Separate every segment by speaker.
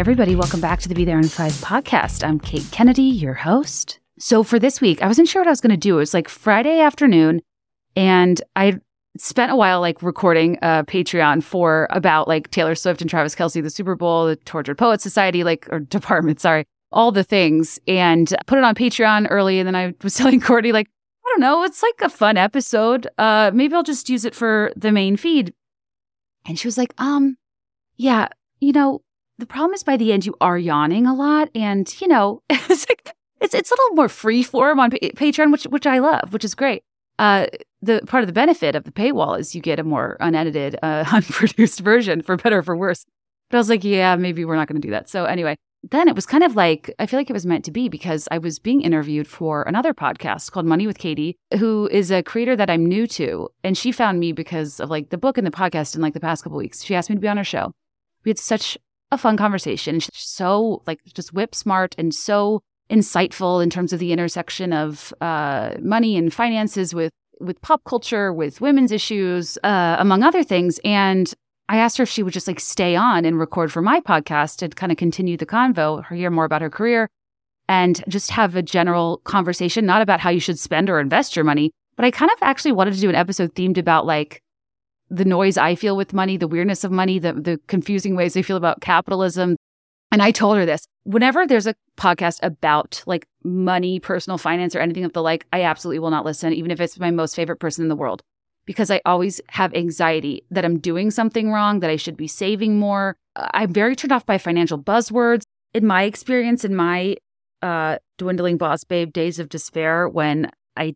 Speaker 1: everybody. Welcome back to the Be There in Five podcast. I'm Kate Kennedy, your host. So, for this week, I wasn't sure what I was going to do. It was like Friday afternoon, and I spent a while like recording a Patreon for about like Taylor Swift and Travis Kelce, the Super Bowl, the Tortured Poets Society, like, or department, sorry, all the things, and put it on Patreon early. And then I was telling Courtney, like, I don't know, it's like a fun episode. Uh, maybe I'll just use it for the main feed. And she was like, um, yeah, you know, the problem is by the end you are yawning a lot, and you know, it's like it's it's a little more free form on Patreon, which which I love, which is great. Uh, the part of the benefit of the paywall is you get a more unedited, uh, unproduced version, for better or for worse. But I was like, yeah, maybe we're not going to do that. So anyway, then it was kind of like I feel like it was meant to be because I was being interviewed for another podcast called Money with Katie, who is a creator that I'm new to, and she found me because of like the book and the podcast in like the past couple weeks. She asked me to be on her show. We had such a fun conversation. She's so like just whip smart and so insightful in terms of the intersection of uh, money and finances with with pop culture, with women's issues, uh, among other things. And I asked her if she would just like stay on and record for my podcast and kind of continue the convo, hear more about her career, and just have a general conversation, not about how you should spend or invest your money, but I kind of actually wanted to do an episode themed about like the noise I feel with money, the weirdness of money, the, the confusing ways I feel about capitalism. And I told her this whenever there's a podcast about like money, personal finance, or anything of the like, I absolutely will not listen, even if it's my most favorite person in the world, because I always have anxiety that I'm doing something wrong, that I should be saving more. I'm very turned off by financial buzzwords. In my experience, in my uh, dwindling boss babe days of despair, when I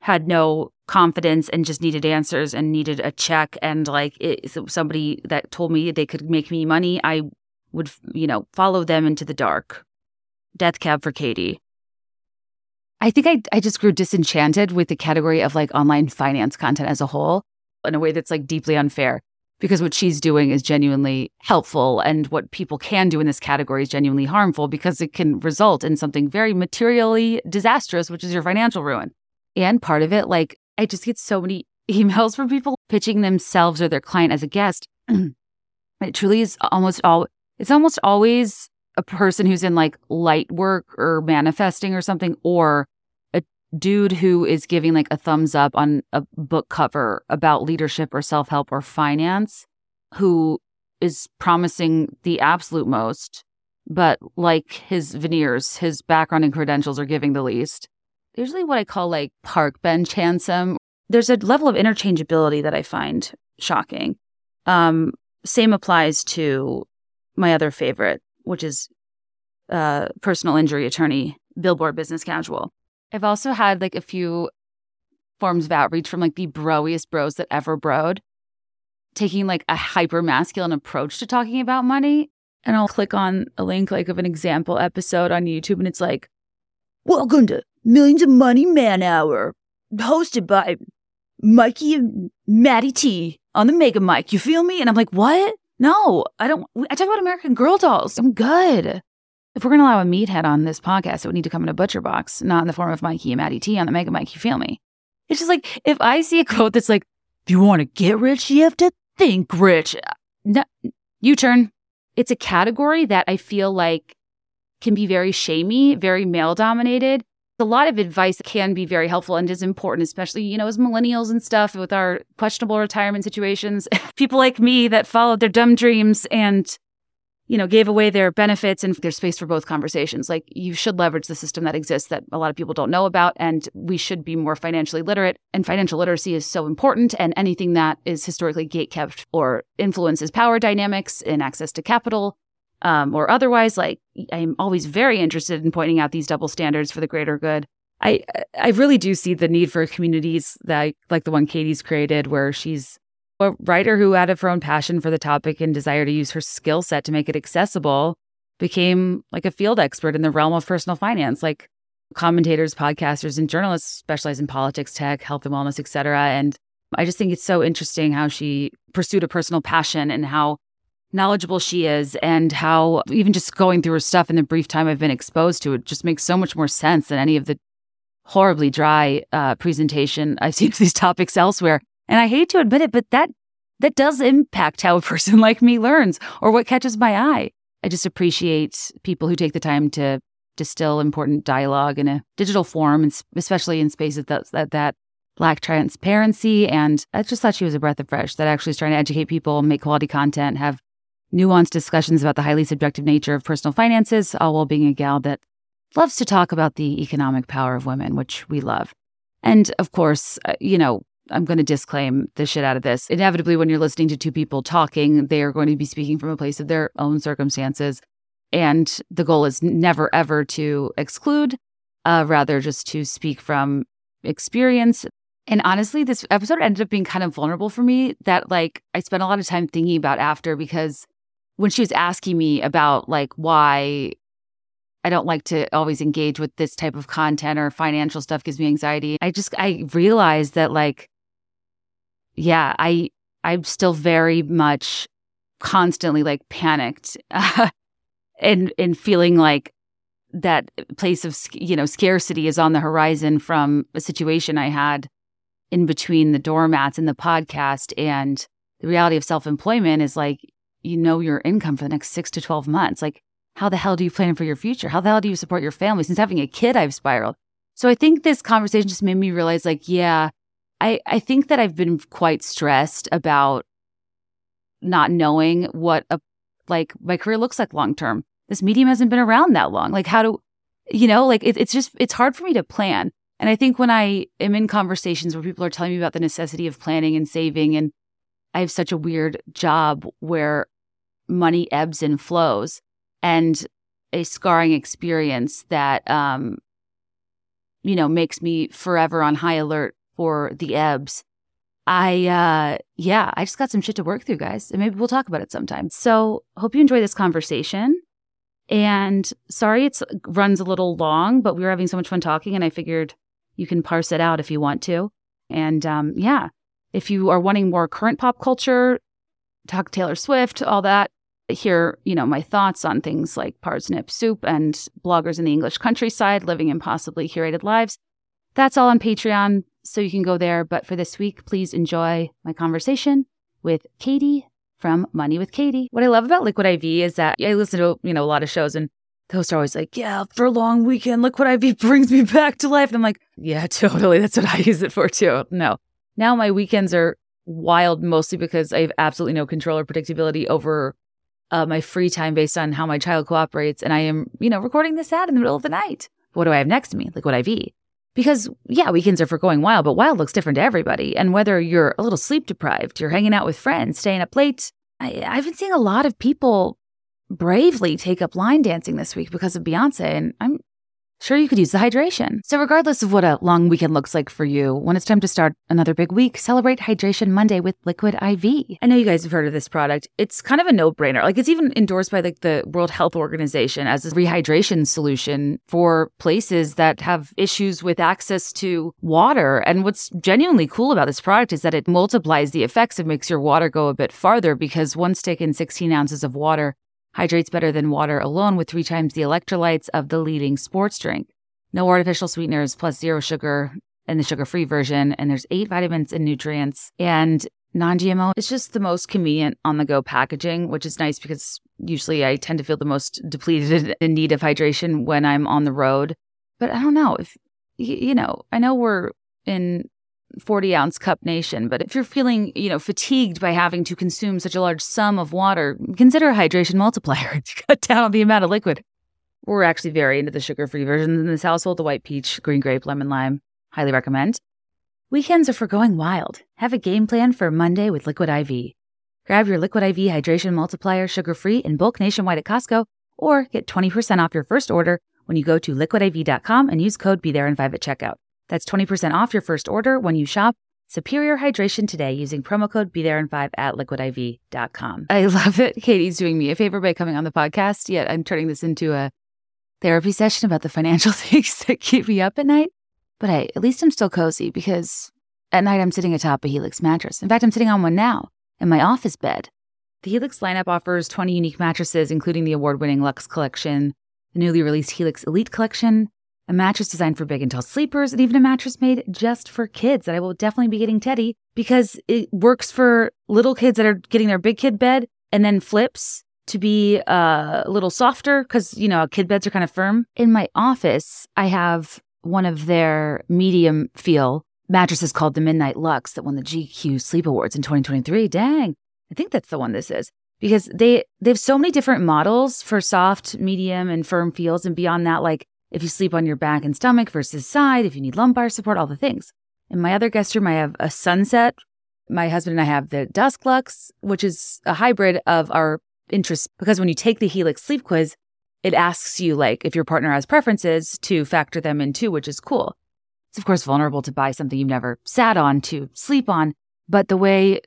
Speaker 1: had no confidence and just needed answers and needed a check. And like it, somebody that told me they could make me money i would you know follow them into the dark. Death cab for katie. I think i, I just grew disenchanted with the category of like online finance content as a whole in a way that's like deeply unfair. Because what she's doing is genuinely helpful and what people can do in this category is genuinely harmful because it can result in something very materially disastrous which is your financial ruin. And part of it like I just get so many emails from people pitching themselves or their client as a guest. it truly is almost all it's almost always a person who's in like light work or manifesting or something or a dude who is giving like a thumbs up on a book cover about leadership or self-help or finance who is promising the absolute most but like his veneers his background and credentials are giving the least usually what I call like park bench handsome. There's a level of interchangeability that I find shocking. Um, same applies to my other favorite, which is uh, personal injury attorney, Billboard Business Casual. I've also had like a few forms of outreach from like the broiest bros that ever broed, taking like a hyper masculine approach to talking about money. And I'll click on a link like of an example episode on YouTube, and it's like, Welcome to Millions of Money Man Hour, hosted by Mikey and Maddie T on the Mega Mic. You feel me? And I'm like, what? No, I don't. I talk about American Girl dolls. I'm good. If we're going to allow a meathead on this podcast, it would need to come in a butcher box, not in the form of Mikey and Maddie T on the Mega Mic. You feel me? It's just like if I see a quote that's like, if you want to get rich, you have to think rich. No, U turn. It's a category that I feel like can be very shamey, very male dominated a lot of advice can be very helpful and is important, especially, you know, as millennials and stuff with our questionable retirement situations. People like me that followed their dumb dreams and, you know, gave away their benefits and there's space for both conversations. Like you should leverage the system that exists that a lot of people don't know about. And we should be more financially literate. And financial literacy is so important. And anything that is historically gatekept or influences power dynamics and access to capital um, or otherwise. Like I'm always very interested in pointing out these double standards for the greater good. I I really do see the need for communities that like the one Katie's created, where she's a writer who, out of her own passion for the topic and desire to use her skill set to make it accessible, became like a field expert in the realm of personal finance. Like commentators, podcasters, and journalists specialize in politics, tech, health and wellness, etc. And I just think it's so interesting how she pursued a personal passion and how knowledgeable she is and how even just going through her stuff in the brief time I've been exposed to it just makes so much more sense than any of the horribly dry uh, presentation I've seen these topics elsewhere. And I hate to admit it, but that that does impact how a person like me learns or what catches my eye. I just appreciate people who take the time to distill important dialogue in a digital form, and especially in spaces that, that, that lack transparency. And I just thought she was a breath of fresh that actually is trying to educate people, make quality content, have nuanced discussions about the highly subjective nature of personal finances, all while being a gal that loves to talk about the economic power of women, which we love. And of course, uh, you know, I'm going to disclaim the shit out of this. Inevitably, when you're listening to two people talking, they are going to be speaking from a place of their own circumstances. And the goal is never, ever to exclude, uh, rather, just to speak from experience. And honestly, this episode ended up being kind of vulnerable for me that, like, I spent a lot of time thinking about after because when she was asking me about, like, why I don't like to always engage with this type of content or financial stuff gives me anxiety. I just, I realized that, like, yeah, I I'm still very much constantly like panicked and and feeling like that place of you know scarcity is on the horizon from a situation I had in between the doormats and the podcast and the reality of self-employment is like you know your income for the next 6 to 12 months like how the hell do you plan for your future how the hell do you support your family since having a kid I've spiraled so I think this conversation just made me realize like yeah I, I think that I've been quite stressed about not knowing what a like my career looks like long term. This medium hasn't been around that long. Like how do you know, like it, it's just it's hard for me to plan. And I think when I am in conversations where people are telling me about the necessity of planning and saving, and I have such a weird job where money ebbs and flows, and a scarring experience that um, you know makes me forever on high alert for the ebbs. I, uh, yeah, I just got some shit to work through, guys. And maybe we'll talk about it sometime. So hope you enjoy this conversation. And sorry, it runs a little long, but we were having so much fun talking and I figured you can parse it out if you want to. And, um, yeah, if you are wanting more current pop culture, talk Taylor Swift, all that, hear, you know, my thoughts on things like parsnip soup and bloggers in the English countryside living impossibly curated lives. That's all on Patreon so you can go there. But for this week, please enjoy my conversation with Katie from Money with Katie. What I love about Liquid IV is that I listen to, you know, a lot of shows and the hosts are always like, yeah, for a long weekend, Liquid IV brings me back to life. And I'm like, yeah, totally. That's what I use it for too. No. Now my weekends are wild mostly because I have absolutely no control or predictability over uh, my free time based on how my child cooperates. And I am, you know, recording this ad in the middle of the night. What do I have next to me? Liquid IV. Because, yeah, weekends are for going wild, but wild looks different to everybody. And whether you're a little sleep deprived, you're hanging out with friends, staying up late, I, I've been seeing a lot of people bravely take up line dancing this week because of Beyonce. And I'm Sure, you could use the hydration. So, regardless of what a long weekend looks like for you, when it's time to start another big week, celebrate Hydration Monday with Liquid IV. I know you guys have heard of this product. It's kind of a no brainer. Like, it's even endorsed by like the World Health Organization as a rehydration solution for places that have issues with access to water. And what's genuinely cool about this product is that it multiplies the effects. It makes your water go a bit farther because one stick in 16 ounces of water hydrates better than water alone with three times the electrolytes of the leading sports drink. No artificial sweeteners plus zero sugar in the sugar free version. And there's eight vitamins and nutrients. And non GMO is just the most convenient on the go packaging, which is nice because usually I tend to feel the most depleted in need of hydration when I'm on the road. But I don't know if, you know, I know we're in 40 ounce cup nation. But if you're feeling, you know, fatigued by having to consume such a large sum of water, consider a hydration multiplier to cut down on the amount of liquid. We're actually very into the sugar free versions in this household the white peach, green grape, lemon lime. Highly recommend. Weekends are for going wild. Have a game plan for Monday with Liquid IV. Grab your Liquid IV hydration multiplier sugar free in bulk nationwide at Costco or get 20% off your first order when you go to liquidiv.com and use code Be BeThereIn5 at checkout. That's 20% off your first order when you shop Superior Hydration today using promo code Be There BeThereIn5 at liquidiv.com. I love it. Katie's doing me a favor by coming on the podcast, yet I'm turning this into a therapy session about the financial things that keep me up at night. But hey, at least I'm still cozy because at night I'm sitting atop a Helix mattress. In fact, I'm sitting on one now in my office bed. The Helix lineup offers 20 unique mattresses, including the award winning Luxe Collection, the newly released Helix Elite Collection, a mattress designed for big and tall sleepers, and even a mattress made just for kids that I will definitely be getting Teddy because it works for little kids that are getting their big kid bed and then flips to be uh, a little softer because, you know, kid beds are kind of firm. In my office, I have one of their medium feel mattresses called the Midnight Luxe that won the GQ Sleep Awards in 2023. Dang. I think that's the one this is because they they have so many different models for soft, medium, and firm feels, and beyond that, like if you sleep on your back and stomach versus side, if you need lumbar support, all the things. In my other guest room, I have a sunset. My husband and I have the Dusk Luxe, which is a hybrid of our interests because when you take the Helix sleep quiz, it asks you like if your partner has preferences to factor them in too, which is cool. It's of course vulnerable to buy something you've never sat on to sleep on, but the way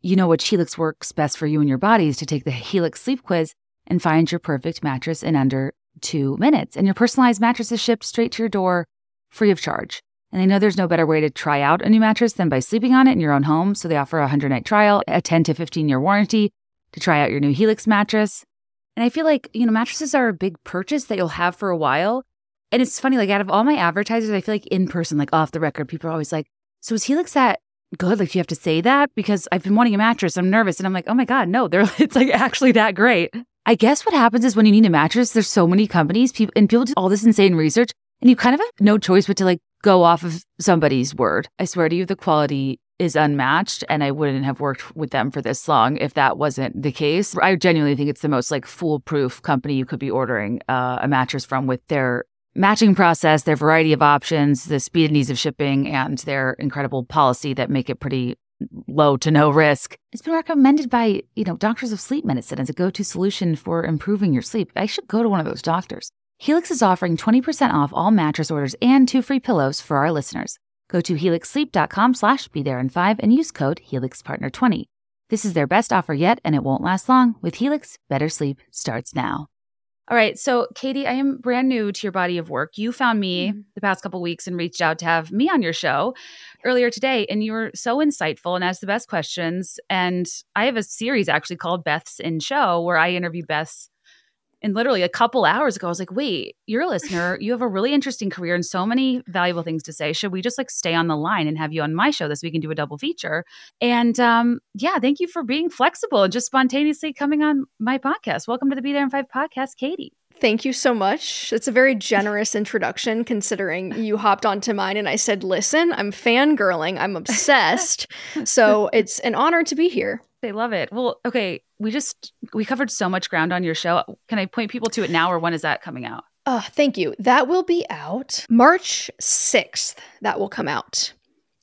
Speaker 1: you know which Helix works best for you and your body is to take the Helix sleep quiz and find your perfect mattress in under two minutes. And your personalized mattress is shipped straight to your door free of charge. And they know there's no better way to try out a new mattress than by sleeping on it in your own home. So they offer a 100 night trial, a 10 to 15 year warranty to try out your new Helix mattress. And I feel like, you know, mattresses are a big purchase that you'll have for a while. And it's funny, like out of all my advertisers, I feel like in person, like off the record, people are always like, so is Helix that good? Like, do you have to say that? Because I've been wanting a mattress. I'm nervous. And I'm like, oh my God, no, they're it's like actually that great. I guess what happens is when you need a mattress, there's so many companies, people and people do all this insane research, and you kind of have no choice but to like go off of somebody's word. I swear to you, the quality is unmatched, and I wouldn't have worked with them for this long if that wasn't the case. I genuinely think it's the most like foolproof company you could be ordering uh, a mattress from with their matching process, their variety of options, the speed and ease of shipping, and their incredible policy that make it pretty low to no risk. It's been recommended by, you know, doctors of sleep medicine as a go-to solution for improving your sleep. I should go to one of those doctors. Helix is offering 20% off all mattress orders and two free pillows for our listeners. Go to helixsleep.com slash be there in five and use code HelixPartner20. This is their best offer yet, and it won't last long. With Helix, better sleep starts now. All right. So, Katie, I am brand new to your body of work. You found me mm-hmm. the past couple weeks and reached out to have me on your show earlier today. And you were so insightful and asked the best questions. And I have a series actually called Beth's in Show where I interview Beth's and literally a couple hours ago, I was like, wait, you're a listener. You have a really interesting career and so many valuable things to say. Should we just like stay on the line and have you on my show this week and do a double feature? And um, yeah, thank you for being flexible and just spontaneously coming on my podcast. Welcome to the Be There in Five podcast, Katie.
Speaker 2: Thank you so much. It's a very generous introduction considering you hopped onto mine and I said, listen, I'm fangirling, I'm obsessed. so it's an honor to be here.
Speaker 1: They love it. Well, okay, we just we covered so much ground on your show. Can I point people to it now or when is that coming out?
Speaker 2: Uh, thank you. That will be out March 6th. That will come out.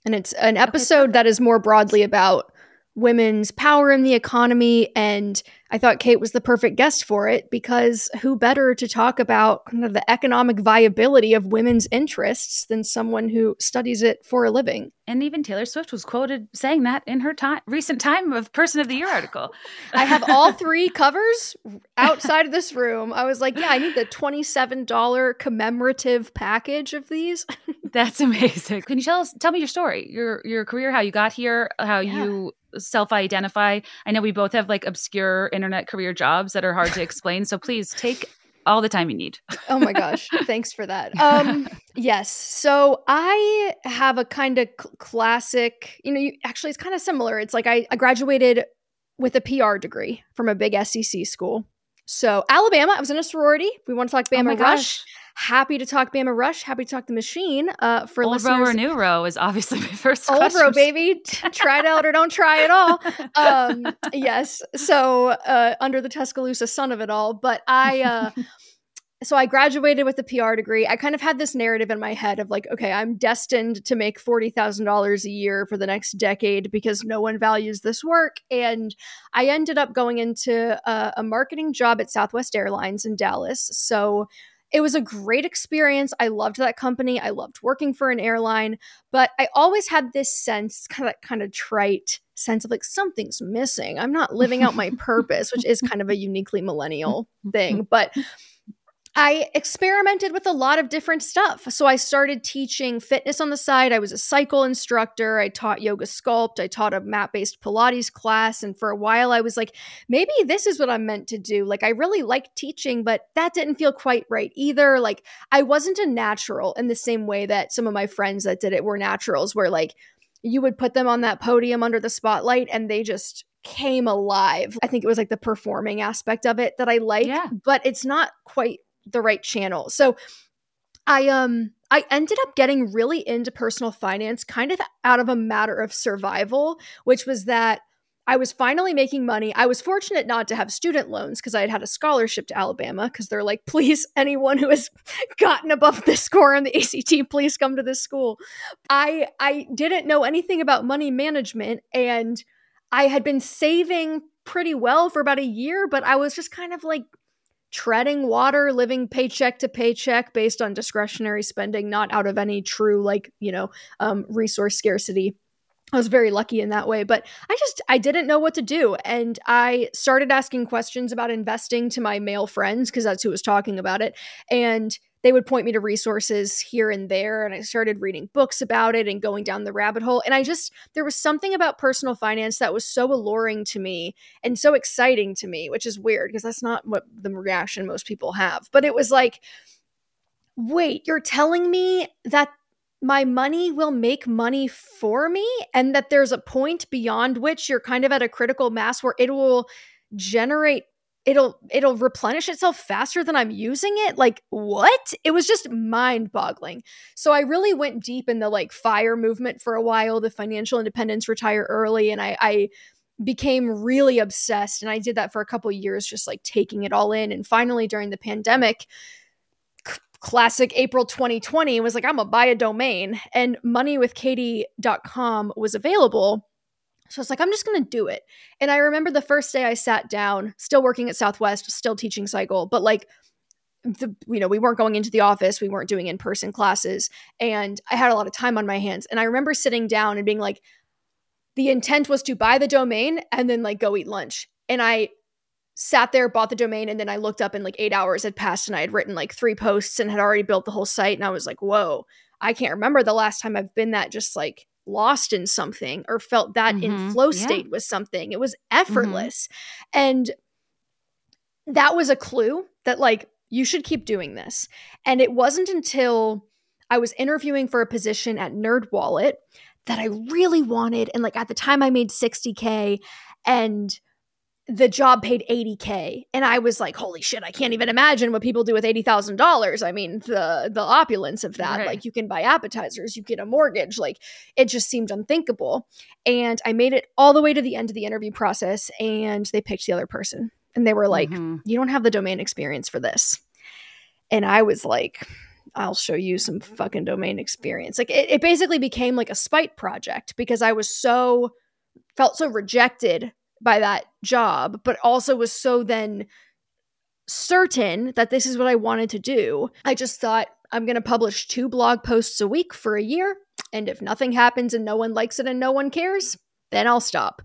Speaker 2: And it's an episode okay. that is more broadly about women's power in the economy and I thought Kate was the perfect guest for it because who better to talk about kind of the economic viability of women's interests than someone who studies it for a living?
Speaker 1: And even Taylor Swift was quoted saying that in her time, recent Time of Person of the Year article.
Speaker 2: I have all three covers outside of this room. I was like, yeah, I need the $27 commemorative package of these.
Speaker 1: That's amazing. Can you tell us tell me your story, your your career, how you got here, how yeah. you self-identify. I know we both have like obscure internet career jobs that are hard to explain. So please take all the time you need.
Speaker 2: oh my gosh, thanks for that. Um yes. So I have a kind of cl- classic, you know, you, actually it's kind of similar. It's like I, I graduated with a PR degree from a big SEC school. So Alabama, I was in a sorority. We want to talk Bama oh Rush. Happy to talk Bama Rush. Happy to talk the machine. Uh, for
Speaker 1: old
Speaker 2: listeners,
Speaker 1: row or new row is obviously my first.
Speaker 2: Old row, baby. try it out or don't try it all. Um, yes. So uh, under the Tuscaloosa sun of it all, but I. Uh, so I graduated with a PR degree. I kind of had this narrative in my head of like, okay, I'm destined to make $40,000 a year for the next decade because no one values this work. And I ended up going into a, a marketing job at Southwest Airlines in Dallas. So it was a great experience. I loved that company. I loved working for an airline, but I always had this sense, kind of kind of trite sense of like something's missing. I'm not living out my purpose, which is kind of a uniquely millennial thing. But I experimented with a lot of different stuff. So I started teaching fitness on the side. I was a cycle instructor. I taught yoga sculpt. I taught a mat based Pilates class. And for a while, I was like, maybe this is what I'm meant to do. Like, I really like teaching, but that didn't feel quite right either. Like, I wasn't a natural in the same way that some of my friends that did it were naturals, where like you would put them on that podium under the spotlight and they just came alive. I think it was like the performing aspect of it that I like,
Speaker 1: Yeah.
Speaker 2: but it's not quite the right channel. So I um I ended up getting really into personal finance kind of out of a matter of survival, which was that I was finally making money. I was fortunate not to have student loans because I had had a scholarship to Alabama because they're like, please, anyone who has gotten above this score on the ACT, please come to this school. I I didn't know anything about money management and I had been saving pretty well for about a year, but I was just kind of like treading water, living paycheck to paycheck based on discretionary spending, not out of any true, like, you know, um, resource scarcity. I was very lucky in that way, but I just I didn't know what to do and I started asking questions about investing to my male friends because that's who was talking about it and they would point me to resources here and there and I started reading books about it and going down the rabbit hole and I just there was something about personal finance that was so alluring to me and so exciting to me, which is weird because that's not what the reaction most people have. But it was like wait, you're telling me that my money will make money for me and that there's a point beyond which you're kind of at a critical mass where it will generate it'll it'll replenish itself faster than I'm using it like what it was just mind boggling so I really went deep in the like fire movement for a while the financial independence retire early and I I became really obsessed and I did that for a couple years just like taking it all in and finally during the pandemic classic April 2020 was like, I'm gonna buy a domain. And moneywithkatie.com was available. So I was like, I'm just gonna do it. And I remember the first day I sat down, still working at Southwest, still teaching cycle, but like the you know, we weren't going into the office, we weren't doing in-person classes, and I had a lot of time on my hands. And I remember sitting down and being like, the intent was to buy the domain and then like go eat lunch. And I sat there, bought the domain, and then I looked up and like eight hours had passed and I had written like three posts and had already built the whole site. And I was like, whoa, I can't remember the last time I've been that just like lost in something or felt that in
Speaker 1: Mhm.
Speaker 2: flow
Speaker 1: Yeah.
Speaker 2: state with something. It was effortless. And that was a clue that like you should keep doing this. And it wasn't until I was interviewing for a position at NerdWallet that I really wanted. And like at the time I made 60K and the job paid 80k and i was like holy shit i can't even imagine what people do with $80000 i mean the the opulence of that
Speaker 1: Right.
Speaker 2: like you can buy appetizers you get a mortgage like it just seemed unthinkable. And i made it all the way to the end of the interview process and they picked the other person. And they were like
Speaker 1: Mhm.
Speaker 2: you don't have the domain experience for this. And i was like i'll show you some fucking domain experience. Like it, it basically became like a spite project because i was so felt so rejected by that job but also was so then certain that this is what i wanted to do. I just thought i'm going to publish two blog posts a week for a year and if nothing happens and no one likes it and no one cares then i'll stop.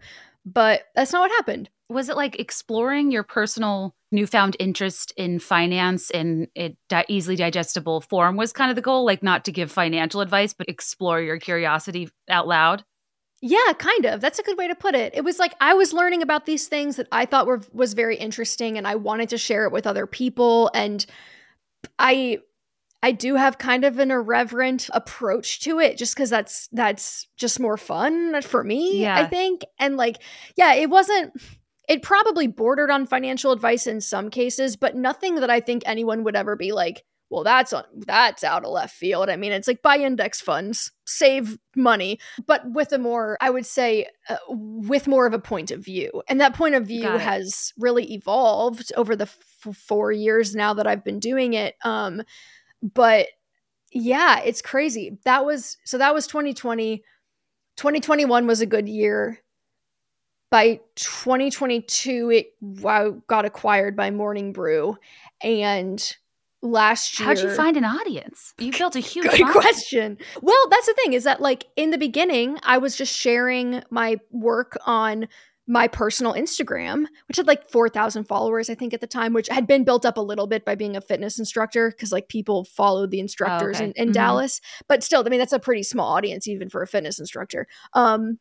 Speaker 2: But that's not what happened.
Speaker 1: Was it like exploring your personal newfound interest in finance in a di- easily digestible form was kind of the goal? Like not to give financial advice but explore your curiosity out loud
Speaker 2: Yeah, kind of. That's a good way to put it. It was like I was learning about these things that I thought were was very interesting and I wanted to share it with other people and I I do have kind of an irreverent approach to it just cuz that's that's just more fun for me,
Speaker 1: Yeah.
Speaker 2: I think. And like yeah, it wasn't it probably bordered on financial advice in some cases, but nothing that I think anyone would ever be like, well, that's on, that's out of left field. I mean, it's like buy index funds, save money, but with a more, I would say, uh, with more of a point of view. And that point of view has really evolved over the f- four years now that I've been doing it. Um, but yeah, it's crazy. That was so that was 2020. 2021 was a good year. By 2022, it wow, got acquired by Morning Brew, and last year.
Speaker 1: how'd you find an audience you built a huge
Speaker 2: Good question. Well, that's the thing is that like in the beginning, I was just sharing my work on my personal Instagram, which had like 4,000 followers, I think, at the time, which had been built up a little bit by being a fitness instructor because like people followed the instructors
Speaker 1: okay.
Speaker 2: in, in
Speaker 1: Mhm.
Speaker 2: Dallas. But still, I mean, that's a pretty small audience even for a fitness instructor. Um,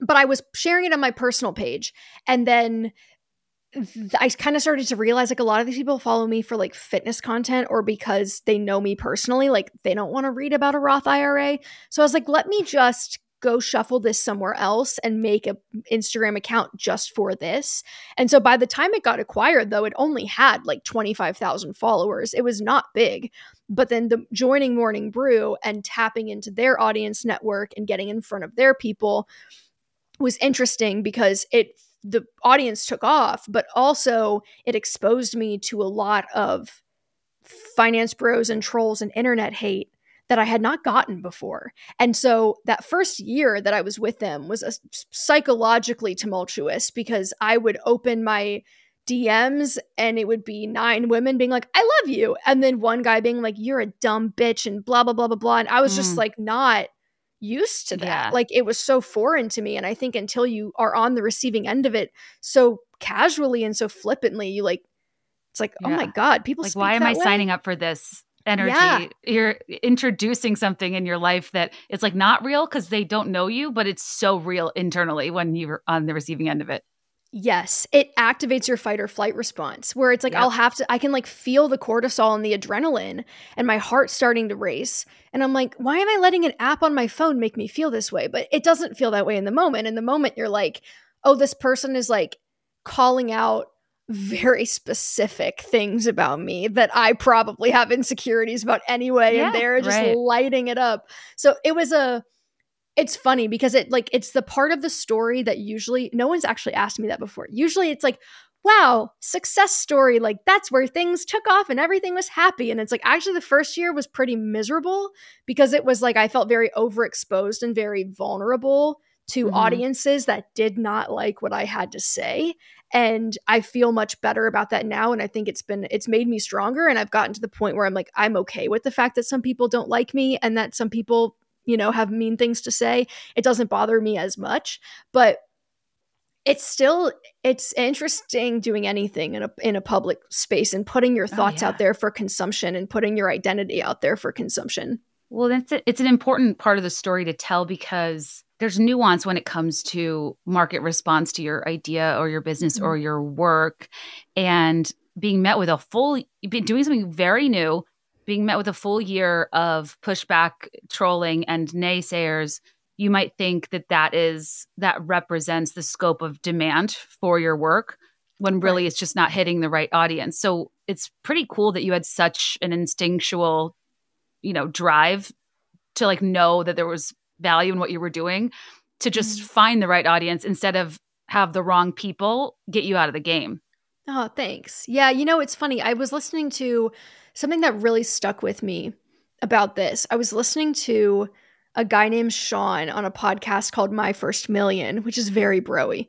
Speaker 2: but I was sharing it on my personal page. And then th- I kind of started to realize like a lot of these people follow me for like fitness content or because they know me personally. Like they don't want to read about a Roth IRA. So I was like, let me just go shuffle this somewhere else and make a Instagram account just for this. And so by the time it got acquired though, it only had like 25,000 followers. It was not big. But then the joining Morning Brew and tapping into their audience network and getting in front of their people was interesting because it the audience took off, but also it exposed me to a lot of finance bros and trolls and internet hate that I had not gotten before. And so that first year that I was with them was a, psychologically tumultuous because I would open my DMs and it would be nine women being like, I love you. And then one guy being like, you're a dumb bitch and blah, blah, blah, blah, blah. And I was mm. just like, not used to that. Yeah. Like it was so foreign to me. And I think until you are on the receiving end of it so casually and so flippantly, you like, it's like, yeah. oh my God, people
Speaker 1: like, why am I way? signing up for this? energy. Yeah. You're introducing something in your life that it's like not real because they don't know you, but it's so real internally when you're on the receiving end of it.
Speaker 2: Yes, it activates your fight or flight response where it's like yep. I'll have to I can like feel the cortisol and the adrenaline and my heart starting to race and I'm like why am I letting an app on my phone make me feel this way but it doesn't feel that way in the moment in the moment you're like oh this person is like calling out very specific things about me that I probably have insecurities about anyway yeah, and they're just right. lighting it up. So it was a it's funny because it like it's the part of the story that usually no one's actually asked me that before. Usually it's like wow, success story like that's where things took off and everything was happy and it's like actually the first year was pretty miserable because it was like I felt very overexposed and very vulnerable to mm-hmm. audiences that did not like what I had to say and I feel much better about that now and I think it's been it's made me stronger and I've gotten to the point where I'm like I'm okay with the fact that some people don't like me and that some people you know have mean things to say it doesn't bother me as much but it's still it's interesting doing anything in a in a public space and putting your oh, thoughts oh, yeah. out there for consumption and putting your identity out there for consumption
Speaker 1: well that's it. it's an important part of the story to tell because there's nuance when it comes to market response to your idea or your business mm-hmm. or your work and being met with a full doing something very new being met with a full year of pushback trolling and naysayers you might think that that is that represents the scope of demand for your work when really right. it's just not hitting the right audience so it's pretty cool that you had such an instinctual you know drive to like know that there was value in what you were doing to just mm-hmm. find the right audience instead of have the wrong people get you out of the game.
Speaker 2: Oh, thanks. Yeah, you know, it's funny. I was listening to something that really stuck with me about this. I was listening to a guy named Shaan on a podcast called My First Million, which is very broy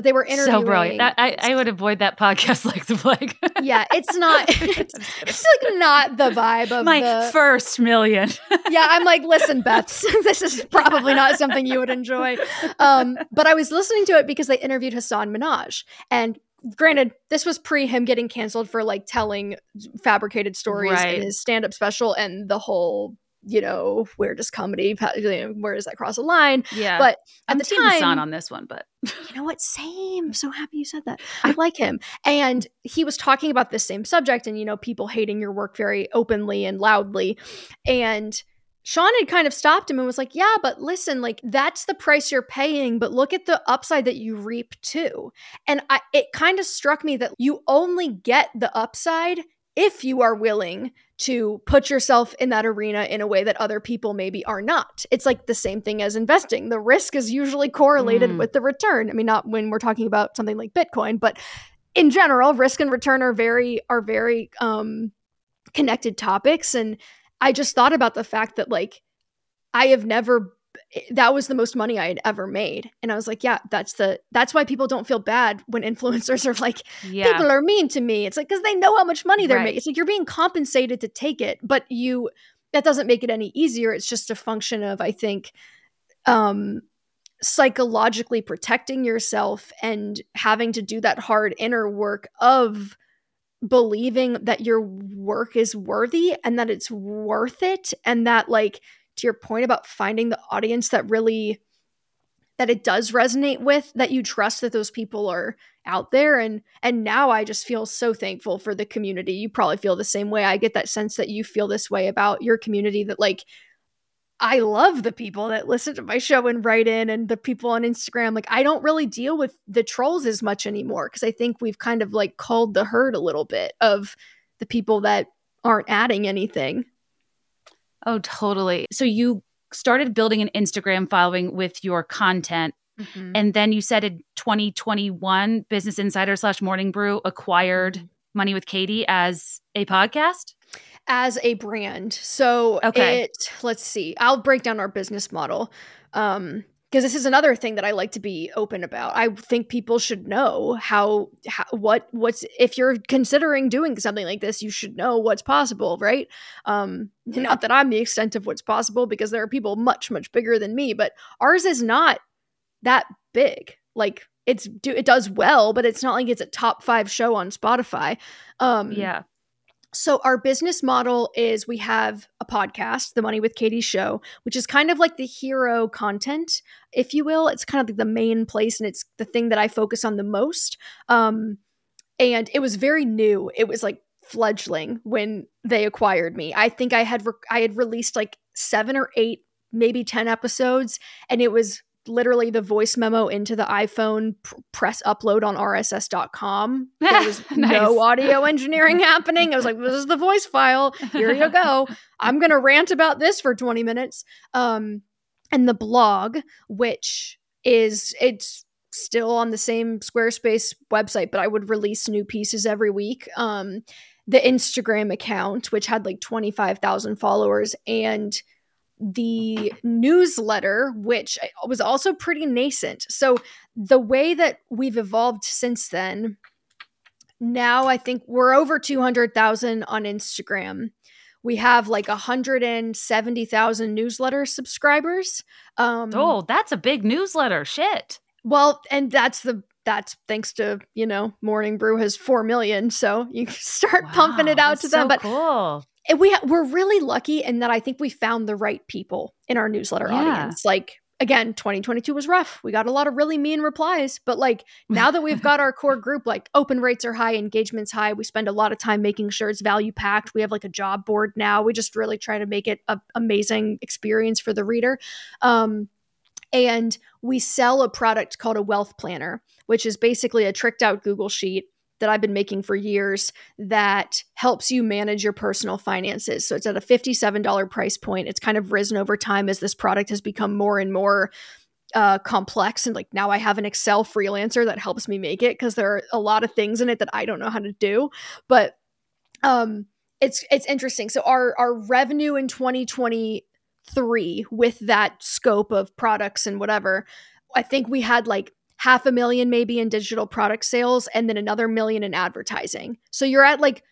Speaker 2: but they were interviewing.
Speaker 1: So brilliant. That, I, I would avoid that podcast like the plague.
Speaker 2: yeah, it's not. It's, it's, like not the vibe of
Speaker 1: my
Speaker 2: the,
Speaker 1: first million.
Speaker 2: yeah, I'm like, listen, Beths, this is probably not something you would enjoy. Um, but I was listening to it because they interviewed Hasan Minhaj, and granted, this was pre him getting canceled for like telling fabricated stories right. in his stand up special and the whole you know, where does comedy, where does that cross a line?
Speaker 1: Yeah.
Speaker 2: But
Speaker 1: at I'm the time, on this one, but
Speaker 2: you know what? Same. I'm so happy you said that. I like him. And he was talking about this same subject and, you know, people hating your work very openly and loudly. And Shaan had kind of stopped him and was like, Yeah, but listen, like that's the price you're paying, but look at the upside that you reap too. And I, it kind of struck me that you only get the upside if you are willing to put yourself in that arena in a way that other people maybe are not. It's like the same thing as investing. The risk is usually correlated mm. with the return. I mean, not when we're talking about something like Bitcoin, but in general, risk and return are very are very um connected topics and I just thought about the fact that like I have never that was the most money I had ever made. And I was like, yeah, that's the that's why people don't feel bad when influencers are like, yeah. people are mean to me. It's like because they know how much money they're right. making. It's like you're being compensated to take it, but you that doesn't make it any easier. It's just a function of, I think, um psychologically protecting yourself and having to do that hard inner work of believing that your work is worthy and that it's worth it and that like to your point about finding the audience that really that it does resonate with that you trust that those people are out there and and now I just feel so thankful for the community. You probably feel the same way. I get that sense that you feel this way about your community that like I love the people that listen to my show and write in and the people on Instagram. Like, I don't really deal with the trolls as much anymore because I think we've kind of like called the herd a little bit of the people that aren't adding anything.
Speaker 1: Oh, totally. So you started building an Instagram following with your content. Mm-hmm. And then you said in 2021, Business Insider slash Morning Brew acquired mm-hmm. Money with Katie as a podcast?
Speaker 2: As a brand. So okay. it, let's see, I'll break down our business model. Um, because this is another thing that I like to be open about. I think people should know how, how, what what's if you're considering doing something like this, you should know what's possible, right? Um, not that I'm the extent of what's possible because there are people much much bigger than me, but ours is not that big. Like it's do it does well, but it's not like it's a top five show on Spotify. Um,
Speaker 1: yeah.
Speaker 2: So our business model is we have a podcast, The Money with Katie show, which is kind of like the hero content, if you will. It's kind of like the main place and it's the thing that I focus on the most. Um, and it was very new. It was like fledgling when they acquired me. I think I had re- I had released like 7 or 8 maybe 10 episodes and it was literally the voice memo into the iPhone, pr- press upload on rss.com. There was nice. no audio engineering happening. I was like, this is the voice file. Here you go. I'm going to rant about this for 20 minutes. Um, and the blog, which is, it's still on the same Squarespace website, but I would release new pieces every week. Um, the Instagram account, which had like 25,000 followers and the newsletter, which was also pretty nascent. So, the way that we've evolved since then, now I think we're over 200,000 on Instagram. We have like 170,000 newsletter subscribers.
Speaker 1: Um, oh, that's a big newsletter. Shit.
Speaker 2: Well, and that's the that's thanks to you know morning brew has 4 million so you start wow, pumping it out to them
Speaker 1: so
Speaker 2: but
Speaker 1: cool
Speaker 2: and we ha- we're really lucky in that I think we found the right people in our newsletter yeah. audience. Like again, 2022 was rough. We got a lot of really mean replies, but like now that we've got our core group, like open rates are high, engagement's high. We spend a lot of time making sure it's value packed. We have like a job board now. We just really try to make it an amazing experience for the reader. Um, and we sell a product called a wealth planner, which is basically a tricked out Google sheet that I've been making for years that helps you manage your personal finances. So it's at a $57 price point. It's kind of risen over time as this product has become more and more uh, complex. And like now I have an Excel freelancer that helps me make it because there are a lot of things in it that I don't know how to do. But um, it's it's interesting. So our our revenue in 2023 with that scope of products and whatever, I think we had like half a million maybe in digital product sales and then another million in advertising. So you're at like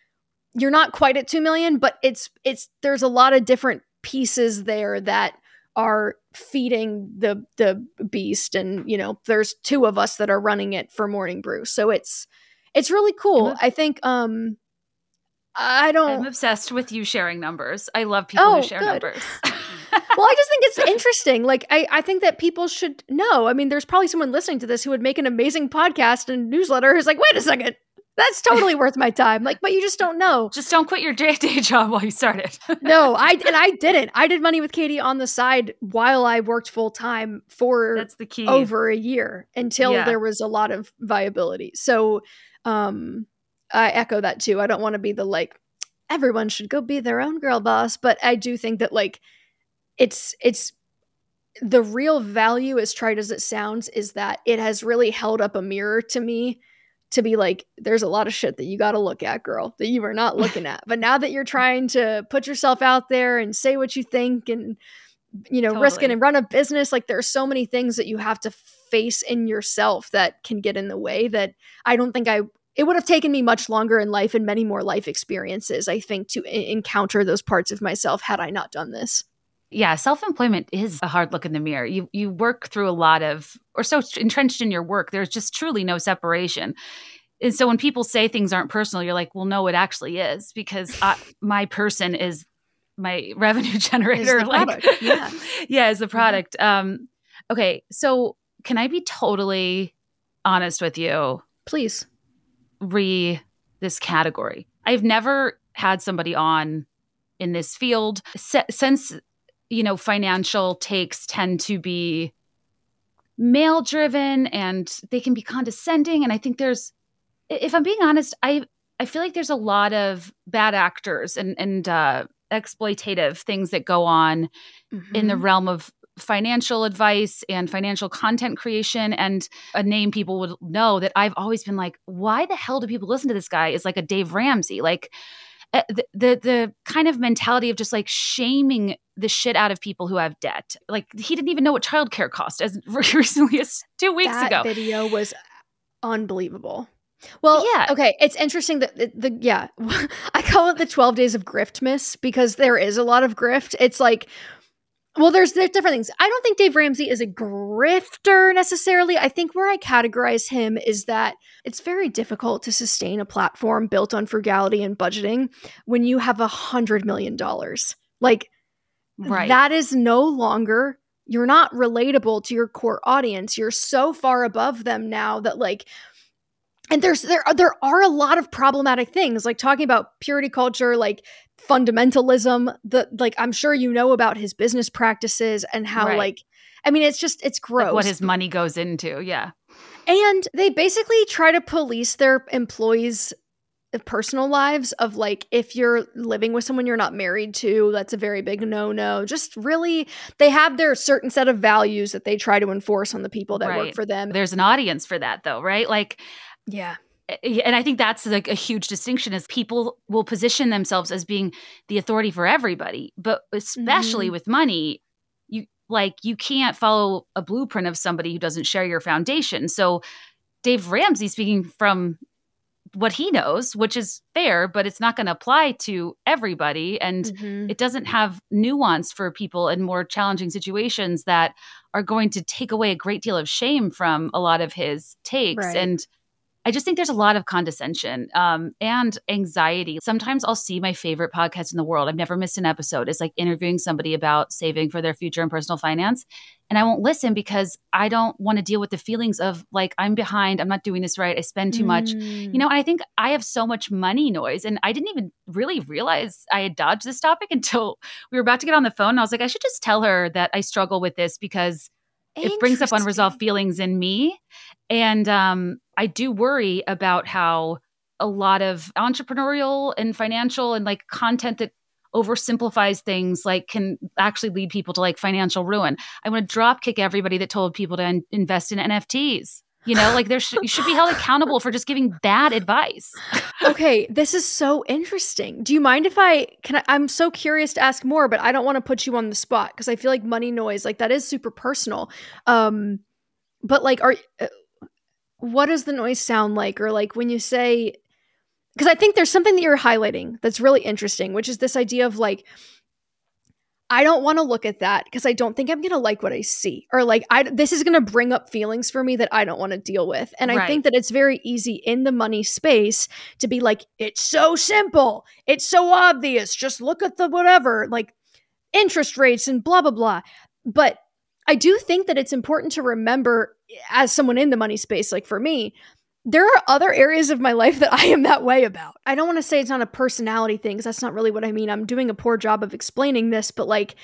Speaker 2: you're not quite at 2 million, but it's it's there's a lot of different pieces there that are feeding the the beast. And you know there's two of us that are running it for morning brew. So it's it's really cool. I think um i don't
Speaker 1: i'm obsessed with you sharing numbers. I love people oh, who share good. numbers
Speaker 2: well, I just think it's interesting. Like, I, I think that people should know. I mean, there's probably someone listening to this who would make an amazing podcast and newsletter who's like, wait a second, that's totally worth my time. Like, but you just don't know.
Speaker 1: Just don't quit your day, to day job while you start it.
Speaker 2: no, I and I didn't. I did money with Katie on the side while I worked full time for
Speaker 1: that's the key
Speaker 2: over a year until yeah. there was a lot of viability. So, um, I echo that too. I don't want to be the like everyone should go be their own girl boss, but I do think that like it's it's the real value as trite as it sounds is that it has really held up a mirror to me to be like there's a lot of shit that you got to look at girl that you are not looking at but now that you're trying to put yourself out there and say what you think and you know totally. risk it and run a business like there's so many things that you have to face in yourself that can get in the way that i don't think i it would have taken me much longer in life and many more life experiences i think to encounter those parts of myself had i not done this
Speaker 1: yeah, self-employment is a hard look in the mirror. You you work through a lot of or so entrenched in your work, there's just truly no separation. And so when people say things aren't personal, you're like, well, no, it actually is because I, my person is my revenue generator.
Speaker 2: like, yeah,
Speaker 1: yeah, is the product. Um, okay, so can I be totally honest with you?
Speaker 2: Please.
Speaker 1: Re this category. I've never had somebody on in this field since you know, financial takes tend to be male driven and they can be condescending. And I think there's, if I'm being honest, I I feel like there's a lot of bad actors and and uh, exploitative things that go on mm-hmm. in the mm-hmm. realm of financial advice and financial content creation and a name people would know that I've always been like why the hell do people listen to this guy is like a Dave Ramsey like uh, the, the, the kind of mentality of just like shaming the shit out of people who have debt like he didn't even know what childcare cost as recently as 2 weeks
Speaker 2: that
Speaker 1: ago
Speaker 2: video was unbelievable well, yeah. Okay, it's interesting that the, the yeah, I call it the 12 days of Griftmas because there is a lot of grift. It's like well, there's there's different things. I don't think Dave Ramsey is a grifter necessarily. I think where I categorize him is that it's very difficult to sustain a platform built on frugality and budgeting when you have a hundred million dollars. Like right. that is no longer you're not relatable to your core audience. You're so far above them now that like and there's there are, there are a lot of problematic things like talking about purity culture like fundamentalism the like i'm sure you know about his business practices and how right. like i mean it's just it's gross like
Speaker 1: what his money goes into yeah
Speaker 2: and they basically try to police their employees personal lives of like if you're living with someone you're not married to that's a very big no no just really they have their certain set of values that they try to enforce on the people that right. work for them
Speaker 1: there's an audience for that though right like
Speaker 2: yeah
Speaker 1: and I think that's like a huge distinction is people will position themselves as being the authority for everybody, but especially mm-hmm. with money, you like you can't follow a blueprint of somebody who doesn't share your foundation. So Dave Ramsey speaking from what he knows, which is fair, but it's not going to apply to everybody and mm-hmm. it doesn't have nuance for people in more challenging situations that are going to take away a great deal of shame from a lot of his takes right. and I just think there's a lot of condescension um, and anxiety. Sometimes I'll see my favorite podcast in the world. I've never missed an episode. It's like interviewing somebody about saving for their future and personal finance. And I won't listen because I don't want to deal with the feelings of like, I'm behind, I'm not doing this right, I spend too much. You know, and I think I have so much money noise. And I didn't even really realize I had dodged this topic until we were about to get on the phone. And I was like, I should just tell her that I struggle with this because it brings up unresolved feelings in me. And um, I do worry about how a lot of entrepreneurial and financial and like content that oversimplifies things like can actually lead people to like financial ruin. I want to drop kick everybody that told people to in- invest in NFTs. You know, like there you should be held accountable for just giving bad advice.
Speaker 2: okay, this is so interesting. Do you mind if I can? I, I'm so curious to ask more, but I don't want to put you on the spot because I feel like money noise, like that, is super personal. Um, but like, are uh, what does the noise sound like, or like when you say? Because I think there's something that you're highlighting that's really interesting, which is this idea of like I don't want to look at that because I don't think I'm going to like what I see or like I this is going to bring up feelings for me that I don't want to deal with. And right. I think that it's very easy in the money space to be like it's so simple. It's so obvious. Just look at the whatever, like interest rates and blah blah blah. But I do think that it's important to remember as someone in the money space like for me there are other areas of my life that I am that way about. I don't want to say it's not a personality thing because that's not really what I mean. I'm doing a poor job of explaining this, but like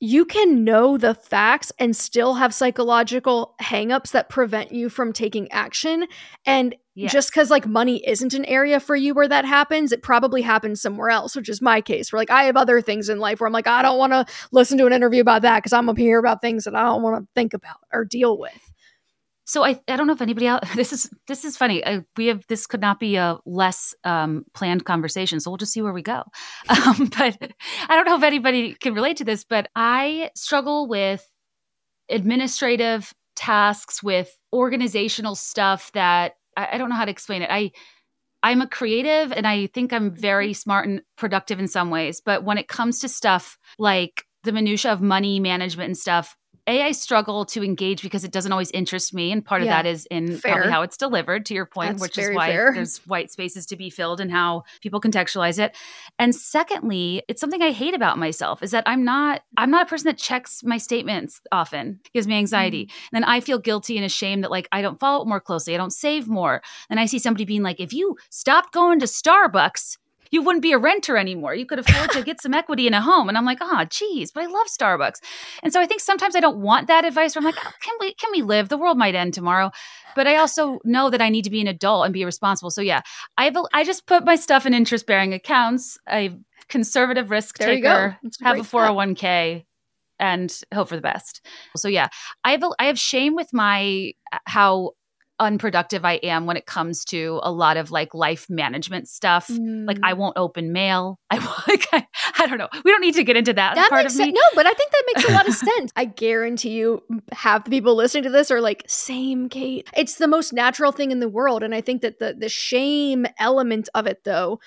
Speaker 2: you can know the facts and still have psychological hangups that prevent you from taking action. And yes. just because like money isn't an area for you where that happens, it probably happens somewhere else, which is my case. Where like I have other things in life where I'm like, I don't want to listen to an interview about that because I'm up here about things that I don't want to think about or deal with.
Speaker 1: So I, I don't know if anybody else this is this is funny. I, we have this could not be a less um, planned conversation. So we'll just see where we go. Um, but I don't know if anybody can relate to this, but I struggle with administrative tasks, with organizational stuff that I, I don't know how to explain it. I I'm a creative and I think I'm mm-hmm. very smart and productive in some ways, but when it comes to stuff like the minutia of money management and stuff, a, I struggle to engage because it doesn't always interest me. And part yeah, of that is in fair. probably how it's delivered, to your point, That's which is why fair. there's white spaces to be filled and how people contextualize it. And secondly, it's something I hate about myself is that I'm not, I'm not a person that checks my statements often, it gives me anxiety. Mm. And then I feel guilty and ashamed that like I don't follow it more closely, I don't save more. And I see somebody being like, if you stop going to Starbucks, you wouldn't be a renter anymore. You could afford to get some equity in a home. And I'm like, oh, geez, but I love Starbucks. And so I think sometimes I don't want that advice where I'm like, oh, can we can we live? The world might end tomorrow. But I also know that I need to be an adult and be responsible. So yeah, I have a, I just put my stuff in interest bearing accounts. I conservative risk
Speaker 2: There
Speaker 1: taker. Have a 401k and hope for the best. So yeah, I have a, I have shame with my uh, how unproductive I am when it comes to a lot of like life management stuff. Like
Speaker 2: Mm.
Speaker 1: I won't open mail. I like I, I don't know. We don't need to get into that,
Speaker 2: that
Speaker 1: part of me.
Speaker 2: No, but I think that makes a lot of sense. I guarantee you, half the people listening to this are like, "Same, Kate." It's the most natural thing in the world, and I think that the the shame element of it, though,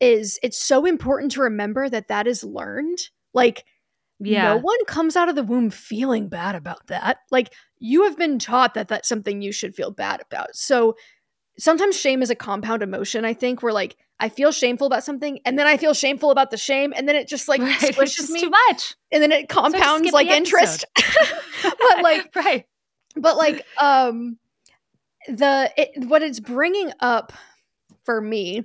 Speaker 2: is it's so important to remember that that is learned. Like,
Speaker 1: Yeah.
Speaker 2: no one comes out of the womb feeling bad about that. Like, you have been taught that that's something you should feel bad about. So sometimes shame is a compound emotion. I think where like I feel shameful about something, and then I feel shameful about the shame, and then it just like
Speaker 1: right.
Speaker 2: Squishes me
Speaker 1: too much.
Speaker 2: and then it compounds
Speaker 1: skip
Speaker 2: like interest but like
Speaker 1: right.
Speaker 2: but like um the it, what it's bringing up for me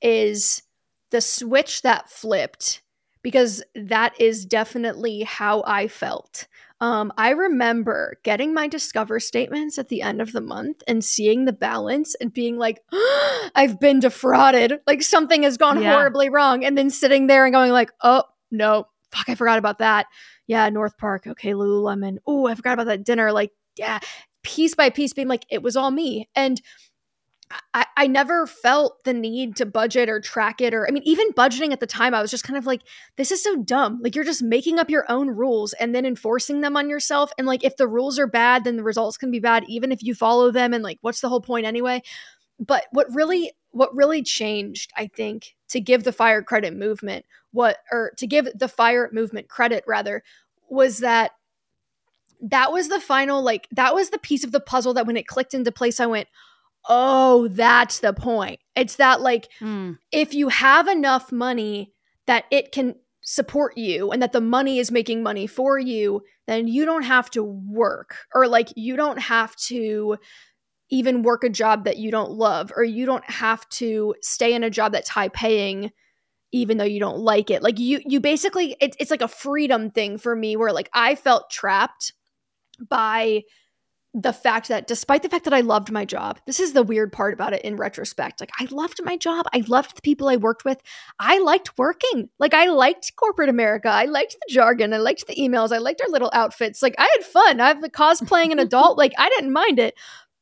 Speaker 2: is the switch that flipped because that is definitely how I felt. Um, I remember getting my Discover statements at the end of the month and seeing the balance and being like, I've been defrauded. Like something has gone
Speaker 1: Yeah.
Speaker 2: horribly wrong. And then sitting there and going like, oh, no, fuck, I forgot about that. Yeah, North Park. Okay, Lululemon. Oh, I forgot about that dinner. Like, yeah, piece by piece being like, it was all me. And I, I never felt the need to budget or track it or I mean even budgeting at the time I was just kind of like this is so dumb. Like you're just making up your own rules and then enforcing them on yourself. And like if the rules are bad then the results can be bad even if you follow them and like what's the whole point anyway? But what really what really changed I think to give the FIRE credit movement what or to give the FIRE movement credit rather was that that was the final like that was the piece of the puzzle that when it clicked into place I went oh that's the point it's that like
Speaker 1: Mm.
Speaker 2: if you have enough money that it can support you and that the money is making money for you then you don't have to work or like you don't have to even work a job that you don't love or you don't have to stay in a job that's high paying even though you don't like it like you you basically it, it's like a freedom thing for me where like i felt trapped by the fact that despite the fact that I loved my job, this is the weird part about it in retrospect. Like I loved my job. I loved the people I worked with. I liked working. Like I liked corporate America. I liked the jargon. I liked the emails. I liked our little outfits. Like I had fun. I've cosplaying an adult. Like I didn't mind it.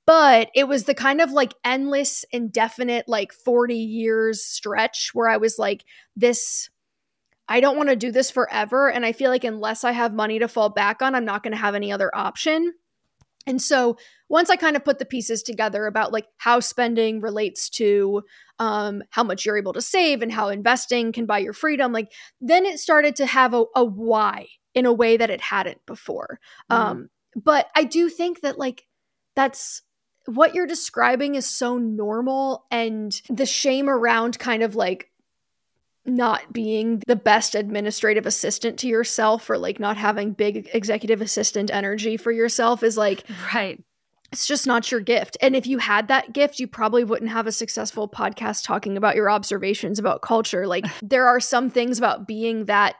Speaker 2: But it was the kind of like endless, indefinite, like 40 years stretch where I was like, this I don't want to do this forever. And I feel like unless I have money to fall back on, I'm not going to have any other option. And so once I kind of put the pieces together about like how spending relates to um, how much you're able to save and how investing can buy your freedom, like then it started to have a, a why in a way that it hadn't before.
Speaker 1: Mhm.
Speaker 2: Um, but I do think that like that's what you're describing is so normal and the shame around kind of like not being the best administrative assistant to yourself or like not having big executive assistant energy for yourself is like
Speaker 1: Right.
Speaker 2: it's just not your gift. And if you had that gift, you probably wouldn't have a successful podcast talking about your observations about culture. Like there are some things about being that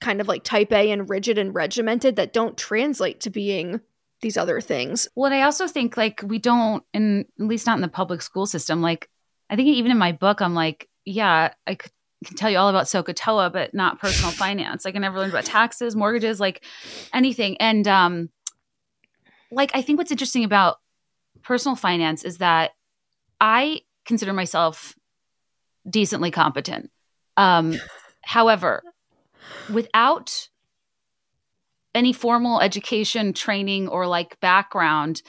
Speaker 2: kind of like type A and rigid and regimented that don't translate to being these other things.
Speaker 1: Well, I also think like we don't, and at least not in the public school system. Like, I think even in my book, I'm like, yeah, I could, can tell you all about SOHCAHTOA, but not personal finance. Like, I never learned about taxes, mortgages, like anything. And um, like, I think what's interesting about personal finance is that I consider myself decently competent. Um, however, without any formal education, training, or like background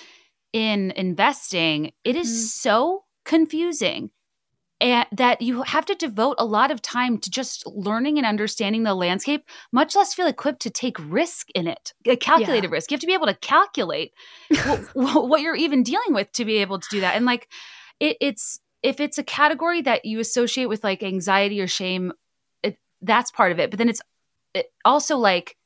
Speaker 1: in investing, it is
Speaker 2: Mm.
Speaker 1: so confusing. And that you have to devote a lot of time to just learning and understanding the landscape, much less feel equipped to take risk in it, a calculated risk. You have to be able to calculate what, what you're even dealing with to be able to do that. And like, it, it's if it's a category that you associate with like anxiety or shame, it, that's part of it. But then it's it also like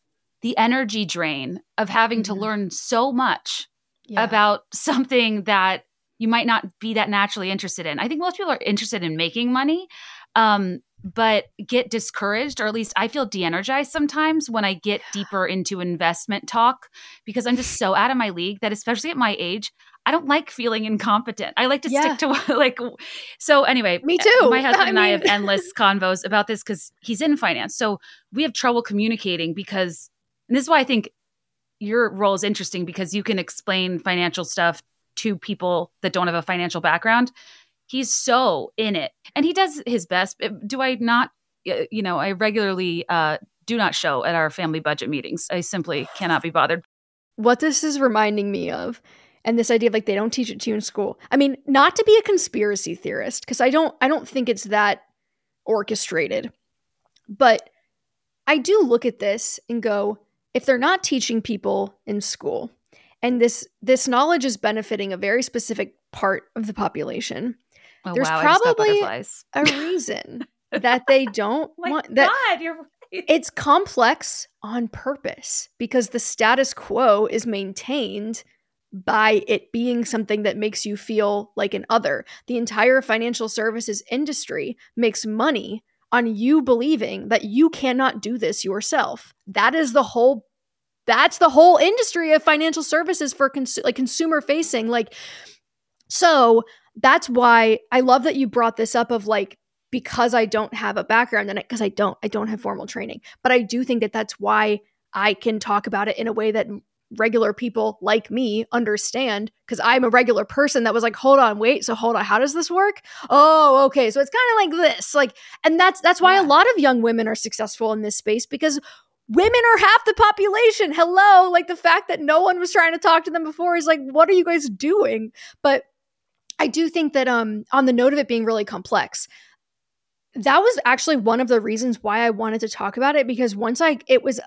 Speaker 1: the energy drain of having to
Speaker 2: Mhm.
Speaker 1: learn so much
Speaker 2: Yeah.
Speaker 1: about something that you might not be that naturally interested in. I think most people are interested in making money, Um, but get discouraged, or at least I feel de energized sometimes when I get deeper into investment talk because I'm just so out of my league that, especially at my age, I don't like feeling incompetent. I like to
Speaker 2: Yeah.
Speaker 1: stick to like. So anyway,
Speaker 2: Me too.
Speaker 1: My husband
Speaker 2: I
Speaker 1: and I have endless convos about this because he's in finance, so we have trouble communicating because, and this is why I think your role is interesting because you can explain financial stuff to people that don't have a financial background. He's so in it, and he does his best. Do I not? You know, I regularly uh, do not show at our family budget meetings. I simply cannot be bothered.
Speaker 2: what this is reminding me of and this idea of like they don't teach it to you in school i mean not to be a conspiracy theorist because i don't i don't think it's that orchestrated but i do look at this and go if they're not teaching people in school and this this knowledge is benefiting a very specific part of the population
Speaker 1: Oh
Speaker 2: There's
Speaker 1: wow, I just got
Speaker 2: probably- a reason that they don't want that
Speaker 1: God, you're right.
Speaker 2: it's complex on purpose because the status quo is maintained by it being something that makes you feel like an other. The entire financial services industry makes money on you believing that you cannot do this yourself. That is the whole that's the whole industry of financial services for cons- like consumer facing like so that's why I love that you brought this up of like because I don't have a background in it because I don't I don't have formal training. But I do think that that's why I can talk about it in a way that regular people like me understand because I'm a regular person that was like hold on wait so hold on how does this work oh okay so it's kind of like this like and that's that's why
Speaker 1: Yeah.
Speaker 2: a lot of young women are successful in this space because women are half the population. Hello? Like the fact that no one was trying to talk to them before is like what are you guys doing? But I do think that um on the note of it being really complex that was actually one of the reasons why I wanted to talk about it because once I it was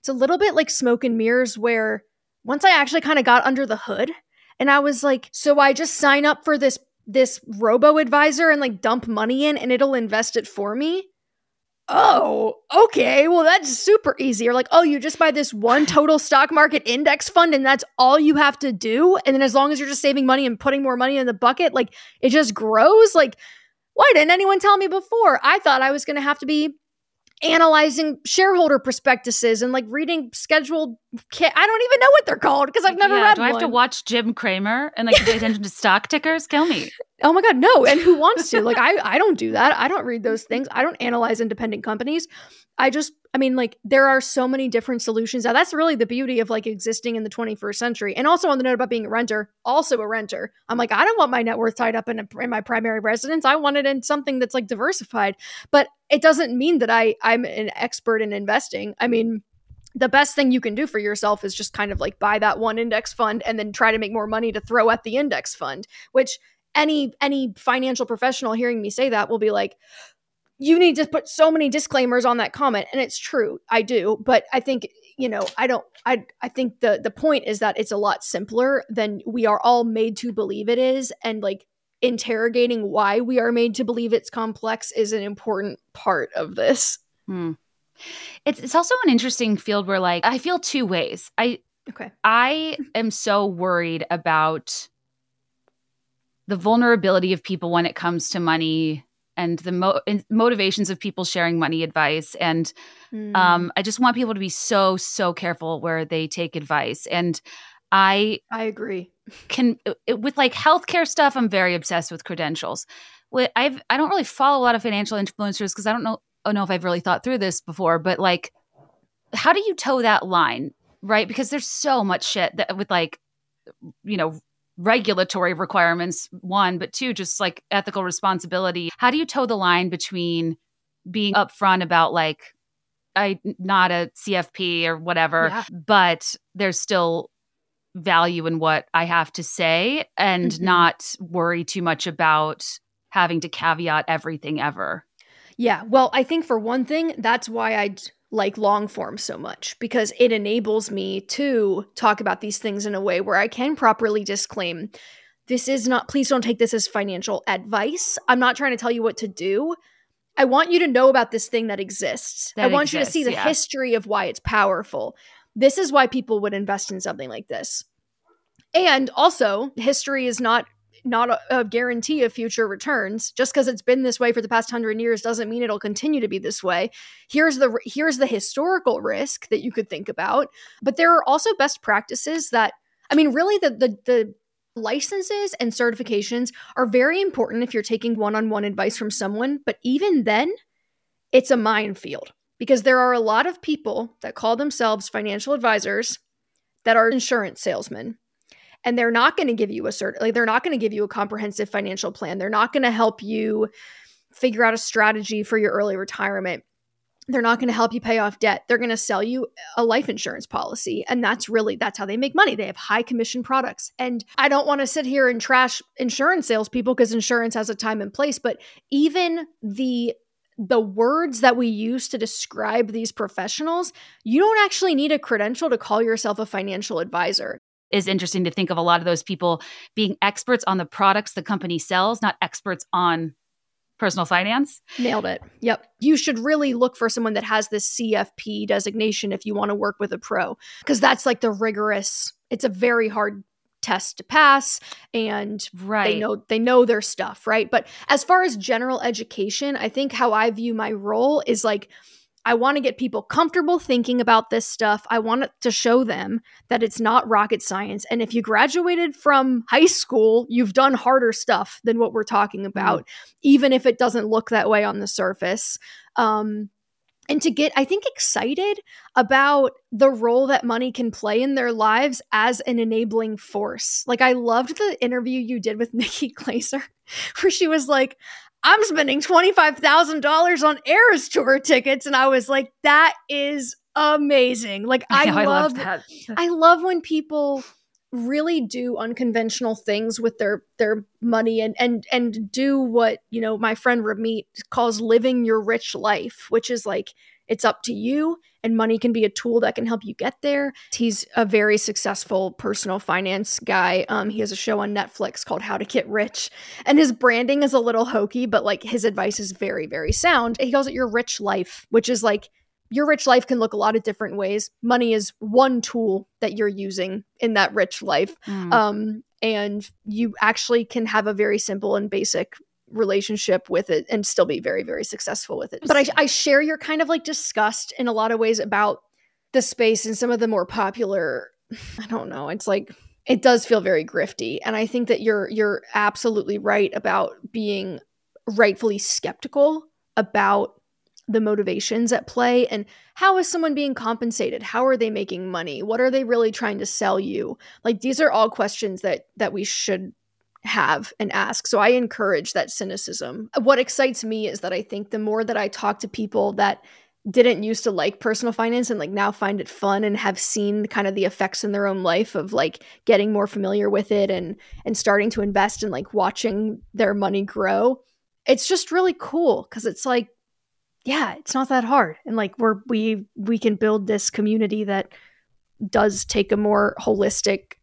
Speaker 2: it's a little bit like smoke and mirrors where once I actually kind of got under the hood and I was like so I just sign up for this this robo advisor and like dump money in and it'll invest it for me. Oh, okay. Well, that's super easy. Or like, oh, you just buy this one total stock market index fund and that's all you have to do. And then as long as you're just saving money and putting more money in the bucket, like it just grows. Like, why didn't anyone tell me before? I thought I was going to have to be analyzing shareholder prospectuses and like reading scheduled. I don't even know what they're called because I've never
Speaker 1: yeah,
Speaker 2: read
Speaker 1: Do I have
Speaker 2: one.
Speaker 1: to watch Jim Cramer and like pay attention to stock tickers? Kill me.
Speaker 2: Oh my god, no! And who wants to? Like, I I don't do that. I don't read those things. I don't analyze independent companies. I just, I mean, like, there are so many different solutions now. That's really the beauty of like existing in the 21st century. And also on the note about being a renter, also a renter. I'm like, I don't want my net worth tied up in a, in my primary residence. I want it in something that's like diversified. But it doesn't mean that I I'm an expert in investing. I mean. The best thing you can do for yourself is just kind of like buy that one index fund and then try to make more money to throw at the index fund, which any any financial professional hearing me say that will be like you need to put so many disclaimers on that comment and it's true i do but i think you know i don't i i think the the point is that it's a lot simpler than we are all made to believe it is and like interrogating why we are made to believe it's complex is an important part of this
Speaker 1: Hmm. It's it's also an interesting field where like I feel two ways. I
Speaker 2: okay.
Speaker 1: I am so worried about the vulnerability of people when it comes to money and the mo- motivations of people sharing money advice. And
Speaker 2: Mm.
Speaker 1: um I just want people to be so so careful where they take advice. And I
Speaker 2: i agree.
Speaker 1: can it, with like healthcare stuff i'm very obsessed with credentials. With- i've i don't really follow a lot of financial influencers because i don't know I don't know if i've really thought through this before but like how do you toe that line right because there's so much shit that with like you know regulatory requirements one but two just like ethical responsibility how do you toe the line between being upfront about like i not a CFP or whatever
Speaker 2: Yeah.
Speaker 1: but there's still value in what I have to say and
Speaker 2: Mhm.
Speaker 1: not worry too much about having to caveat everything ever.
Speaker 2: Yeah, well, I think for one thing, that's why I like long form so much because it enables me to talk about these things in a way where I can properly disclaim this is not, please don't take this as financial advice. I'm not trying to tell you what to do. I want you to know about this thing that exists. I
Speaker 1: That
Speaker 2: want you to see the
Speaker 1: yeah.
Speaker 2: history of why it's powerful. This is why people would invest in something like this. And also, history is not not a, a guarantee of future returns. Just because it's been this way for the past hundred years doesn't mean it'll continue to be this way. Here's the here's the historical risk that you could think about, but there are also best practices that I mean, really, the the the licenses and certifications are very important if you're taking one-on-one advice from someone, but even then, it's a minefield because there are a lot of people that call themselves financial advisors that are insurance salesmen and they're not going to give you a cert like they're not going to give you a comprehensive financial plan. They're not going to help you figure out a strategy for your early retirement. They're not going to help you pay off debt. They're going to sell you a life insurance policy and that's really that's how they make money. They have high commission products. And i don't want to sit here and trash insurance salespeople because insurance has a time and place but even the the words that we use to describe these professionals, you don't actually need a credential to call yourself a financial advisor.
Speaker 1: Is interesting to think of a lot of those people being experts on the products the company sells, not experts on personal finance.
Speaker 2: Nailed it. Yep. You should really look for someone that has this CFP designation if you want to work with a pro, because that's like the rigorous, it's a very hard test to pass and right. they know they know their stuff, right? But as far as general education, I think how I view my role is like I want to get people comfortable thinking about this stuff. I want to show them that it's not rocket science. And if you graduated from high school, you've done harder stuff than what we're talking about, mm. even if it doesn't look that way on the surface. Um, and to get, I think, excited about the role that money can play in their lives as an enabling force. Like, I loved the interview you did with Nikki Glaser, where she was like, I'm spending $25,000 on Eras Tour tickets. And I was like, that is amazing. Like, I, love, I love that. I love when people really do unconventional things with their their money and and and do what you know my friend Ramit calls living your rich life which is like it's up to you and money can be a tool that can help you get there he's a very successful personal finance guy um he has a show on Netflix called How to Get Rich and his branding is a little hokey but like his advice is very very sound he calls it your rich life which is like your rich life can look a lot of different ways. Money is one tool that you're using in that rich life. Mm. Um, and you actually can have a very simple and basic relationship with it and still be very, very successful with it. But I, I share your kind of like disgust in a lot of ways about the space and some of the more popular, I don't know, it's like it does feel very grifty. And I think that you're you're absolutely right about being rightfully skeptical about the motivations at play and how is someone being compensated how are they making money what are they really trying to sell you like these are all questions that that we should have and ask so i encourage that cynicism what excites me is that i think the more that i talk to people that didn't used to like personal finance and like now find it fun and have seen kind of the effects in their own life of like getting more familiar with it and and starting to invest and like watching their money grow it's just really cool because it's like yeah, it's not that hard. And like we're we we can build this community that does take a more holistic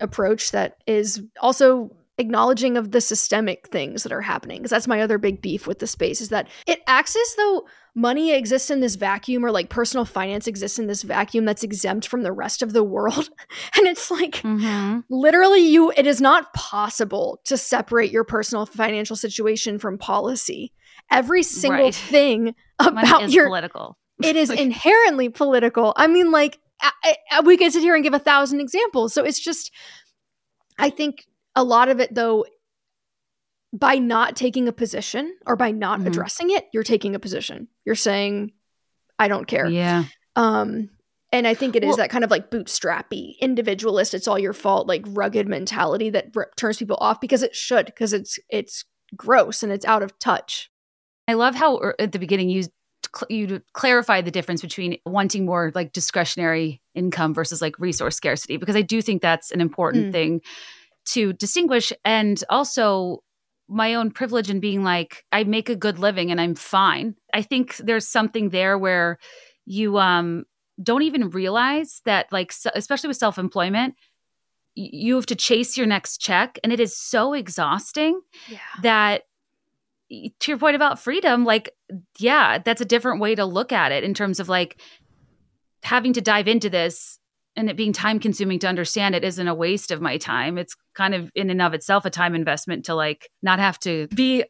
Speaker 2: approach that is also acknowledging of the systemic things that are happening because that's my other big beef with the space is that it acts as though money exists in this vacuum or like personal finance exists in this vacuum that's exempt from the rest of the world and it's like mm-hmm. literally you it is not possible to separate your personal financial situation from policy every single right. thing about your
Speaker 1: political.
Speaker 2: It is inherently political. I mean, like I, I, we could sit here and give a thousand examples. So it's just, I think a lot of it though, by not taking a position or by not mm-hmm. addressing it, you're taking a position. You're saying, I don't care.
Speaker 1: Yeah.
Speaker 2: Um, and I think it is well, that kind of like bootstrappy, individualist, it's all your fault, like rugged mentality that r- turns people off because it should, because it's it's gross and it's out of touch.
Speaker 1: I love how er, at the beginning you you clarify the difference between wanting more like discretionary income versus like resource scarcity because I do think that's an important mm. thing to distinguish and also my own privilege in being like I make a good living and I'm fine. I think there's something there where you um don't even realize that like especially with self-employment you have to chase your next check and it is so exhausting yeah. that to your point about freedom, like, yeah, that's a different way to look at it in terms of like having to dive into this and it being time consuming to understand it isn't a waste of my time. It's kind of in and of itself a time investment to like not have to be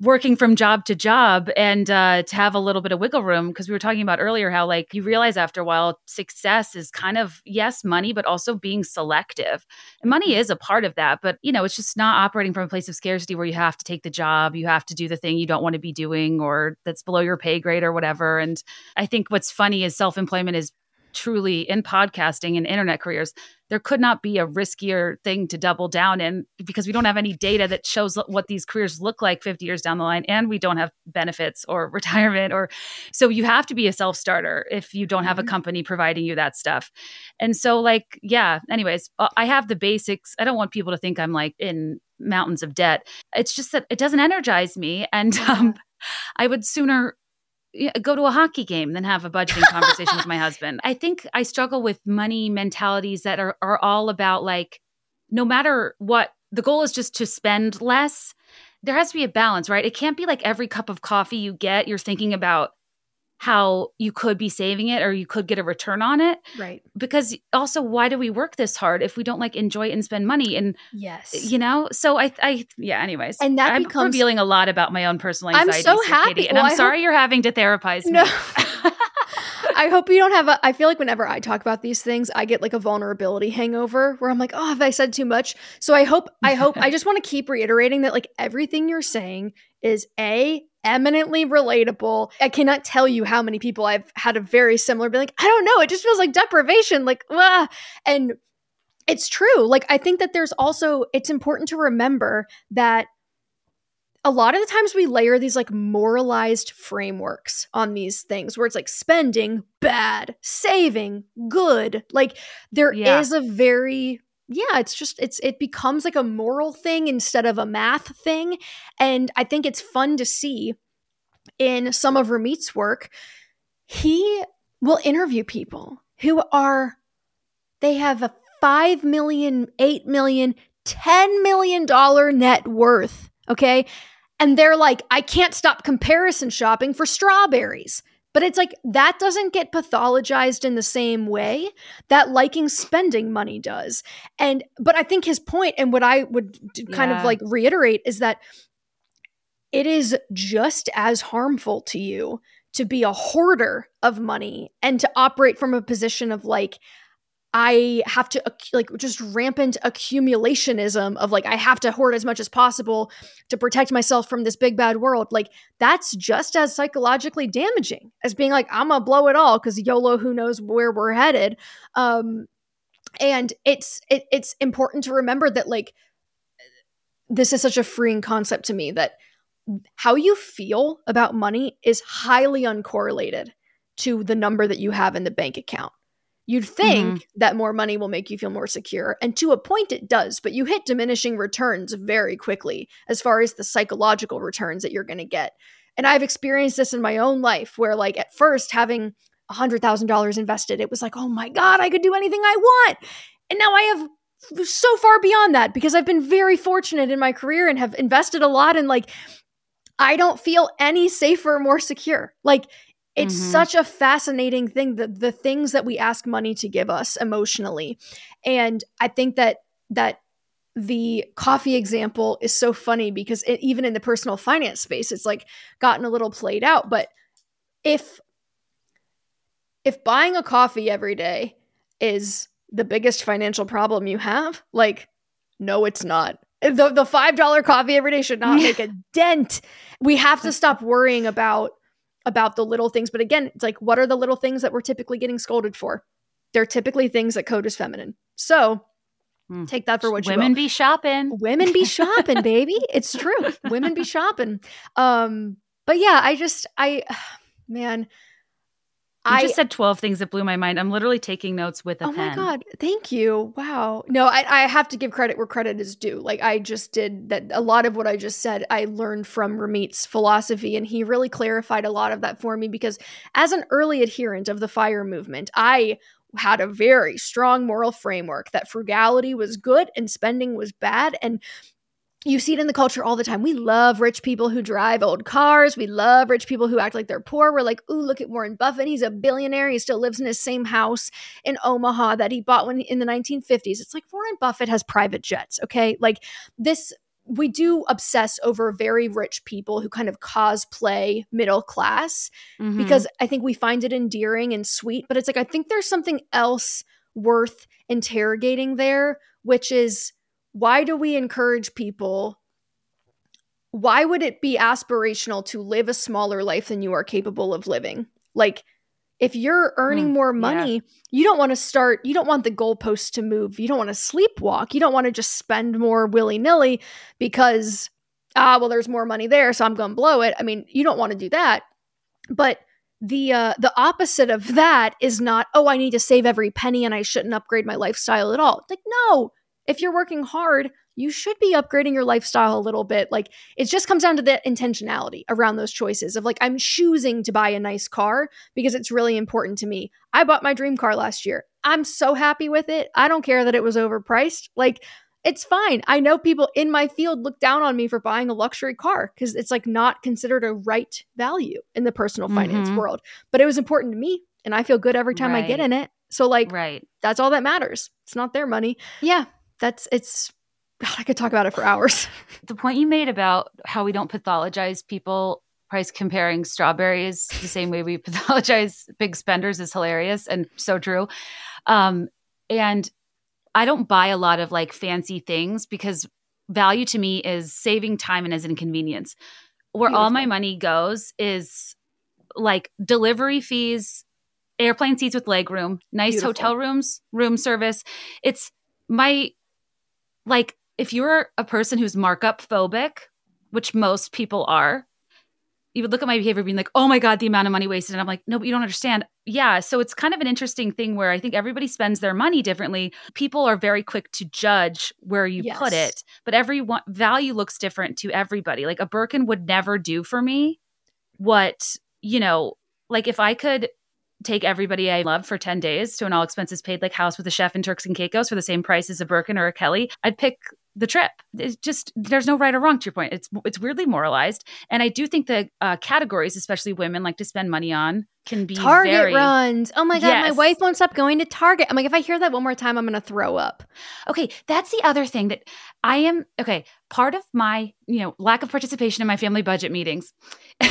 Speaker 1: working from job to job and uh, to have a little bit of wiggle room. Because we were talking about earlier how like you realize after a while success is kind of, yes, money, but also being selective. And money is a part of that. But, you know, it's just not operating from a place of scarcity where you have to take the job, you have to do the thing you don't want to be doing or that's below your pay grade or whatever. And I think what's funny is self employment is truly in podcasting and internet careers, there could not be a riskier thing to double down in because we don't have any data that shows what these careers look like 50 years down the line and we don't have benefits or retirement or so you have to be a self-starter if you don't have mm-hmm. a company providing you that stuff. And so like yeah, anyways, uh, I have the basics. I don't want people to think I'm like in mountains of debt. It's just that it doesn't energize me and um I would sooner go to a hockey game than have a budgeting conversation with my husband. I think I struggle with money mentalities that are are all about like no matter what the goal is just to spend less. There has to be a balance, right? It can't be like every cup of coffee you get, you're thinking about how you could be saving it or you could get a return on it.
Speaker 2: Right.
Speaker 1: Because also why do we work this hard if we don't like enjoy it and spend money and
Speaker 2: yes.
Speaker 1: You know? So I I yeah, anyways.
Speaker 2: And that
Speaker 1: I'm
Speaker 2: becomes
Speaker 1: revealing a lot about my own personal anxiety.
Speaker 2: I'm so happy.
Speaker 1: Katie, and well, I'm I sorry hope- you're having to therapize
Speaker 2: no.
Speaker 1: me.
Speaker 2: I hope you don't have a. I feel like whenever I talk about these things, I get like a vulnerability hangover where I'm like, oh, have I said too much? So I hope, I hope, I just want to keep reiterating that like everything you're saying is A, eminently relatable. I cannot tell you how many people I've had a very similar be like, I don't know, it just feels like deprivation. Like, ah. and it's true. Like, I think that there's also, it's important to remember that a lot of the times we layer these like moralized frameworks on these things where it's like spending bad, saving good. Like, there yeah. is a very yeah, it's just it's it becomes like a moral thing instead of a math thing. And I think it's fun to see in some of Ramit's work, he will interview people who are they have a 5 million, 8 million, 10 million dollar net worth, okay? And they're like, I can't stop comparison shopping for strawberries. But it's like that doesn't get pathologized in the same way that liking spending money does. And but I think his point and what I would kind yeah. of like reiterate is that it is just as harmful to you to be a hoarder of money and to operate from a position of like I have to like just rampant accumulationism of like I have to hoard as much as possible to protect myself from this big bad world. Like that's just as psychologically damaging as being like I'm gonna blow it all because YOLO, who knows where we're headed. Um, and it's it, it's important to remember that like this is such a freeing concept to me that how you feel about money is highly uncorrelated to the number that you have in the bank account. You'd think mm-hmm. that more money will make you feel more secure. And to a point, it does, but you hit diminishing returns very quickly as far as the psychological returns that you're going to get. And I've experienced this in my own life where, like, at first, having $100,000 invested, it was like, oh my God, I could do anything I want. And now I have so far beyond that because I've been very fortunate in my career and have invested a lot. And, like, I don't feel any safer, more secure. Like, it's mm-hmm. such a fascinating thing that the things that we ask money to give us emotionally. And i think that that the coffee example is so funny because it, even in the personal finance space it's like gotten a little played out. But if if buying a coffee every day is the biggest financial problem you have like no it's not. The, the five dollar coffee every day should not make a dent. We have to stop worrying about about the little things. But again, it's like, what are the little things that we're typically getting scolded for? They're typically things that code is feminine. So mm. take that for what
Speaker 1: you Women be shopping.
Speaker 2: Women be shopping, baby. It's true. Women be shopping. Um, but yeah, I just, I, man,
Speaker 1: you I just said 12 things that blew my mind. I'm literally taking notes with a
Speaker 2: oh
Speaker 1: pen.
Speaker 2: my God. Thank you. Wow. No, I, I have to give credit where credit is due. Like, I just did that. A lot of what I just said, I learned from Ramit's philosophy, and he really clarified a lot of that for me because as an early adherent of the FIRE movement, I had a very strong moral framework that frugality was good and spending was bad. And you see it in the culture all the time. We love rich people who drive old cars. We love rich people who act like they're poor. We're like, ooh, look at Warren Buffett. He's a billionaire. He still lives in his same house in Omaha that he bought when in the 1950s. It's like Warren Buffett has private jets. Okay, like this. We do obsess over very rich people who kind of cosplay middle class
Speaker 1: Mhm.
Speaker 2: because I think we find it endearing and sweet. But it's like I think there's something else worth interrogating there, which is why do we encourage people why would it be aspirational to live a smaller life than you are capable of living? Like if you're earning
Speaker 1: Hmm,
Speaker 2: more
Speaker 1: yeah.
Speaker 2: money you don't want to start you don't want the goalposts to move. You don't want to sleepwalk. You don't want to just spend more willy-nilly because ah well there's more money there so i'm going to blow it. I mean you don't want to do that. But the uh the opposite of that is not oh i need to save every penny and i shouldn't upgrade my lifestyle at all. Like no if you're working hard you should be upgrading your lifestyle a little bit. Like it just comes down to the intentionality around those choices of like i'm choosing to buy a nice car because it's really important to me. I bought my dream car last year. I'm so happy with it. I don't care that it was overpriced. Like it's fine. I know people in my field look down on me for buying a luxury car because it's like not considered a right value in the personal finance
Speaker 1: Mhm.
Speaker 2: world. But it was important to me and i feel good every time i get in it. So like
Speaker 1: right.
Speaker 2: that's all that matters. It's not their money. Yeah that's it's God, i could talk about it for hours
Speaker 1: the point you made about how we don't pathologize people price comparing strawberries the same way we pathologize big spenders is hilarious and so true. Um, and I don't buy a lot of like fancy things because value to me is saving time and as inconvenience. Where all my money goes is like delivery fees, airplane seats with legroom, nice
Speaker 2: Beautiful.
Speaker 1: hotel rooms, room service. It's my like if you're a person who's markup phobic, which most people are, you would look at my behavior being like, oh my God, the amount of money wasted. And I'm like, no, but you don't understand. Yeah. So it's kind of an interesting thing where I think everybody spends their money differently. People are very quick to judge where you put it, but every one, value looks different to everybody. Like a Birkin would never do for me what, you know, like if I could take everybody I love for 10 days to an all expenses paid like house with a chef and Turks and Caicos for the same price as a Birkin or a Kelly, I'd pick the trip. It's just there's no right or wrong to your point. It's it's weirdly moralized, and I do think that uh, categories, especially women, like to spend money on, can be
Speaker 2: Target
Speaker 1: very
Speaker 2: runs. Oh my god, my wife won't stop going to Target. I'm like, if I hear that one more time, I'm gonna throw up.
Speaker 1: Okay, that's the other thing that I am okay. Part of my, you know, lack of participation in my family budget meetings. my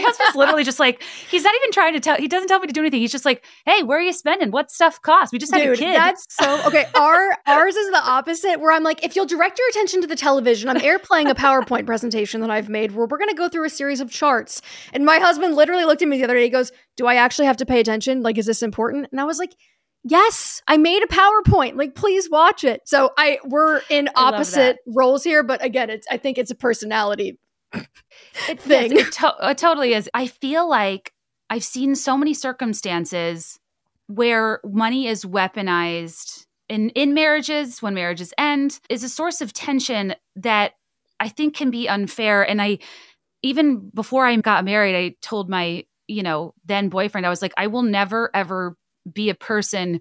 Speaker 1: husband's literally just like he's not even trying to tell. He doesn't tell me to do anything. He's just like, "Hey, where are you spending? What stuff costs? We just had a
Speaker 2: Dude,
Speaker 1: kid."
Speaker 2: that's so okay. Our ours is the opposite, where I'm like, if you'll direct your attention to the television, I'm air playing a PowerPoint presentation that I've made where we're gonna go through a series of charts. And my husband literally looked at me the other day. He goes, "Do I actually have to pay attention? Like, is this important?" And I was like. Yes, I made a PowerPoint. Like, please watch it. So I we're in opposite roles here, but again, it's I think it's a personality
Speaker 1: it,
Speaker 2: thing.
Speaker 1: Yes, it, to- it totally is. I feel like I've seen so many circumstances where money is weaponized in in marriages when marriages end is a source of tension that I think can be unfair. And I even before I got married, I told my you know then boyfriend I was like, I will never ever be a person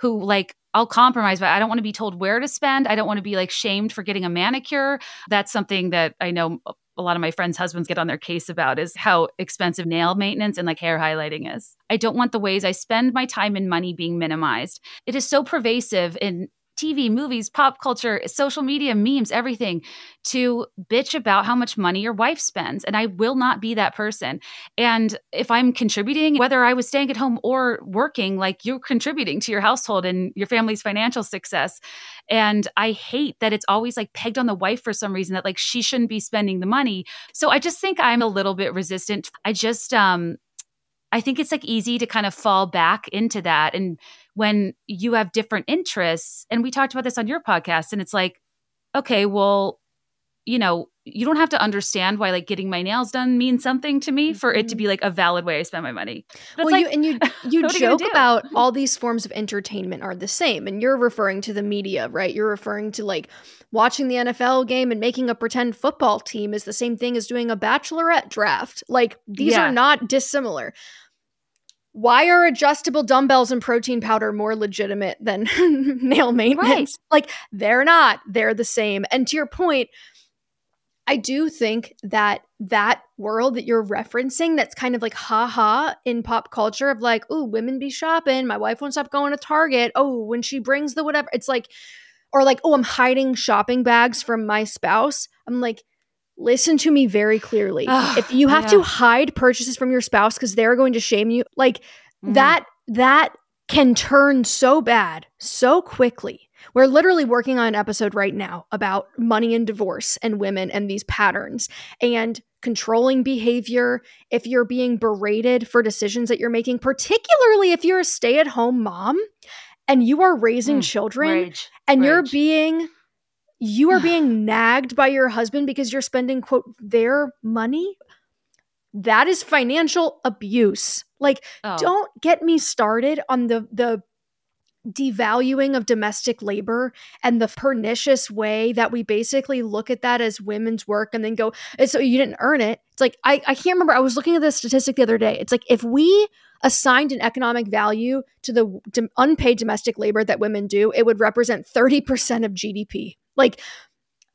Speaker 1: who like I'll compromise, but I don't want to be told where to spend. I don't want to be like shamed for getting a manicure. That's something that I know a lot of my friends' husbands get on their case about is how expensive nail maintenance and like hair highlighting is. I don't want the ways I spend my time and money being minimized. It is so pervasive in TV, movies, pop culture, social media, memes, everything to bitch about how much money your wife spends. And I will not be that person. And if I'm contributing, whether I was staying at home or working, like you're contributing to your household and your family's financial success. And I hate that it's always like pegged on the wife for some reason that like she shouldn't be spending the money. So I just think I'm a little bit resistant. I just, um, I think it's like easy to kind of fall back into that. And when you have different interests, and we talked about this on your podcast, and it's like, okay, well, you know, you don't have to understand why like getting my nails done means something to me for it to be mm-hmm. like a valid way I spend my money.
Speaker 2: Well,
Speaker 1: like,
Speaker 2: you and you you
Speaker 1: are you
Speaker 2: joke about all these forms of entertainment are the same, and you're referring to the media, right? You're referring to like watching the NFL game and making a pretend football team is the same thing as doing a bachelorette draft. Like these
Speaker 1: Yeah.
Speaker 2: are not dissimilar. Why are adjustable dumbbells and protein powder more legitimate than nail maintenance? Like they're not. They're the same. And to your point, I do think that that world that you're referencing, that's kind of like haha in pop culture of like, oh, women be shopping. My wife won't stop going to Target. Oh, when she brings the whatever, it's like, or like, oh, I'm hiding shopping bags from my spouse. I'm like, listen to me very clearly. if you have yeah. to hide purchases from your spouse because they're going to shame you, like mm-hmm. that, that can turn so bad so quickly we're literally working on an episode right now about money and divorce and women and these patterns and controlling behavior. If you're being berated for decisions that you're making, particularly if you're a stay at home mom and you are raising mm, children rage, and rage. you're being you are being nagged by your husband because you're spending quote their money that is financial abuse like oh. don't get me started on the the devaluing of domestic labor and the pernicious way that we basically look at that as women's work and then go, so you didn't earn it. It's like, I, I can't remember. I was looking at this statistic the other day. It's like if we assigned an economic value to the d- unpaid domestic labor that women do, it would represent 30% of GDP. Like,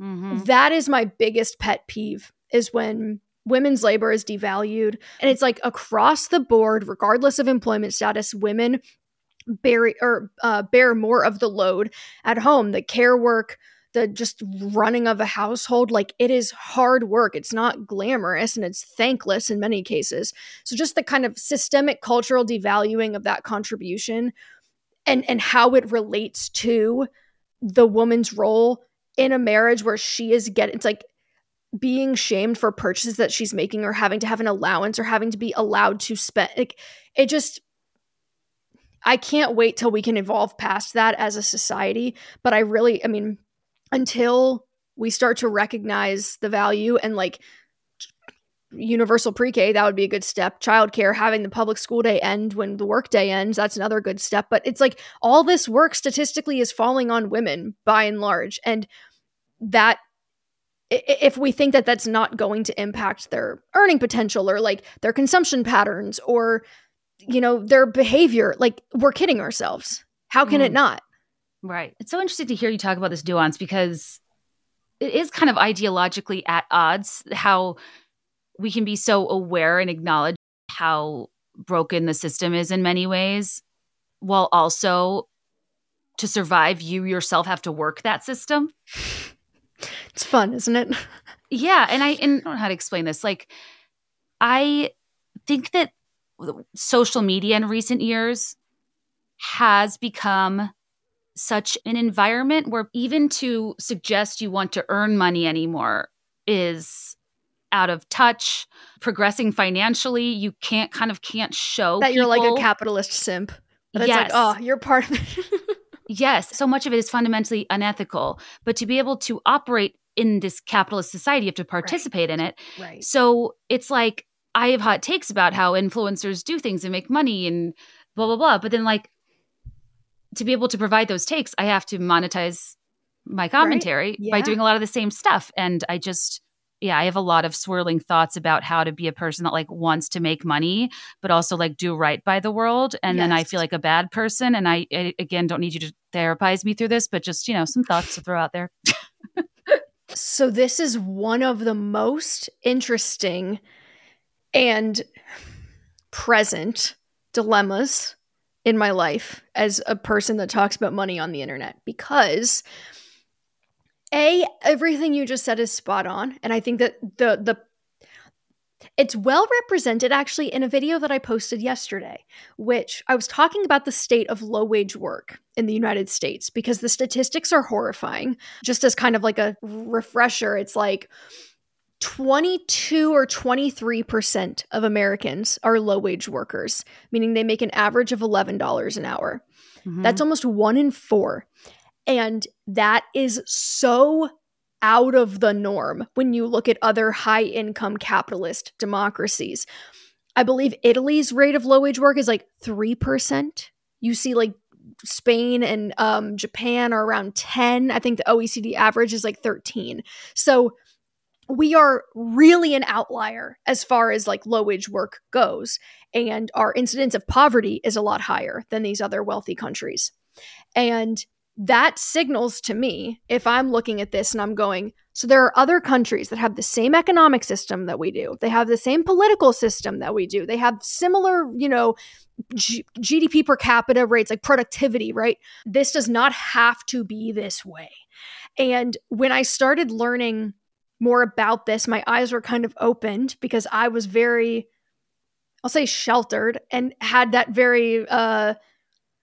Speaker 2: mm-hmm. that is my biggest pet peeve is when women's labor is devalued and it's like across the board regardless of employment status women bear or uh, bear more of the load at home the care work the just running of a household. Like it is hard work. It's not glamorous and it's thankless in many cases. So just the kind of systemic cultural devaluing of that contribution and and how it relates to the woman's role in a marriage where she is getting it's like being shamed for purchases that she's making or having to have an allowance or having to be allowed to spend like it just I can't wait till we can evolve past that as a society. But I really, I mean, until we start to recognize the value and like universal pre-K, that would be a good step. Childcare, having the public school day end when the workday ends, that's another good step. But it's like all this work statistically is falling on women by and large. And that if we think that that's not going to impact their earning potential or like their consumption patterns or you know, their behavior. Like we're kidding ourselves. How can mm. it not?
Speaker 1: Right. It's so interesting to hear you talk about this nuance because it is kind of ideologically at odds how we can be so aware and acknowledge how broken the system is in many ways while also to survive you yourself have to work that system.
Speaker 2: It's fun isn't it?
Speaker 1: Yeah and i and I don't know how to explain this. Like i think that social media in recent years has become such an environment where even to suggest you want to earn money anymore is out of touch progressing financially you can't kind of can't show
Speaker 2: that you're like a capitalist simp but yes. it's like oh you're part of it
Speaker 1: yes so much of it is fundamentally unethical but to be able to operate in this capitalist society you have to participate right. in it
Speaker 2: right
Speaker 1: so it's like I have hot takes about how influencers do things and make money and blah blah blah. But then like to be able to provide those takes, I have to monetize my commentary right? yeah. by doing a lot of the same stuff. And I just yeah, I have a lot of swirling thoughts about how to be a person that like wants to make money, but also like do right by the world. And yes. then I feel like a bad person. And I, I, again don't need you to therapize me through this, but just you know some thoughts to throw out there.
Speaker 2: so this is one of the most interesting and present dilemmas in my life as a person that talks about money on the internet because a everything you just said is spot on and i think that the the it's well represented actually in a video that I posted yesterday, which I was talking about the state of low wage work in the United States because the statistics are horrifying. Just as kind of like a refresher, it's like 22 or 23% of Americans are low wage workers, meaning they make an average of $11 an hour. Mm-hmm. That's almost one in four. And that is so out of the norm when you look at other high income capitalist democracies. I believe Italy's rate of low wage work is like 3%. You see, like, Spain and um, Japan are around 10. I think the OECD average is like 13. So, we are really an outlier as far as like low wage work goes. And our incidence of poverty is a lot higher than these other wealthy countries. And that signals to me if I'm looking at this and I'm going, so there are other countries that have the same economic system that we do. They have the same political system that we do. They have similar, you know, G- GDP per capita rates, like productivity, right? This does not have to be this way. And when I started learning more about this, my eyes were kind of opened because I was very, I'll say sheltered and had that very uh,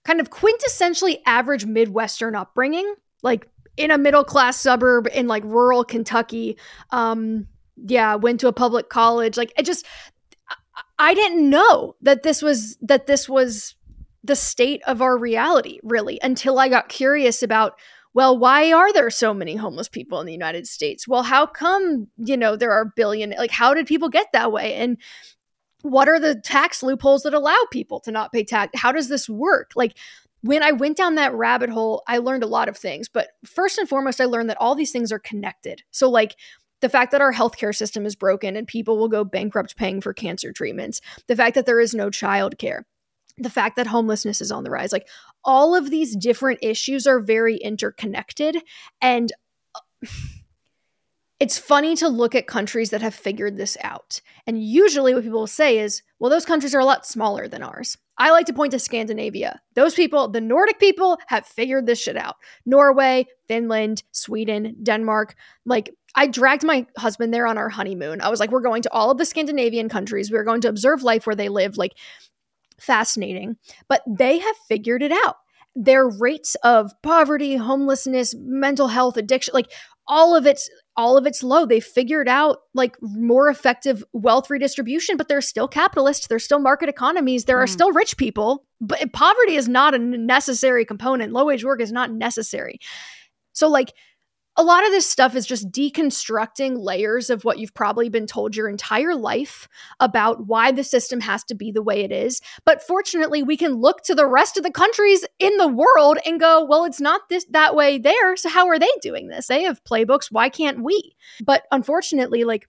Speaker 2: kind of quintessentially average Midwestern upbringing, like in a middle class suburb in like rural Kentucky. Um, yeah, went to a public college. Like it just, I didn't know that this was that this was the state of our reality really until I got curious about well, why are there so many homeless people in the United States? Well, how come, you know, there are billion like how did people get that way? And what are the tax loopholes that allow people to not pay tax? How does this work? Like when I went down that rabbit hole, I learned a lot of things. But first and foremost, I learned that all these things are connected. So, like, the fact that our healthcare system is broken and people will go bankrupt paying for cancer treatments, the fact that there is no childcare, the fact that homelessness is on the rise, like all of these different issues are very interconnected. And uh, it's funny to look at countries that have figured this out. And usually, what people will say is, well, those countries are a lot smaller than ours. I like to point to Scandinavia. Those people, the Nordic people, have figured this shit out. Norway, Finland, Sweden, Denmark. Like, I dragged my husband there on our honeymoon. I was like, we're going to all of the Scandinavian countries. We're going to observe life where they live. Like, fascinating. But they have figured it out. Their rates of poverty, homelessness, mental health, addiction, like all of it's all of it's low. They figured out like more effective wealth redistribution, but they're still capitalists. They're still market economies. There mm. are still rich people, but poverty is not a necessary component. Low wage work is not necessary. So, like, a lot of this stuff is just deconstructing layers of what you've probably been told your entire life about why the system has to be the way it is. But fortunately, we can look to the rest of the countries in the world and go, well, it's not this that way there. So how are they doing this? They have playbooks. Why can't we? But unfortunately, like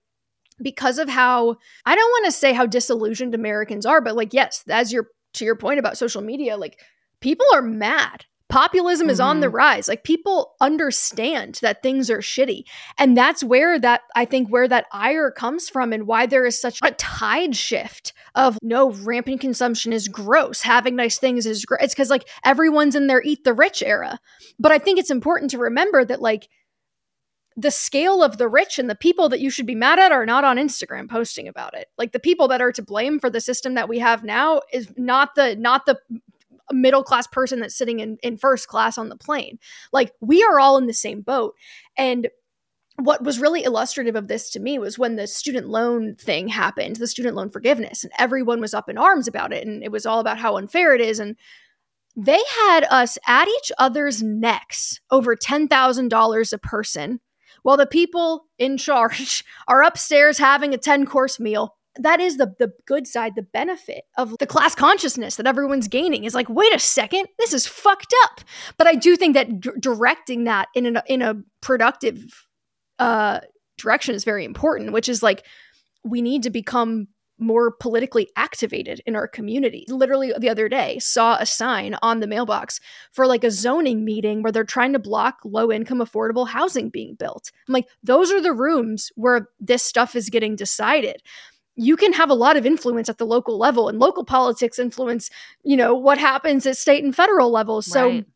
Speaker 2: because of how I don't want to say how disillusioned Americans are, but like yes, as your to your point about social media, like people are mad Populism mm-hmm. is on the mm-hmm. rise. Like people understand that things are shitty. And that's where that I think where that ire comes from and why there is such a tide shift of no rampant consumption is gross. Having nice things is great. It's because like everyone's in their eat the rich era. But I think it's important to remember that like the scale of the rich and the people that you should be mad at are not on Instagram posting about it. Like the people that are to blame for the system that we have now is not the not the middle class person that's sitting in, in first class on the plane. Like we are all in the same boat. And what was really illustrative of this to me was when the student loan thing happened, the student loan forgiveness, and everyone was up in arms about it. And it was all about how unfair it is. And they had us at each other's necks over $10,000 a person while the people in charge are upstairs having a 10 course meal that is the the good side the benefit of the class consciousness that everyone's gaining is like wait a second this is fucked up but i do think that d- directing that in a in a productive uh direction is very important which is like we need to become more politically activated in our community. Literally the other day saw a sign on the mailbox for like a zoning meeting where they're trying to block low income affordable housing being built. I'm like those are the rooms where this stuff is getting decided you can have a lot of influence at the local level and local politics influence you know what happens at state and federal levels so right.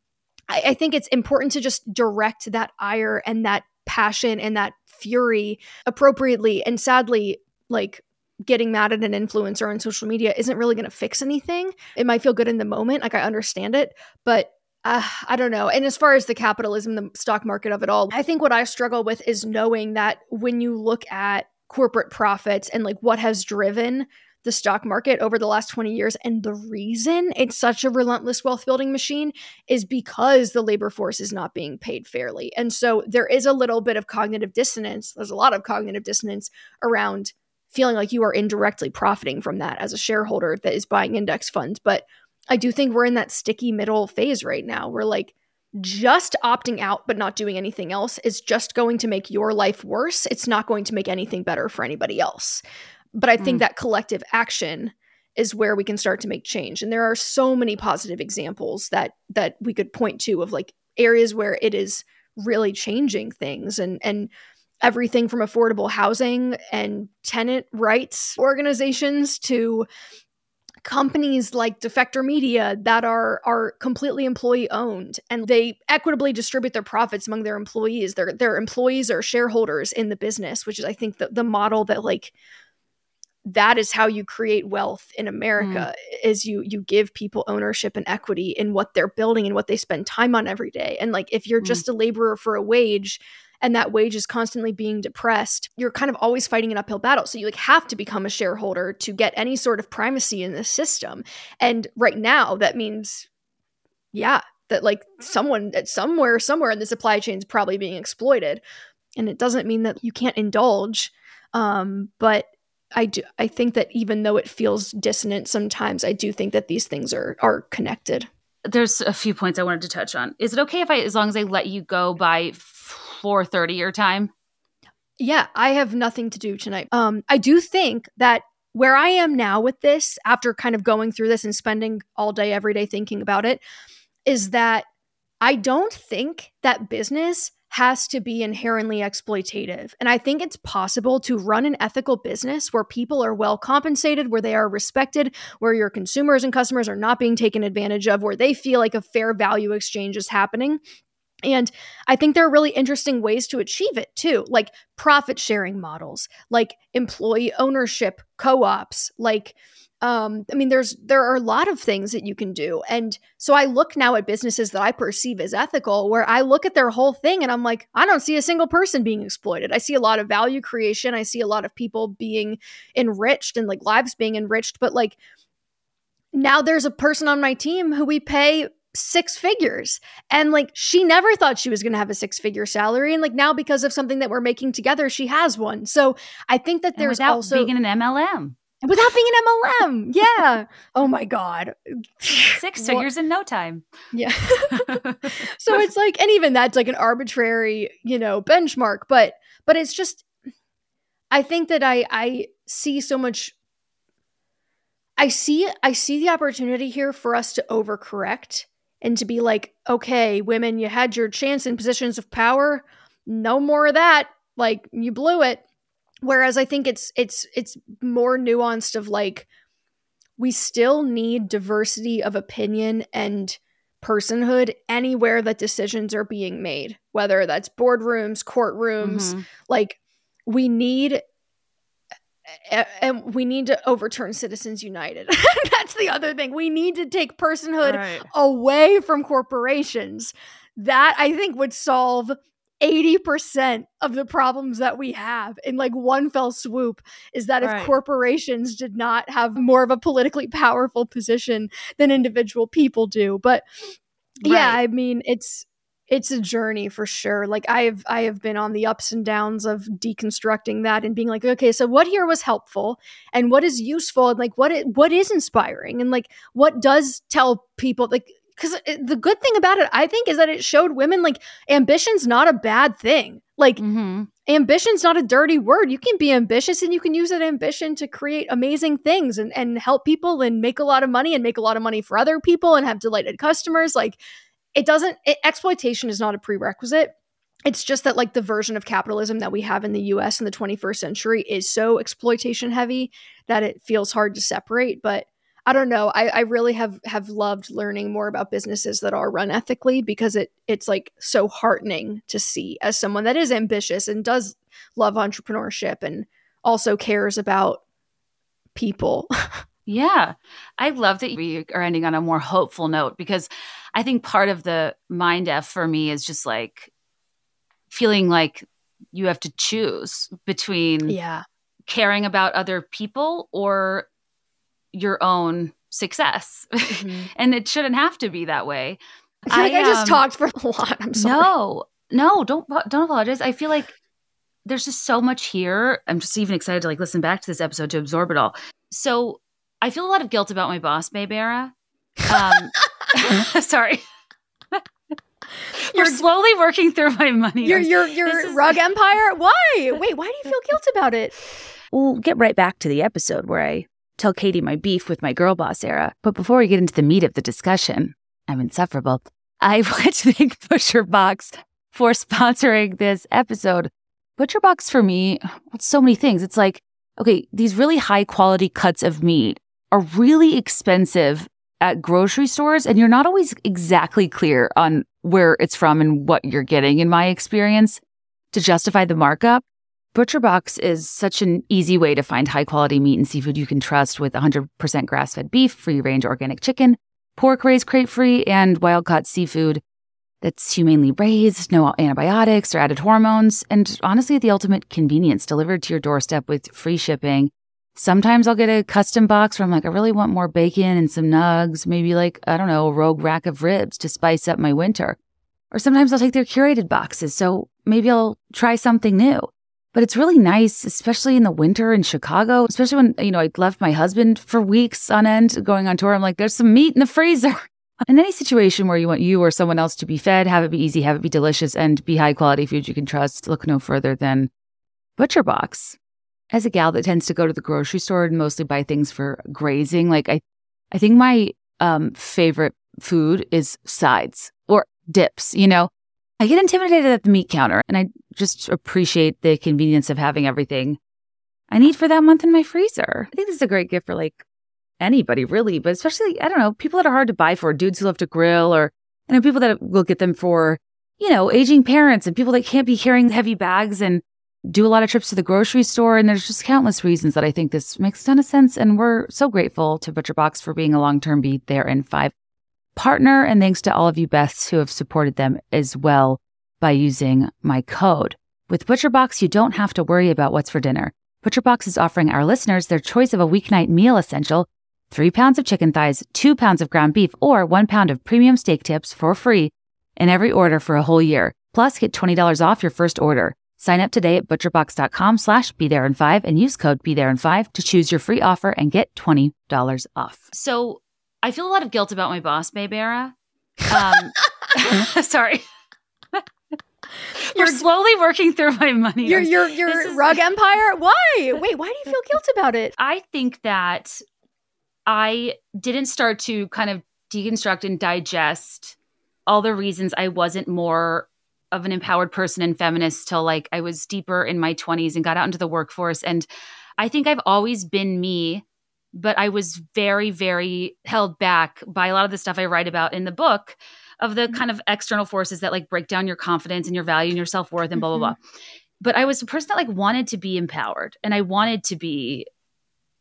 Speaker 2: I, I think it's important to just direct that ire and that passion and that fury appropriately and sadly like getting mad at an influencer on social media isn't really going to fix anything it might feel good in the moment like i understand it but uh, I don't know. And as far as the capitalism, the stock market of it all, I think what I struggle with is knowing that when you look at corporate profits and like what has driven the stock market over the last 20 years. And the reason it's such a relentless wealth building machine is because the labor force is not being paid fairly. And so there is a little bit of cognitive dissonance. There's a lot of cognitive dissonance around feeling like you are indirectly profiting from that as a shareholder that is buying index funds. But I do think we're in that sticky middle phase right now where like just opting out but not doing anything else is just going to make your life worse. It's not going to make anything better for anybody else. But I think mm. that collective action is where we can start to make change. And there are so many positive examples that that we could point to of like areas where it is really changing things and and everything from affordable housing and tenant rights organizations to companies like Defector Media that are are completely employee owned and they equitably distribute their profits among their employees. Their their employees are shareholders in the business, which is I think the, the model that like that is how you create wealth in America mm. is you you give people ownership and equity in what they're building and what they spend time on every day. And like if you're mm. just a laborer for a wage, and that wage is constantly being depressed, you're kind of always fighting an uphill battle. So you like have to become a shareholder to get any sort of primacy in the system. And right now that means yeah, that like someone at somewhere somewhere in the supply chain is probably being exploited. And it doesn't mean that you can't indulge um but I do I think that even though it feels dissonant sometimes, I do think that these things are are connected.
Speaker 1: There's a few points I wanted to touch on. Is it okay if I as long as I let you go by 4:30 your time?
Speaker 2: Yeah, I have nothing to do tonight. Um I do think that where I am now with this after kind of going through this and spending all day every day thinking about it is that I don't think that business has to be inherently exploitative. And I think it's possible to run an ethical business where people are well compensated, where they are respected, where your consumers and customers are not being taken advantage of, where they feel like a fair value exchange is happening. And I think there are really interesting ways to achieve it too, like profit sharing models, like employee ownership co ops, like, um, I mean, there's there are a lot of things that you can do, and so I look now at businesses that I perceive as ethical, where I look at their whole thing, and I'm like, I don't see a single person being exploited. I see a lot of value creation. I see a lot of people being enriched and like lives being enriched, but like now there's a person on my team who we pay six figures. And like she never thought she was going to have a six figure salary. And like now, because of something that we're making together, she has one. So I think that there's also
Speaker 1: being an MLM.
Speaker 2: Without being an MLM. Yeah. oh my God.
Speaker 1: Six figures in no time.
Speaker 2: Yeah. so it's like, and even that's like an arbitrary, you know, benchmark. But but it's just I think that I I see so much I see I see the opportunity here for us to overcorrect and to be like, okay, women, you had your chance in positions of power. No more of that. Like you blew it. Whereas I think it's it's it's more nuanced of like we still need diversity of opinion and personhood anywhere that decisions are being made, whether that's boardrooms, courtrooms, mm-hmm. like we need and we need to overturn Citizens United. That's the other thing. We need to take personhood right. away from corporations. That I think would solve 80% of the problems that we have in like one fell swoop is that if corporations did not have more of a politically powerful position than individual people do. But right. yeah, I mean, it's it's a journey for sure. Like i have i have been on the ups and downs of deconstructing that and being like okay so what here was helpful and what is useful and like what it, what is inspiring and like what does tell people like because the good thing about it i think is that it showed women like ambition's not a bad thing. Like mm-hmm. ambition's not a dirty word. You can be ambitious and you can use that ambition to create amazing things and, and help people and make a lot of money and make a lot of money for other people and have delighted customers. Like it doesn't it, exploitation is not a prerequisite it's just that like the version of capitalism that we have in the US in the 21st century is so exploitation heavy that it feels hard to separate but I don't know. I, I really have have loved learning more about businesses that are run ethically because it it's like so heartening to see as someone that is ambitious and does love entrepreneurship and also cares about people.
Speaker 1: Yeah. I love that we are ending on a more hopeful note because I think part of the mind F for me is just like feeling like you have to choose between
Speaker 2: yeah.
Speaker 1: caring about other people or your own success. Mm-hmm. and it shouldn't have to be that way.
Speaker 2: I, like I just um, talked for a lot. I'm sorry.
Speaker 1: No, no, don't don't apologize. I feel like there's just so much here. I'm just even excited to like listen back to this episode to absorb it all. So I feel a lot of guilt about my boss, Baybara. Um, sorry. You're slowly working through my money.
Speaker 2: Your your your is- rug empire. Why? Wait, why do you feel guilt about it?
Speaker 1: We'll get right back to the episode where I tell Katie my beef with my girl boss era. But before we get into the meat of the discussion, I'm insufferable. I want to thank ButcherBox for sponsoring this episode. ButcherBox for me, it's so many things. It's like, okay, these really high quality cuts of meat are really expensive at grocery stores, and you're not always exactly clear on where it's from and what you're getting, in my experience, to justify the markup. ButcherBox is such an easy way to find high quality meat and seafood you can trust with 100% grass fed beef, free range organic chicken, pork raised crate free, and wild caught seafood that's humanely raised, no antibiotics or added hormones, and honestly, the ultimate convenience delivered to your doorstep with free shipping. Sometimes I'll get a custom box where I'm like, I really want more bacon and some nugs, maybe like, I don't know, a rogue rack of ribs to spice up my winter. Or sometimes I'll take their curated boxes, so maybe I'll try something new. But it's really nice, especially in the winter in Chicago, especially when, you know, I left my husband for weeks on end going on tour. I'm like, there's some meat in the freezer. In any situation where you want you or someone else to be fed, have it be easy, have it be delicious, and be high quality food you can trust, look no further than Butcher Box. As a gal that tends to go to the grocery store and mostly buy things for grazing, like I, I think my um, favorite food is sides or dips. You know, I get intimidated at the meat counter, and I just appreciate the convenience of having everything I need for that month in my freezer. I think this is a great gift for like anybody really, but especially, I don't know, people that are hard to buy for, dudes who love to grill, or, you know, people that will get them for, you know, aging parents and people that can't be carrying heavy bags and do a lot of trips to the grocery store. And there's just countless reasons that I think this makes a ton of sense. And we're so grateful to ButcherBox for being a long term Be There in Five partner. And thanks to all of you Beths who have supported them as well by using my code. With ButcherBox, you don't have to worry about what's for dinner. ButcherBox is offering our listeners their choice of a weeknight meal essential three pounds of chicken thighs, two pounds of ground beef, or one pound of premium steak tips for free in every order for a whole year. Plus, get $20 off your first order. Sign up today at butcherbox.com slash be there in five and use code be there in five to choose your free offer and get $20 off. So I feel a lot of guilt about my boss, Babe Era. Um, sorry. You're slowly working through my money.
Speaker 2: Your your your rug empire. Why? Wait, why do you feel guilt about it?
Speaker 1: I think that I didn't start to kind of deconstruct and digest all the reasons I wasn't more of an empowered person and feminist till like I was deeper in my 20s and got out into the workforce and I think I've always been me but I was very very held back by a lot of the stuff I write about in the book of the mm-hmm. kind of external forces that like break down your confidence and your value and your self-worth and blah blah blah mm-hmm. but i was a person that like wanted to be empowered and i wanted to be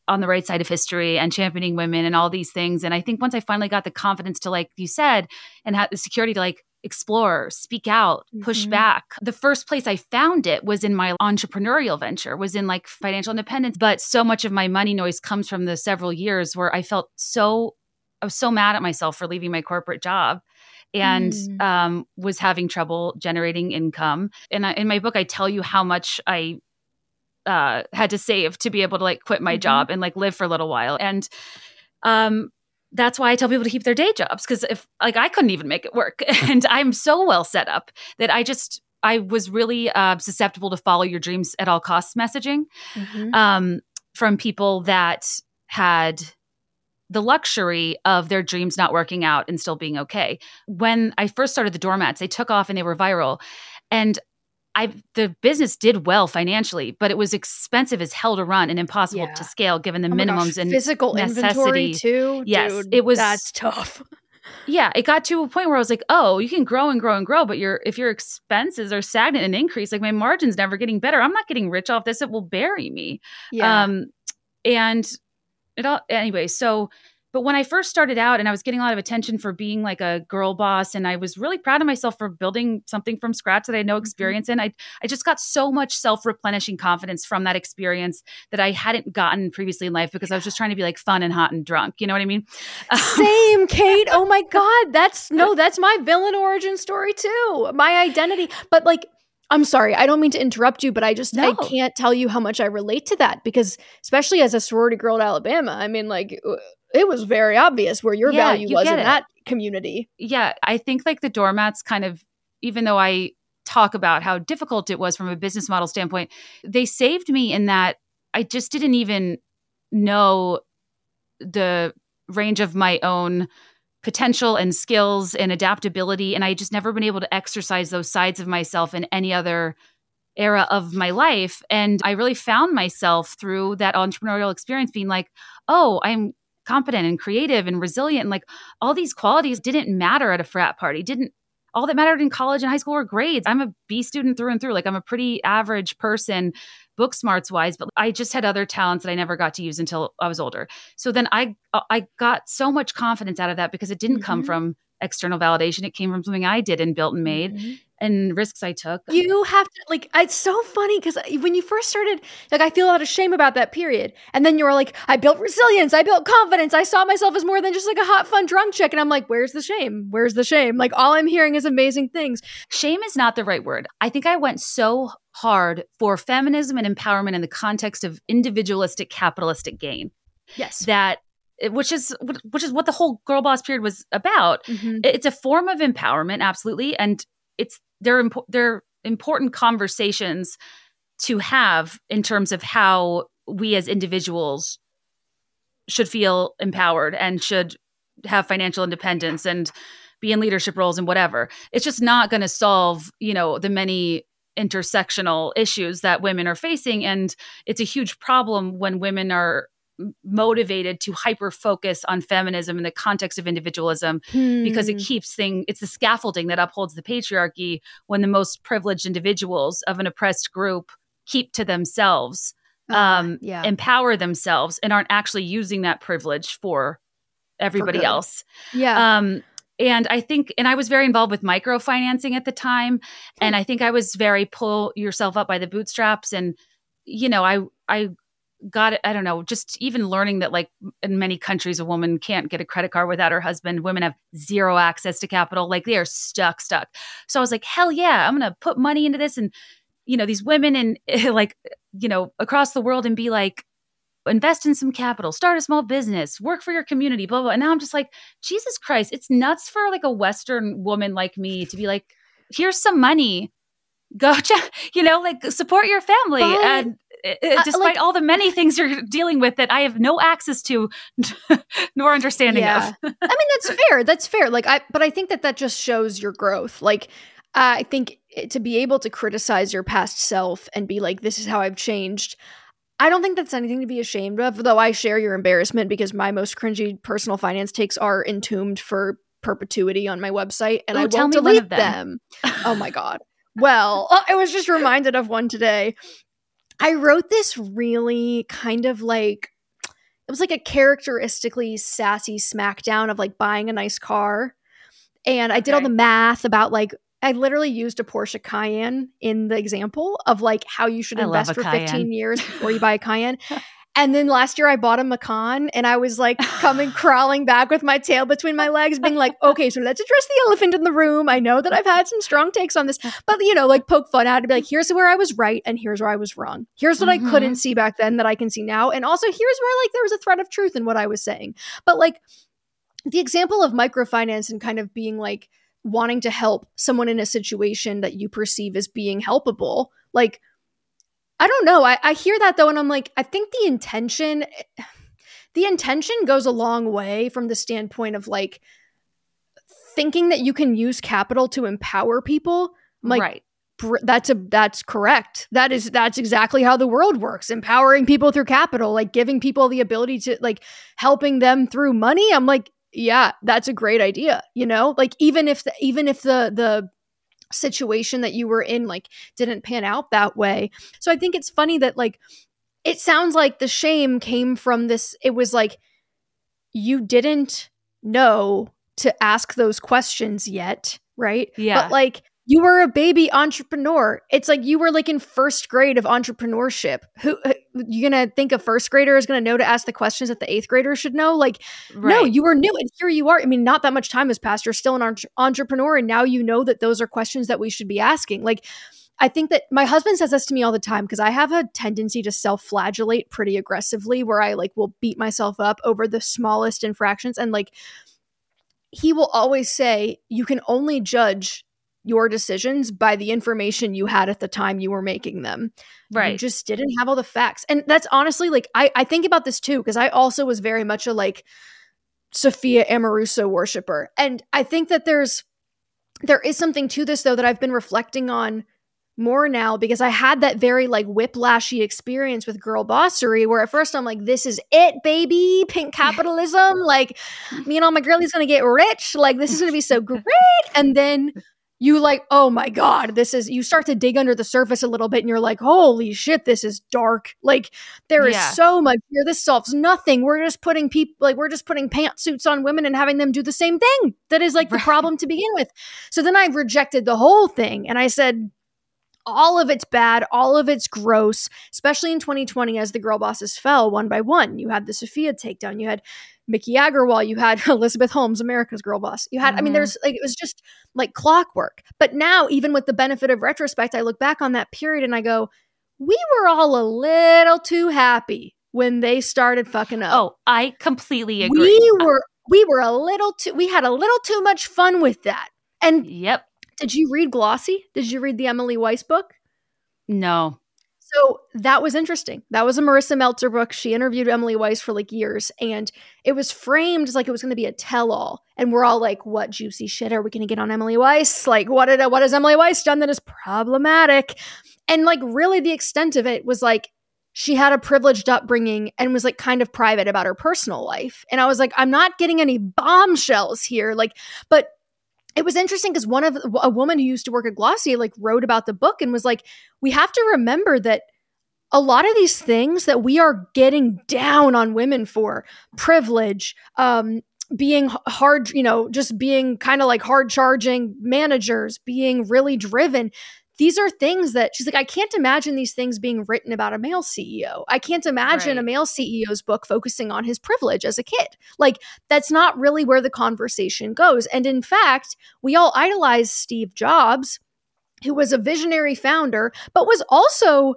Speaker 1: on the right side of history and championing women and all these things and i think once i finally got the confidence to like you said and had the security to like explore speak out push mm-hmm. back the first place i found it was in my entrepreneurial venture was in like financial independence but so much of my money noise comes from the several years where i felt so i was so mad at myself for leaving my corporate job and mm. um, was having trouble generating income. And I, in my book, I tell you how much I uh, had to save to be able to like quit my mm-hmm. job and like live for a little while. And um, that's why I tell people to keep their day jobs because if like I couldn't even make it work, and I'm so well set up that I just I was really uh, susceptible to follow your dreams at all costs messaging mm-hmm. um, from people that had the luxury of their dreams not working out and still being okay. When I first started the doormats, they took off and they were viral. And I the business did well financially, but it was expensive as hell to run and impossible yeah. to scale given the oh minimums gosh, and
Speaker 2: physical
Speaker 1: necessity.
Speaker 2: inventory too.
Speaker 1: Yes,
Speaker 2: Dude,
Speaker 1: it was
Speaker 2: that's tough.
Speaker 1: yeah, it got to a point where I was like, "Oh, you can grow and grow and grow, but your if your expenses are stagnant and increase, like my margin's never getting better. I'm not getting rich off this. It will bury me." Yeah. Um, and it all anyway so but when i first started out and i was getting a lot of attention for being like a girl boss and i was really proud of myself for building something from scratch that i had no mm-hmm. experience in i, I just got so much self-replenishing confidence from that experience that i hadn't gotten previously in life because i was just trying to be like fun and hot and drunk you know what i mean
Speaker 2: same kate oh my god that's no that's my villain origin story too my identity but like I'm sorry, I don't mean to interrupt you, but I just no. I can't tell you how much I relate to that because especially as a sorority girl at Alabama, I mean like uh, it was very obvious where your yeah, value you was in it. that community.
Speaker 1: Yeah, I think like the doormats kind of even though I talk about how difficult it was from a business model standpoint, they saved me in that I just didn't even know the range of my own potential and skills and adaptability and I just never been able to exercise those sides of myself in any other era of my life and I really found myself through that entrepreneurial experience being like, "Oh, I'm competent and creative and resilient and like all these qualities didn't matter at a frat party. Didn't all that mattered in college and high school were grades. I'm a B student through and through. Like I'm a pretty average person book smarts wise, but I just had other talents that I never got to use until I was older. So then I I got so much confidence out of that because it didn't mm-hmm. come from external validation. It came from something I did and built and made. Mm-hmm and risks I took.
Speaker 2: You have to like it's so funny because when you first started, like I feel a lot of shame about that period. And then you were like, I built resilience, I built confidence, I saw myself as more than just like a hot, fun drunk chick. And I'm like, where's the shame? Where's the shame? Like all I'm hearing is amazing things.
Speaker 1: Shame is not the right word. I think I went so hard for feminism and empowerment in the context of individualistic capitalistic gain.
Speaker 2: Yes.
Speaker 1: That which is which is what the whole girl boss period was about. Mm-hmm. It's a form of empowerment, absolutely, and it's they're impo- they're important conversations to have in terms of how we as individuals should feel empowered and should have financial independence and be in leadership roles and whatever. It's just not going to solve, you know, the many intersectional issues that women are facing and it's a huge problem when women are motivated to hyper focus on feminism in the context of individualism hmm. because it hmm. keeps thing it's the scaffolding that upholds the patriarchy when the most privileged individuals of an oppressed group keep to themselves uh, um yeah. empower themselves and aren't actually using that privilege for everybody for else
Speaker 2: yeah
Speaker 1: um and I think, and I was very involved with microfinancing at the time. And I think I was very pull yourself up by the bootstraps. And, you know, I, I got it i don't know just even learning that like in many countries a woman can't get a credit card without her husband. Women have zero access to capital. Like they are stuck stuck. So i was like hell yeah i'm gonna put money into this and you know these women and like you know across the world and be like invest in some capital start a small business work for your community blah blah and now i'm just like jesus christ it's nuts for like a western woman like me to be like here's some money. Go you know like support your family but, and uh, despite like, all the many things you're dealing with that I have no access to nor understanding yeah. of.
Speaker 2: I mean, that's fair. That's fair. Like, I, but I think that that just shows your growth. Like, I think to be able to criticize your past self and be like, this is how I've changed. I don't think that's anything to be ashamed of, though I share your embarrassment because my most cringy personal finance takes are entombed for perpetuity on my website and Ooh, I won't delete them. them. oh my God. Well, I was just reminded of one today. I wrote this really kind of like it was like a characteristically sassy smackdown of like buying a nice car. And I did all the math about like I literally used a Porsche Cayenne in the example of like how you should invest for Cayenne. 15 years before you buy a Cayenne. And then last year I bought a Macan and I was like coming crawling back with my tail between my legs, being like, okay, so let's address the elephant in the room. I know that I've had some strong takes on this, but you know, like poke fun at it be like, here's where I was right and here's where I was wrong. Here's what mm-hmm. I couldn't see back then that I can see now. And also here's where like there was a thread of truth in what I was saying. But like the example of microfinance and kind of being like wanting to help someone in a situation that you perceive as being helpable, like I don't know. I, I hear that though, and I'm like, I think the intention, the intention goes a long way from the standpoint of like thinking that you can use capital to empower people. I'm like,
Speaker 1: right.
Speaker 2: that's a that's correct. That is that's exactly how the world works. Empowering people through capital, like giving people the ability to like helping them through money. I'm like, yeah, that's a great idea. You know, like even if the even if the the situation that you were in like didn't pan out that way. So I think it's funny that like it sounds like the shame came from this it was like you didn't know to ask those questions yet, right?
Speaker 1: Yeah.
Speaker 2: But like you were a baby entrepreneur. It's like you were like in first grade of entrepreneurship. Who uh, you gonna think a first grader is gonna know to ask the questions that the eighth grader should know? Like, right. no, you were new, and here you are. I mean, not that much time has passed. You're still an entre- entrepreneur, and now you know that those are questions that we should be asking. Like, I think that my husband says this to me all the time because I have a tendency to self-flagellate pretty aggressively, where I like will beat myself up over the smallest infractions, and like he will always say, "You can only judge." Your decisions by the information you had at the time you were making them.
Speaker 1: Right.
Speaker 2: You just didn't have all the facts. And that's honestly like I, I think about this too, because I also was very much a like Sophia Amoruso worshiper. And I think that there's there is something to this though that I've been reflecting on more now because I had that very like whiplashy experience with girl bossery where at first I'm like, this is it, baby, pink capitalism. like me and all my girlies gonna get rich. Like this is gonna be so great. And then you like, oh my God, this is, you start to dig under the surface a little bit and you're like, holy shit, this is dark. Like there is yeah. so much here. This solves nothing. We're just putting people, like, we're just putting pantsuits on women and having them do the same thing. That is like right. the problem to begin with. So then I rejected the whole thing and I said, all of it's bad, all of it's gross, especially in 2020 as the girl bosses fell one by one. You had the Sophia takedown, you had Miki Agrawal, you had Elizabeth Holmes, America's girl boss. You had, mm-hmm. I mean, mm-hmm. there's like, it was just like clockwork. But now, even with the benefit of retrospect, I look back on that period and I go, we were all a little too happy when they started fucking up.
Speaker 1: Oh, I completely agree.
Speaker 2: We were, we were a little too, we had a little too much fun with that. And
Speaker 1: yep.
Speaker 2: Did you read Glossy? Did you read the Emily Weiss book?
Speaker 1: No.
Speaker 2: So that was interesting. That was a Marisa Meltzer book. She interviewed Emily Weiss for like years, and it was framed as like it was going to be a tell-all. And we're all like, "What juicy shit are we going to get on Emily Weiss? Like, what did what has Emily Weiss done that is problematic?" And like, really, the extent of it was like she had a privileged upbringing and was like kind of private about her personal life. And I was like, I'm not getting any bombshells here. Like, but it was interesting because one of a woman who used to work at Glossier like wrote about the book and was like, we have to remember that a lot of these things that we are getting down on women for privilege, um, being hard, you know, just being kind of like hard charging managers, being really driven these are things that she's like, I can't imagine these things being written about a male CEO. I can't imagine right. a male CEO's book focusing on his privilege as a kid. Like, that's not really where the conversation goes. And in fact, we all idolize Steve Jobs, who was a visionary founder, but was also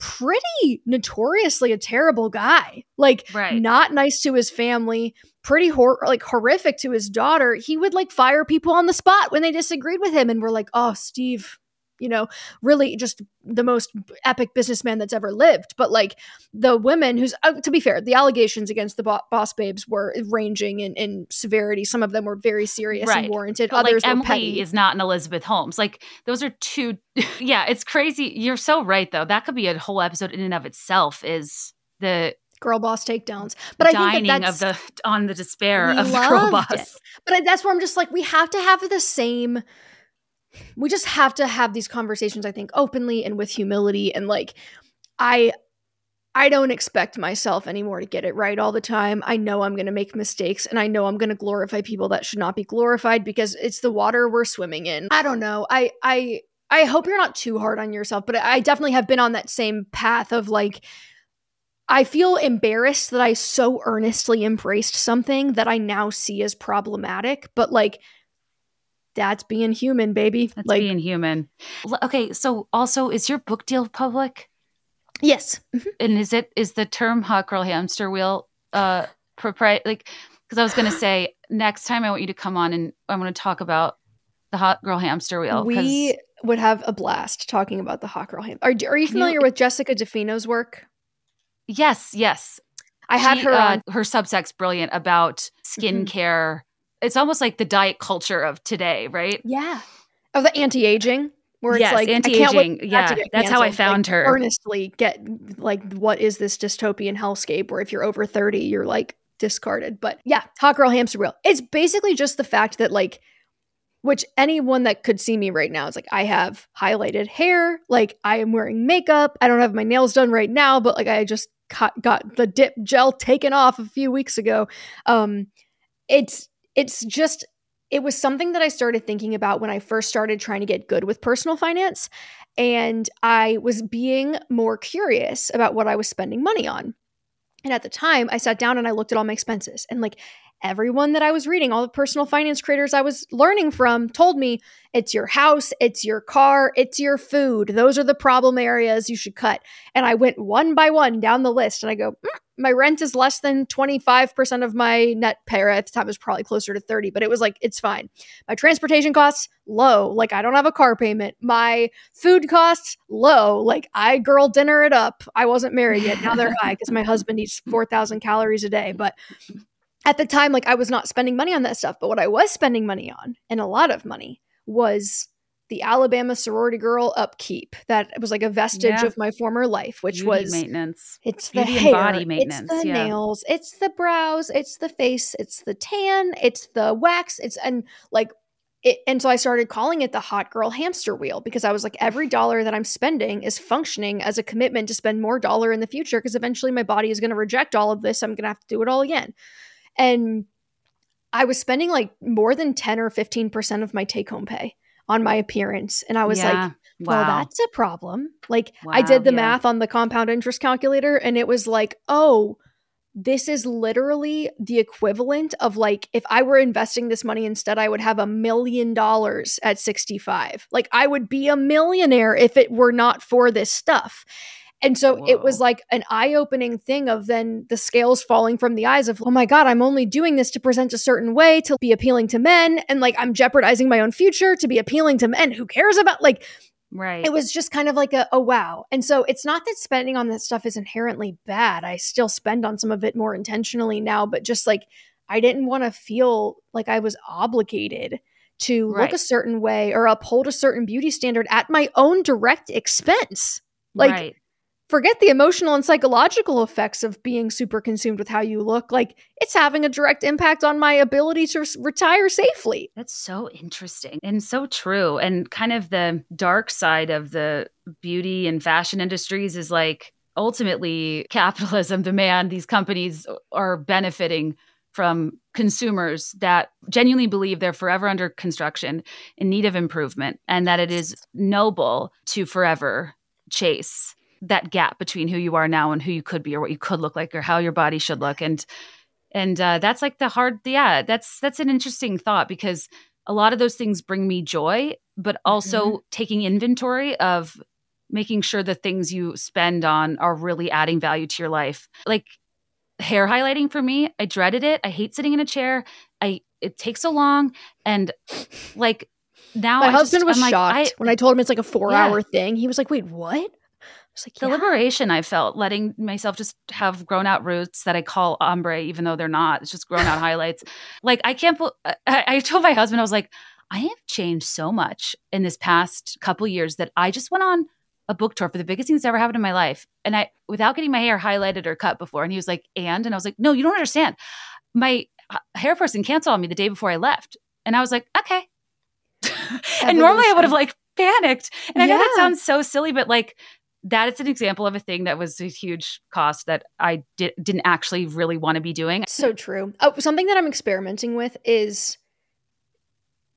Speaker 2: pretty notoriously a terrible guy. Like, right. not nice to his family, pretty hor- like horrific to his daughter. He would like fire people on the spot when they disagreed with him. And we're like, oh, Steve, you know, really just the most epic businessman that's ever lived. But like the women who's, uh, to be fair, the allegations against the bo- boss babes were ranging in, in severity. Some of them were very serious right. and warranted.
Speaker 1: But
Speaker 2: Others
Speaker 1: like
Speaker 2: Emily
Speaker 1: petty. is not an Elizabeth Holmes. Like those are two. yeah, it's crazy. You're so right though. That could be a whole episode in and of itself. Is the
Speaker 2: girl boss takedowns. But I think that
Speaker 1: that's, of the on the despair of the girl boss. It.
Speaker 2: But that's where I'm just like, we have to have the same we just have to have these conversations i think openly and with humility and like i i don't expect myself anymore to get it right all the time. I know i'm going to make mistakes and i know i'm going to glorify people that should not be glorified because it's the water we're swimming in. I don't know. I i i hope you're not too hard on yourself but i definitely have been on that same path of like I feel embarrassed that I so earnestly embraced something that I now see as problematic, but like that's being human, baby.
Speaker 1: That's like, being human. Okay, so also, is your book deal public?
Speaker 2: Yes.
Speaker 1: Mm-hmm. And is it is the term hot girl hamster wheel uh proprietary? Like, because I was going to say next time I want you to come on and I want to talk about the hot girl hamster wheel.
Speaker 2: We would have a blast talking about the hot girl hamster. Are, are you familiar you, with Jessica DeFino's work?
Speaker 1: Yes, yes.
Speaker 2: I had her uh,
Speaker 1: her brilliant about mm-hmm. skincare. Mm-hmm it's almost like the diet culture of today, right?
Speaker 2: Yeah. Of the anti-aging where
Speaker 1: yes,
Speaker 2: it's like
Speaker 1: anti-aging. yeah, that's how I found
Speaker 2: like,
Speaker 1: her.
Speaker 2: Earnestly get like, what is this dystopian hellscape? Where if you're over thirty, you're like discarded. But yeah, hot girl hamster wheel. It's basically just the fact that like, which anyone that could see me right now is like, I have highlighted hair, like I am wearing makeup. I don't have my nails done right now, but like I just got, got the dip gel taken off a few weeks ago. Um, it's it's just it was something that I started thinking about when I first started trying to get good with personal finance. And I was being more curious about what I was spending money on. And at the time, I sat down and I looked at all my expenses. And like everyone that I was reading, all the personal finance creators I was learning from, told me it's your house, it's your car, it's your food. Those are the problem areas you should cut. And I went one by one down the list and I go, mm, my rent is less than 25% of my net pay. At the time, it was probably closer to 30, but it was like, it's fine. My transportation costs, low. Like, I don't have a car payment. My food costs, low. Like, I girl dinner it up. I wasn't married yet. Now they're high because my husband eats 4,000 calories a day. But at the time, like I was not spending money on that stuff, but what I was spending money on, and a lot of money, was the Alabama sorority girl upkeep. That was like a vestige
Speaker 1: Yeah.
Speaker 2: of my former life, which
Speaker 1: Beauty
Speaker 2: was
Speaker 1: maintenance.
Speaker 2: it's the
Speaker 1: Beauty and
Speaker 2: hair,
Speaker 1: body maintenance,
Speaker 2: it's the
Speaker 1: yeah.
Speaker 2: nails, it's the brows, it's the face, it's the tan, it's the wax, it's and like it, and so I started calling it the hot girl hamster wheel because I was like every dollar that I'm spending is functioning as a commitment to spend more dollar in the future because eventually my body is going to reject all of this. I'm going to have to do it all again. And I was spending like more than 10 or 15% of my take home pay on my appearance and I was like well,
Speaker 1: wow.
Speaker 2: that's a problem. Like I did the
Speaker 1: yeah.
Speaker 2: math on the compound interest calculator and it was like, oh, this is literally the equivalent of like if I were investing this money instead, I would have a million dollars at 65. Like I would be a millionaire if it were not for this stuff. And so it was like an eye opening thing of then the scales falling from the eyes of, oh my God, I'm only doing this to present a certain way to be appealing to men. And like I'm jeopardizing my own future to be appealing to men. Who cares about like
Speaker 1: right.
Speaker 2: it was just kind of like a, a wow. And so it's not that spending on that stuff is inherently bad. I still spend on some of it more intentionally now, but just like I didn't want to feel like I was obligated to look a certain way or uphold a certain beauty standard at my own direct expense. like,
Speaker 1: right.
Speaker 2: Forget the emotional and psychological effects of being super consumed with how you look. Like it's having a direct impact on my ability to retire safely.
Speaker 1: That's so interesting and so true. And kind of the dark side of the beauty and fashion industries is like ultimately capitalism, demand, these companies are benefiting from consumers that genuinely believe they're forever under construction in need of improvement and that it is noble to forever chase that gap between who you are now and who you could be or what you could look like or how your body should look and and uh, that's like the hard yeah that's that's an interesting thought because a lot of those things bring me joy but also taking inventory of making sure the things you spend on are really adding value to your life like hair highlighting for me i dreaded it i hate sitting in a chair i it takes so long and like now
Speaker 2: My
Speaker 1: I
Speaker 2: husband
Speaker 1: just,
Speaker 2: was
Speaker 1: I'm like,
Speaker 2: shocked
Speaker 1: I-
Speaker 2: when I told him it's like a four
Speaker 1: Yeah.
Speaker 2: hour thing. He was like, wait, what? Like,
Speaker 1: the
Speaker 2: yeah.
Speaker 1: liberation I felt letting myself just have grown out roots that I call ombre, even though they're not. It's just grown out highlights. Like I can't. bel- I, I told my husband, I was like, I have changed so much in this past couple years that I just went on a book tour for the biggest thing that's ever happened in my life, and I without getting my hair highlighted or cut before. And he was like, and and I was like, no, you don't understand. My uh, hair person canceled on me the day before I left, and I was like, okay. and normally I would have like panicked. And I know that sounds so silly, but like that is an example of a thing that was a huge cost that I di- didn't actually really want to be doing.
Speaker 2: So true. Oh, something that I'm experimenting with is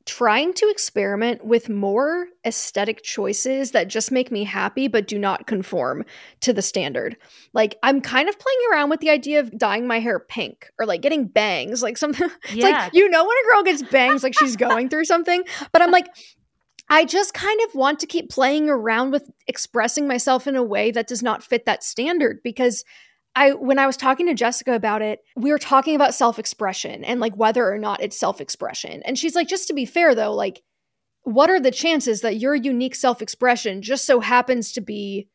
Speaker 2: trying to experiment with more aesthetic choices that just make me happy but do not conform to the standard. Like I'm kind of playing around with the idea of dyeing my hair pink or like getting bangs, like something it's
Speaker 1: Yeah.
Speaker 2: like you know when a girl gets bangs like she's going through something, but I'm like I just kind of want to keep playing around with expressing myself in a way that does not fit that standard because I when I was talking to Jessica about it, we were talking about self-expression and like whether or not it's self-expression. And she's like just to be fair though, like what are the chances that your unique self-expression just so happens to be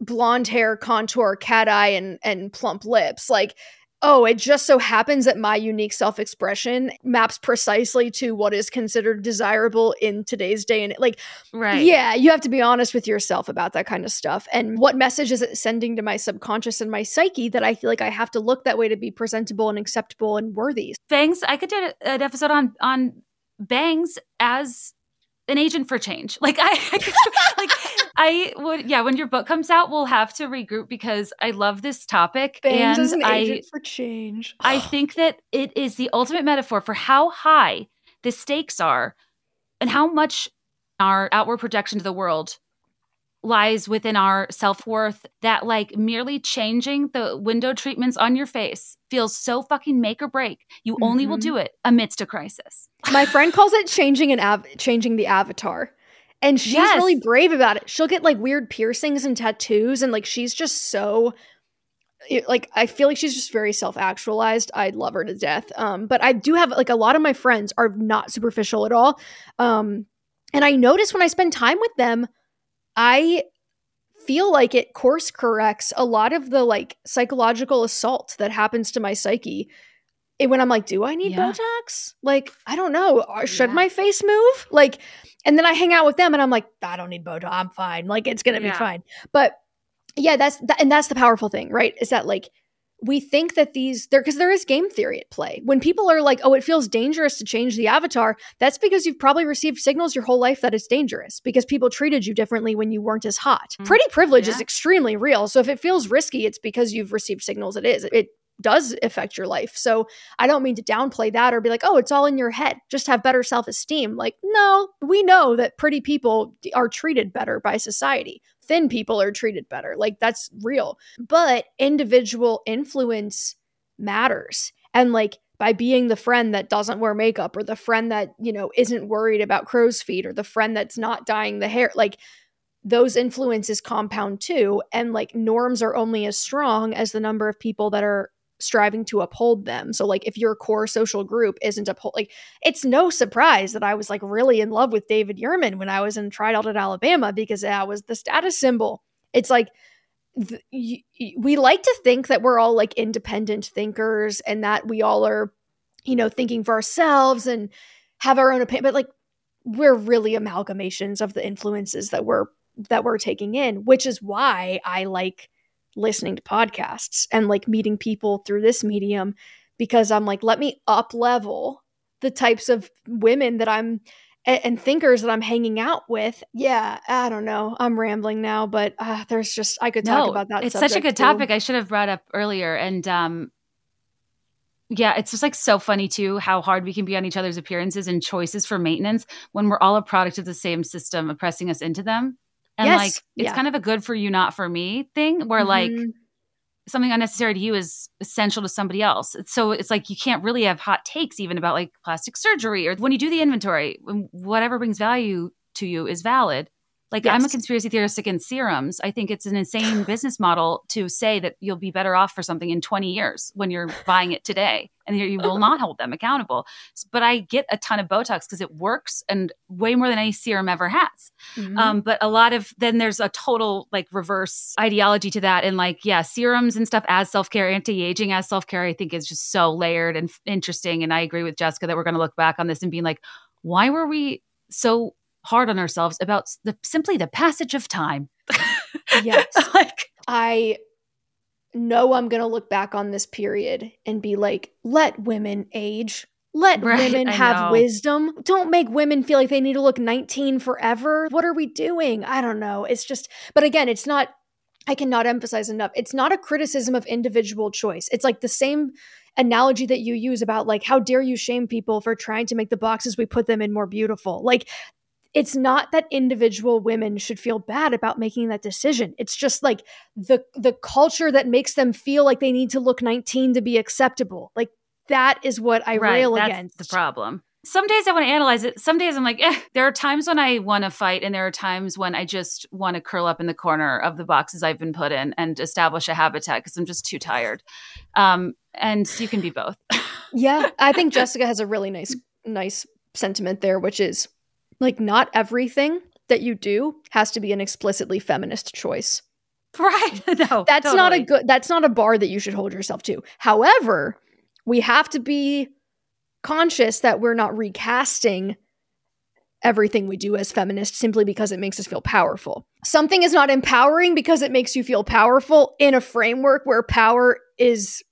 Speaker 2: blonde hair, contour, cat eye and and plump lips? Like oh, it just so happens that my unique self expression maps precisely to what is considered desirable in today's day and like
Speaker 1: Right.
Speaker 2: yeah, you have to be honest with yourself about that kind of stuff. And what message is it sending to my subconscious and my psyche that I feel like I have to look that way to be presentable and acceptable and worthy?
Speaker 1: Bangs. I could do an episode on on bangs as an agent for change. Like I, I could, like I would. Yeah. When your book comes out, we'll have to regroup because I love this topic
Speaker 2: Bangs
Speaker 1: and
Speaker 2: an
Speaker 1: I.
Speaker 2: agent for change.
Speaker 1: I think that it is the ultimate metaphor for how high the stakes are and how much our outward projection to the world lies within our self-worth that like merely changing the window treatments on your face feels so fucking make or break you only will
Speaker 2: Mhm.
Speaker 1: do it amidst a crisis
Speaker 2: my friend calls it changing an av- changing the avatar. And she's
Speaker 1: Yes.
Speaker 2: really brave about it. She'll get like weird piercings and tattoos and like she's just so like I feel like she's just very self-actualized. I'd love her to death. Um but I do have like a lot of my friends are not superficial at all. Um and I notice when I spend time with them I feel like it course corrects a lot of the like psychological assault that happens to my psyche it, when I'm like, do I need yeah. Botox? Like, I don't know. Should yeah. my face move? Like, and then I hang out with them and I'm like, I don't need Botox. I'm fine. Like, it's going to yeah. be fine. But yeah, that's, that, and that's the powerful thing, right? Is that like, we think that these there because there is game theory at play. When people are like, "Oh, it feels dangerous to change the avatar," that's because you've probably received signals your whole life that it's dangerous because people treated you differently when you weren't as hot. Mm-hmm. Pretty privilege yeah. is extremely real. So if it feels risky, it's because you've received signals it is. It does affect your life. So I don't mean to downplay that or be like, oh, it's all in your head. Just have better self esteem. Like, no, we know that pretty people are treated better by society. Thin people are treated better. Like, that's real. But individual influence matters. And like, by being the friend that doesn't wear makeup or the friend that, you know, isn't worried about crow's feet or the friend that's not dyeing the hair, like, those influences compound too. And like norms are only as strong as the number of people that are striving to uphold them. So like if your core social group isn't uphold like it's no surprise that I was like really in love with David Yurman when I was in Tri Delta Alabama because that was the status symbol. It's like th- y- y- we like to think that we're all like independent thinkers and that we all are you know thinking for ourselves and have our own opinion but like we're really amalgamations of the influences that we're that we're taking in, which is why I like listening to podcasts and like meeting people through this medium because I'm like, let me up level the types of women that I'm and, and, thinkers that I'm hanging out with. Yeah, I don't know. I'm rambling now, but uh, there's just I could talk
Speaker 1: no,
Speaker 2: about that.
Speaker 1: It's such a good too. topic. I should have brought up earlier, and um, yeah, it's just like so funny too how hard we can be on each other's appearances and choices for maintenance when we're all a product of the same system oppressing us into them. And yes. like it's yeah. kind of a good for you, not for me thing where mm-hmm. like something unnecessary to you is essential to somebody else. So it's like you can't really have hot takes even about like plastic surgery or when you do the inventory, whatever brings value to you is valid. Like yes. I'm a conspiracy theorist against serums. I think it's an insane business model to say that you'll be better off for something in 20 years when you're buying it today and you will not hold them accountable. But I get a ton of Botox because it works and way more than any serum ever has. Mm-hmm. Um, but a lot of then there's a total like reverse ideology to that. And like, yeah, serums and stuff as self care, anti aging as self care, I think is just so layered and f- interesting. And I agree with Jessica that we're going to look back on this and being like, why were we so hard on ourselves about the simply the passage of time.
Speaker 2: yes. like I know I'm going to look back on this period and be like, let women age. Let right, women have wisdom. Don't make women feel like they need to look 19 forever. What are we doing? I don't know. It's just, but again, it's not, I cannot emphasize enough. It's not a criticism of individual choice. It's like the same analogy that you use about like, how dare you shame people for trying to make the boxes we put them in more beautiful? Like, it's not that individual women should feel bad about making that decision. It's just like the the culture that makes them feel like they need to look 19 to be acceptable. Like that is what i right, rail
Speaker 1: that's
Speaker 2: against.
Speaker 1: the problem. Some days i want to analyze it. Some days i'm like eh. there are times when i want to fight and there are times when i just want to curl up in the corner of the boxes i've been put in and establish a habitat because i'm just too tired. Um, and you can be both.
Speaker 2: Yeah i think jessica has a really nice nice sentiment there which is like, not everything that you do has to be an explicitly feminist choice.
Speaker 1: Right. No.
Speaker 2: That's totally. not a good that's not a bar that you should hold yourself to. However, we have to be conscious that we're not recasting everything we do as feminists simply because it makes us feel powerful. Something is not empowering because it makes you feel powerful in a framework where power is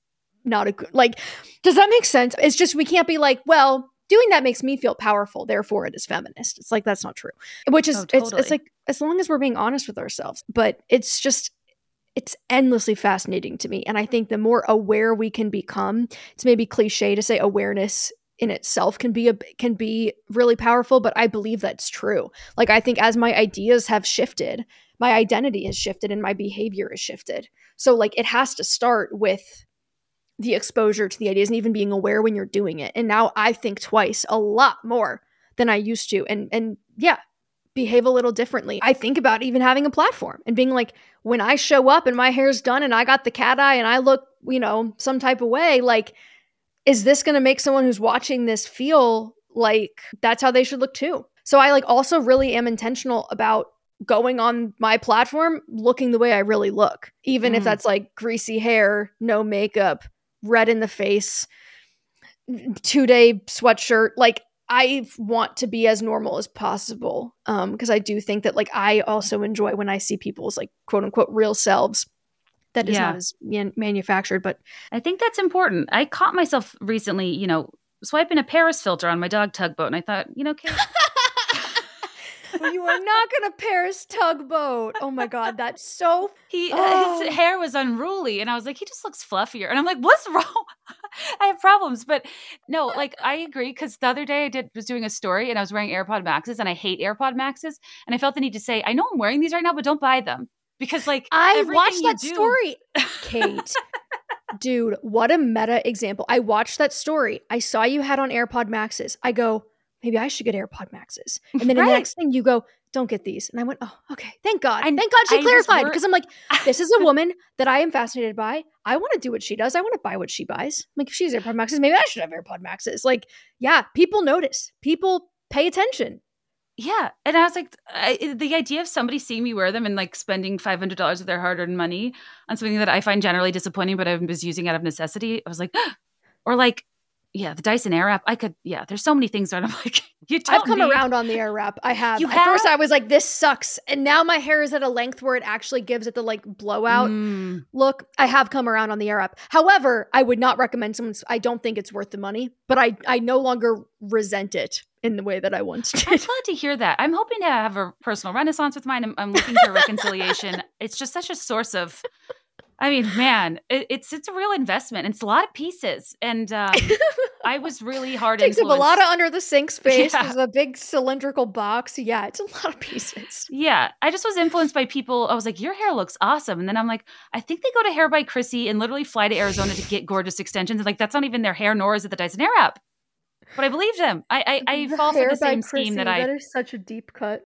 Speaker 2: not a good like does that make sense? It's just we can't be like, well, doing that makes me feel powerful therefore it is feminist. It's like that's not true. Which is oh, totally. it's, it's like as long as we're being honest with ourselves but it's just it's endlessly fascinating to me. And i think the more aware we can become it's maybe cliche to say awareness in itself can be a can be really powerful but i believe that's true. Like i think as my ideas have shifted my identity has shifted and my behavior has shifted. So like it has to start with the exposure to the ideas and even being aware when you're doing it. And now I think twice a lot more than I used to. And and yeah, behave a little differently. I think about even having a platform and being like, when I show up and my hair's done and I got the cat eye and I look, you know, some type of way, like, is this gonna make someone who's watching this feel like that's how they should look too? So I like also really am intentional about going on my platform looking the way I really look, even mm. if that's like greasy hair, no makeup, red in the face, two day sweatshirt. Like I want to be as normal as possible. Um, because I do think that like I also enjoy when I see people's like quote unquote real selves. That is
Speaker 1: Yeah.
Speaker 2: not as man- manufactured, but
Speaker 1: I think that's important. I caught myself recently, you know, swiping a Paris filter on my dog tugboat, and I thought, you know, Kate,
Speaker 2: you are not gonna Paris tugboat. Oh my god, that's so
Speaker 1: he uh,
Speaker 2: Oh.
Speaker 1: his hair was unruly, and I was like, he just looks fluffier, and I'm like, what's wrong? I have problems, but no, like I agree because the other day I did was doing a story and I was wearing AirPod Maxes, and I hate AirPod Maxes, and I felt the need to say, I know I'm wearing these right now, but don't buy them because like
Speaker 2: I watched that
Speaker 1: do-
Speaker 2: story. Kate. Dude, what a meta example. I watched that story. I saw you had on AirPod Maxes. I go, maybe I should get AirPod Maxes. And then in the next thing you go, don't get these. And I went, oh, okay. Thank God.
Speaker 1: I-
Speaker 2: Thank God she
Speaker 1: I
Speaker 2: clarified because I'm like, this is a woman that I am fascinated by. I want to do what she does. I want to buy what she buys. Like if she has AirPod Maxes, maybe I should have AirPod Maxes. Like, yeah, people notice. People pay attention.
Speaker 1: Yeah, and I was like, I, the idea of somebody seeing me wear them and like spending five hundred dollars of their hard-earned money on something that I find generally disappointing, but I was using out of necessity. I was like, or like, yeah, the Dyson Airwrap. I could, yeah. There's so many things that I'm like, you don't
Speaker 2: I've come
Speaker 1: need-
Speaker 2: around on the air wrap. I have.
Speaker 1: You
Speaker 2: At first. I was like, "This sucks," and now my hair is at a length where it actually gives it the like blowout
Speaker 1: Mm,
Speaker 2: look. I have come around on the air wrap. However, I would not recommend someone's. I don't think it's worth the money, but I I no longer resent it in the way that I once did.
Speaker 1: I'm glad to hear that. I'm hoping to have a personal renaissance with mine. I'm, I'm looking for reconciliation. it's just such a source of. I mean, man, it, it's it's a real investment. It's a lot of pieces, and um, I was really hard.
Speaker 2: takes up a lot of under the sink space.
Speaker 1: Yeah.
Speaker 2: There's a big cylindrical box. Yeah, it's a lot of pieces.
Speaker 1: Yeah, I just was influenced by people. I was like, "Your hair looks awesome," and then I'm like, "I think they go to Hair by Chrissy and literally fly to Arizona to get gorgeous extensions." And like, that's not even their hair, nor is it the Dyson Airwrap. But I believe them. I I, I fall for the same scheme that I.
Speaker 2: That is such a deep cut.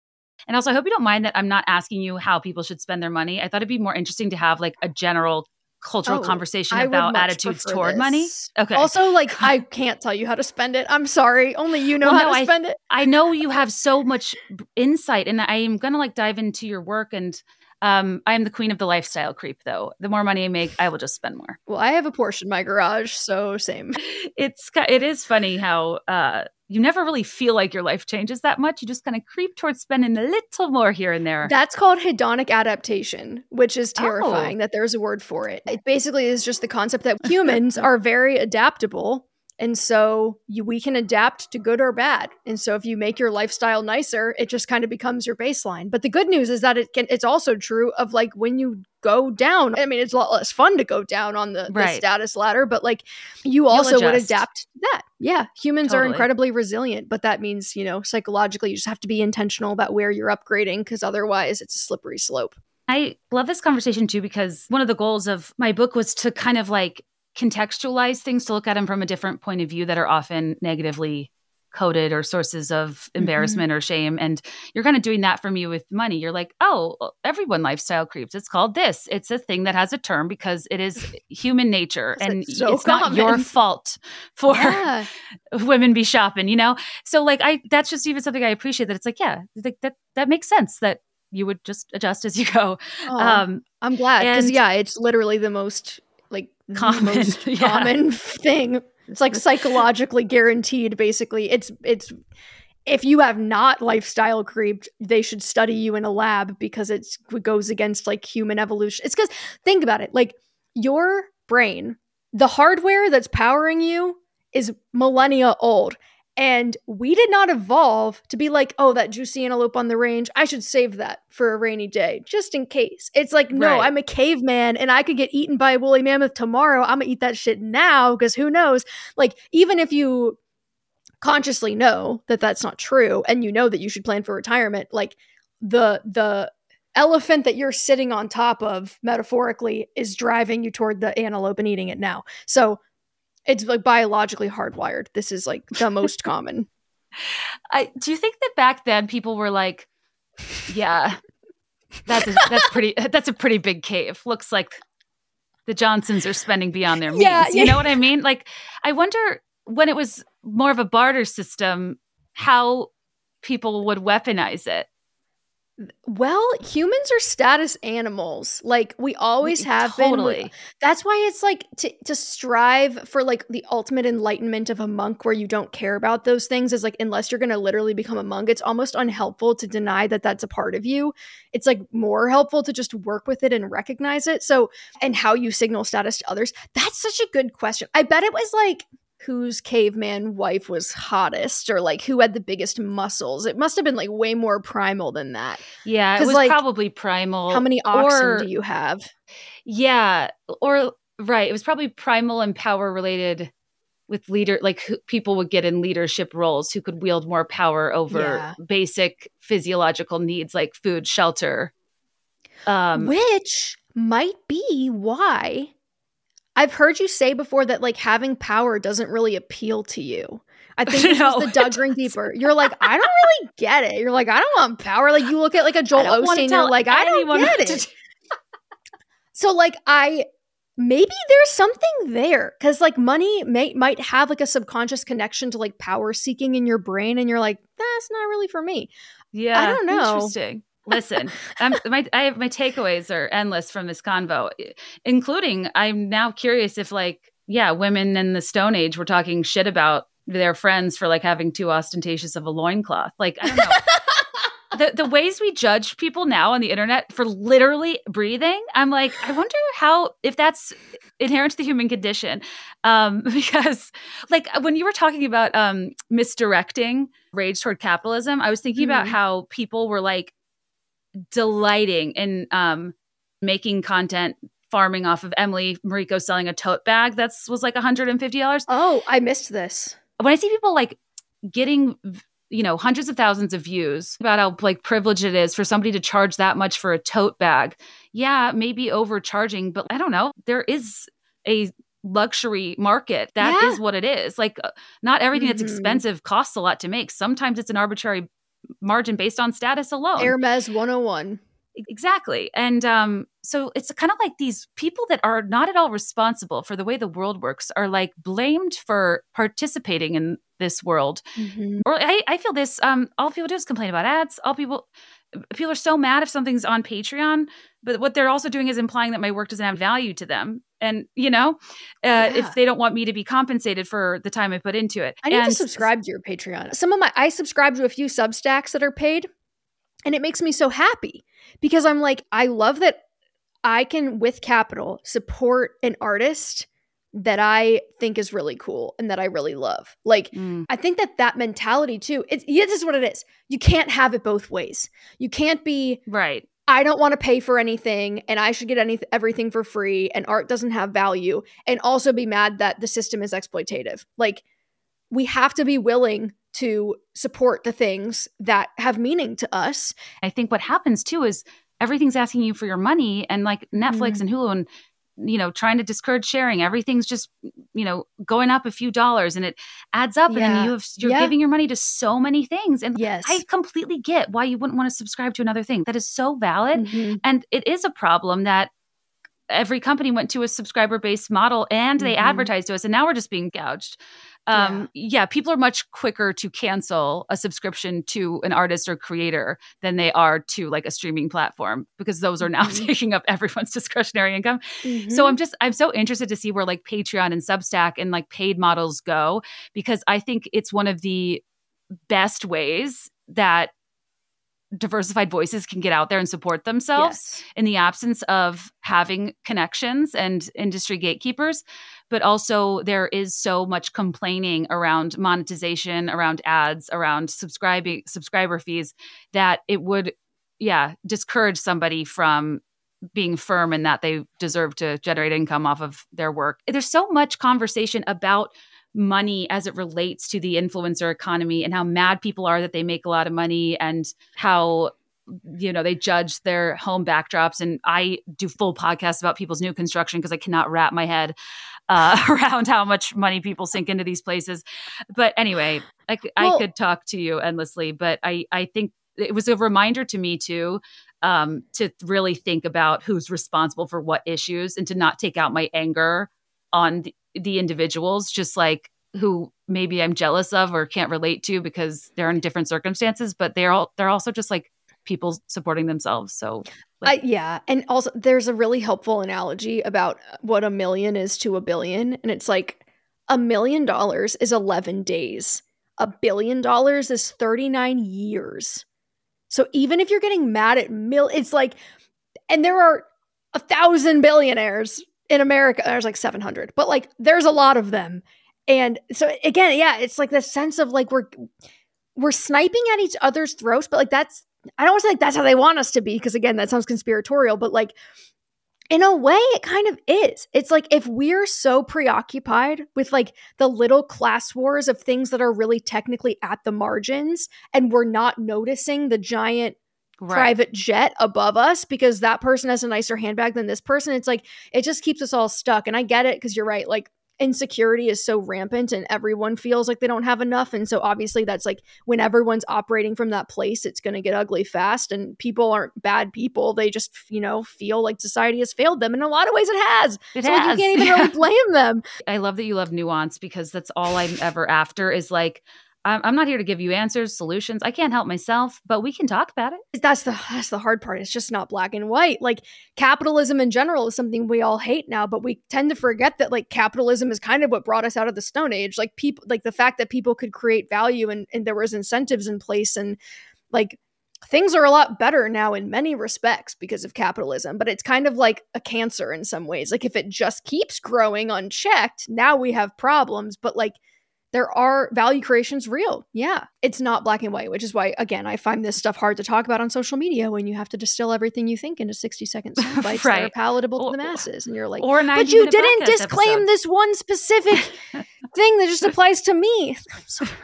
Speaker 1: And also, I hope you don't mind that I'm not asking you how people should spend their money. I thought it'd be more interesting to have like a general cultural
Speaker 2: Oh,
Speaker 1: conversation
Speaker 2: I
Speaker 1: about attitudes toward money. Okay.
Speaker 2: Also, like, I can't tell you how to spend it. I'm sorry. Only you know
Speaker 1: Well,
Speaker 2: how
Speaker 1: no,
Speaker 2: to
Speaker 1: I-
Speaker 2: spend it.
Speaker 1: I know you have so much insight, and I am gonna like dive into your work. And um, I am the queen of the lifestyle creep, though. The more money I make, I will just spend more.
Speaker 2: Well, I have a Porsche in my garage, so same.
Speaker 1: It's it is funny how uh, you never really feel like your life changes that much. You just kind of creep towards spending a little more here and there.
Speaker 2: That's called hedonic adaptation, which is
Speaker 1: Oh.
Speaker 2: terrifying that there's a word for it. It basically is just the concept that humans are very adaptable. And so you, we can adapt to good or bad. And so if you make your lifestyle nicer, it just kind of becomes your baseline. But the good news is that it can it's also true of like when you go down. I mean, it's a lot less fun to go down on the, the status ladder, but like you also would adapt to that. Yeah. Humans are incredibly resilient, but that means, you know, psychologically you just have to be intentional about where you're upgrading because otherwise it's a slippery slope.
Speaker 1: I love this conversation too because one of the goals of my book was to kind of like contextualize things to look at them from a different point of view that are often negatively coded or sources of embarrassment or shame. And you're kind of doing that for me with money. You're like oh everyone lifestyle creeps. It's called this. It's a thing that has a term because it is human nature. And
Speaker 2: it's so
Speaker 1: it's not your fault for
Speaker 2: Yeah.
Speaker 1: women be shopping you know? So like i that's just even something i appreciate that it's like yeah like that that makes sense that you would just adjust as you go.
Speaker 2: Aw,
Speaker 1: um
Speaker 2: I'm glad because yeah, it's literally the most like
Speaker 1: Common,
Speaker 2: most
Speaker 1: yeah.
Speaker 2: common thing. It's like psychologically guaranteed. Basically, it's it's if you have not lifestyle creeped, they should study you in a lab because it's, it goes against like human evolution. It's because think about it, like your brain, the hardware that's powering you is millennia old. And we did not evolve to be like, oh, that juicy antelope on the range. I should save that for a rainy day, just in case. It's like, no,
Speaker 1: Right.
Speaker 2: I'm a caveman and I could get eaten by a woolly mammoth tomorrow. I'm gonna eat that shit now because who knows? Like, even if you consciously know that that's not true and you know that you should plan for retirement, like the the elephant that you're sitting on top of metaphorically is driving you toward the antelope and eating it now. So it's like biologically hardwired. This is like the most common.
Speaker 1: I, do you think that back then people were like, yeah, that's a, that's pretty that's a pretty big cave. Looks like the Johnsons are spending beyond their means.
Speaker 2: Yeah,
Speaker 1: you know what I mean? Like, I wonder when it was more of a barter system, how people would weaponize it.
Speaker 2: Well, humans are status animals. Like we always have
Speaker 1: totally.
Speaker 2: been. That's why it's like to to strive for like the ultimate enlightenment of a monk where you don't care about those things is like unless you're going to literally become a monk, it's almost unhelpful to deny that that's a part of you. It's like more helpful to just work with it and recognize it. So, and how you signal status to others. That's such a good question. I bet it was like whose caveman wife was hottest or like who had the biggest muscles. It must have been like way more primal than that.
Speaker 1: Yeah, it was
Speaker 2: like,
Speaker 1: probably primal.
Speaker 2: How many oxen
Speaker 1: or-
Speaker 2: do you have?
Speaker 1: Yeah, or right, it was probably primal and power related with leader like who, people would get in leadership roles who could wield more power over
Speaker 2: Yeah.
Speaker 1: basic physiological needs like food, shelter. Um
Speaker 2: Which might be why I've heard you say before that like having power doesn't really appeal to you. I think this
Speaker 1: No,
Speaker 2: was the
Speaker 1: it
Speaker 2: Doug Ring Deeper. You're like, I don't really get it. You're like, I don't want power. Like you look at like a Joel Osteen, you're like, I don't get it.
Speaker 1: do.
Speaker 2: So like I maybe there's something there cuz like money may might have like a subconscious connection to like power seeking in your brain and you're like that's not really for me.
Speaker 1: Yeah, i
Speaker 2: don't know.
Speaker 1: Interesting. Listen, I'm, my I have my takeaways are endless from this convo, including I'm now curious if like yeah, women in the Stone Age were talking shit about their friends for like having too ostentatious of a loincloth. Like I don't know. the the ways we judge people now on the internet for literally breathing, I'm like, I wonder how if that's inherent to the human condition. Um, because like when you were talking about um misdirecting rage toward capitalism, I was thinking about
Speaker 2: Mhm.
Speaker 1: how people were like delighting in um making content farming off of Emily Mariko selling a tote bag that was like $150
Speaker 2: Oh, I missed this.
Speaker 1: when I see people like getting you know hundreds of thousands of views about how like privileged it is for somebody to charge that much for a tote bag, yeah, maybe overcharging, but I don't know. There is a luxury market. That is
Speaker 2: Yeah.
Speaker 1: what it is. Like uh, not everything that's
Speaker 2: Mhm.
Speaker 1: expensive costs a lot to make. Sometimes it's an arbitrary margin based on status alone.
Speaker 2: Hermes 101.
Speaker 1: Exactly. And um, so it's kind of like these people that are not at all responsible for the way the world works are like blamed for participating in this world.
Speaker 2: Mhm.
Speaker 1: Or I, I feel this, um, all people do is complain about ads. All people people are so mad if something's on Patreon, but what they're also doing is implying that my work doesn't have value to them. And you know, uh,
Speaker 2: Yeah.
Speaker 1: if they don't want me to be compensated for the time I put into it.
Speaker 2: I need to subscribe to your Patreon. Some of my I subscribe to a few Substacks that are paid, and it makes me so happy because I'm like, I love that I can with capital support an artist that I think is really cool and that I really love. Like
Speaker 1: Mm,
Speaker 2: I think that that mentality too. It's yeah, this is what it is. You can't have it both ways. You can't be
Speaker 1: right.
Speaker 2: I don't want to pay for anything and I should get any everything for free and art doesn't have value and also be mad that the system is exploitative. Like we have to be willing to support the things that have meaning to us.
Speaker 1: I think what happens too is everything's asking you for your money and like Netflix
Speaker 2: Mhm.
Speaker 1: and Hulu and you know trying to discourage sharing everything's just you know going up a few dollars and it adds up and then you have you're
Speaker 2: Yeah.
Speaker 1: giving your money to so many things and
Speaker 2: Yes.
Speaker 1: I completely get why you wouldn't want to subscribe to another thing that is so valid
Speaker 2: Mhm.
Speaker 1: and it is a problem that every company went to a subscriber based model and they
Speaker 2: Mhm.
Speaker 1: advertised to us and now we're just being gouged um yeah. people are much quicker to cancel a subscription to an artist or creator than they are to like a streaming platform because those are now
Speaker 2: Mhm.
Speaker 1: taking up everyone's discretionary income so
Speaker 2: Mhm.
Speaker 1: i'm just i'm so interested to see where like patreon and substack and like paid models go because i think it's one of the best ways that diversified voices can get out there and support themselves
Speaker 2: Yes.
Speaker 1: in the absence of having connections and industry gatekeepers but also there is so much complaining around monetization around ads around subscribing subscriber fees that it would yeah discourage somebody from being firm in that they deserve to generate income off of their work. There's so much conversation about money as it relates to the influencer economy and how mad people are that they make a lot of money and how you know they judge their home backdrops. And i do full podcasts about people's new construction because i cannot wrap my head uh, around how much money people sink into these places. But anyway I,
Speaker 2: Well-
Speaker 1: could talk to you endlessly but i i think it was a reminder to me too um, to really think about who's responsible for what issues and to not take out my anger on the, the individuals just like who maybe i'm jealous of or can't relate to because they're in different circumstances but they're all they're also just like people supporting themselves. So
Speaker 2: like, yeah. And also, there's a really helpful analogy about uh, what a million is to a billion. And it's like a million dollars is 11 days, a billion dollars is 39 years. So even if you're getting mad at mil, it's like, and there are a thousand billionaires in America. There's like 700, but like there's a lot of them. And so again, yeah, it's like the sense of like we're we're sniping at each other's throats, but like that's I don't want to say like that's how they want us to be because again, that sounds conspiratorial, but like in a way it kind of is. It's like if we're so preoccupied with like the little class wars of things that are really technically at the margins and we're not noticing the giant Right. private jet above us because that person has a nicer handbag than this person. It's like it just keeps us all stuck. And I get it because you're right. Like insecurity is so rampant and everyone feels like they don't have enough and so obviously that's like when everyone's operating from that place it's going to get ugly fast and people aren't bad people they just you know feel like society has failed them in a lot of ways it has
Speaker 1: it
Speaker 2: so
Speaker 1: has.
Speaker 2: Like, you can't even yeah. really blame them
Speaker 1: i love that you love nuance because that's all i'm ever after is like I'm not here to give you answers, solutions. I can't help myself, but we can talk about it.
Speaker 2: That's the that's the hard part. It's just not black and white. Like capitalism in general is something we all hate now, but we tend to forget that like capitalism is kind of what brought us out of the stone age. Like people like the fact that people could create value and, and there was incentives in place and like things are a lot better now in many respects because of capitalism, but it's kind of like a cancer in some ways. Like if it just keeps growing unchecked, now we have problems, but like there are value creations real. Yeah. It's not black and white, which is why, again, I find this stuff hard to talk about on social media when you have to distill everything you think into 60 second sound bites right. that are palatable or, to the masses. And you're like, or but you didn't disclaim episode. this one specific thing that just applies to me.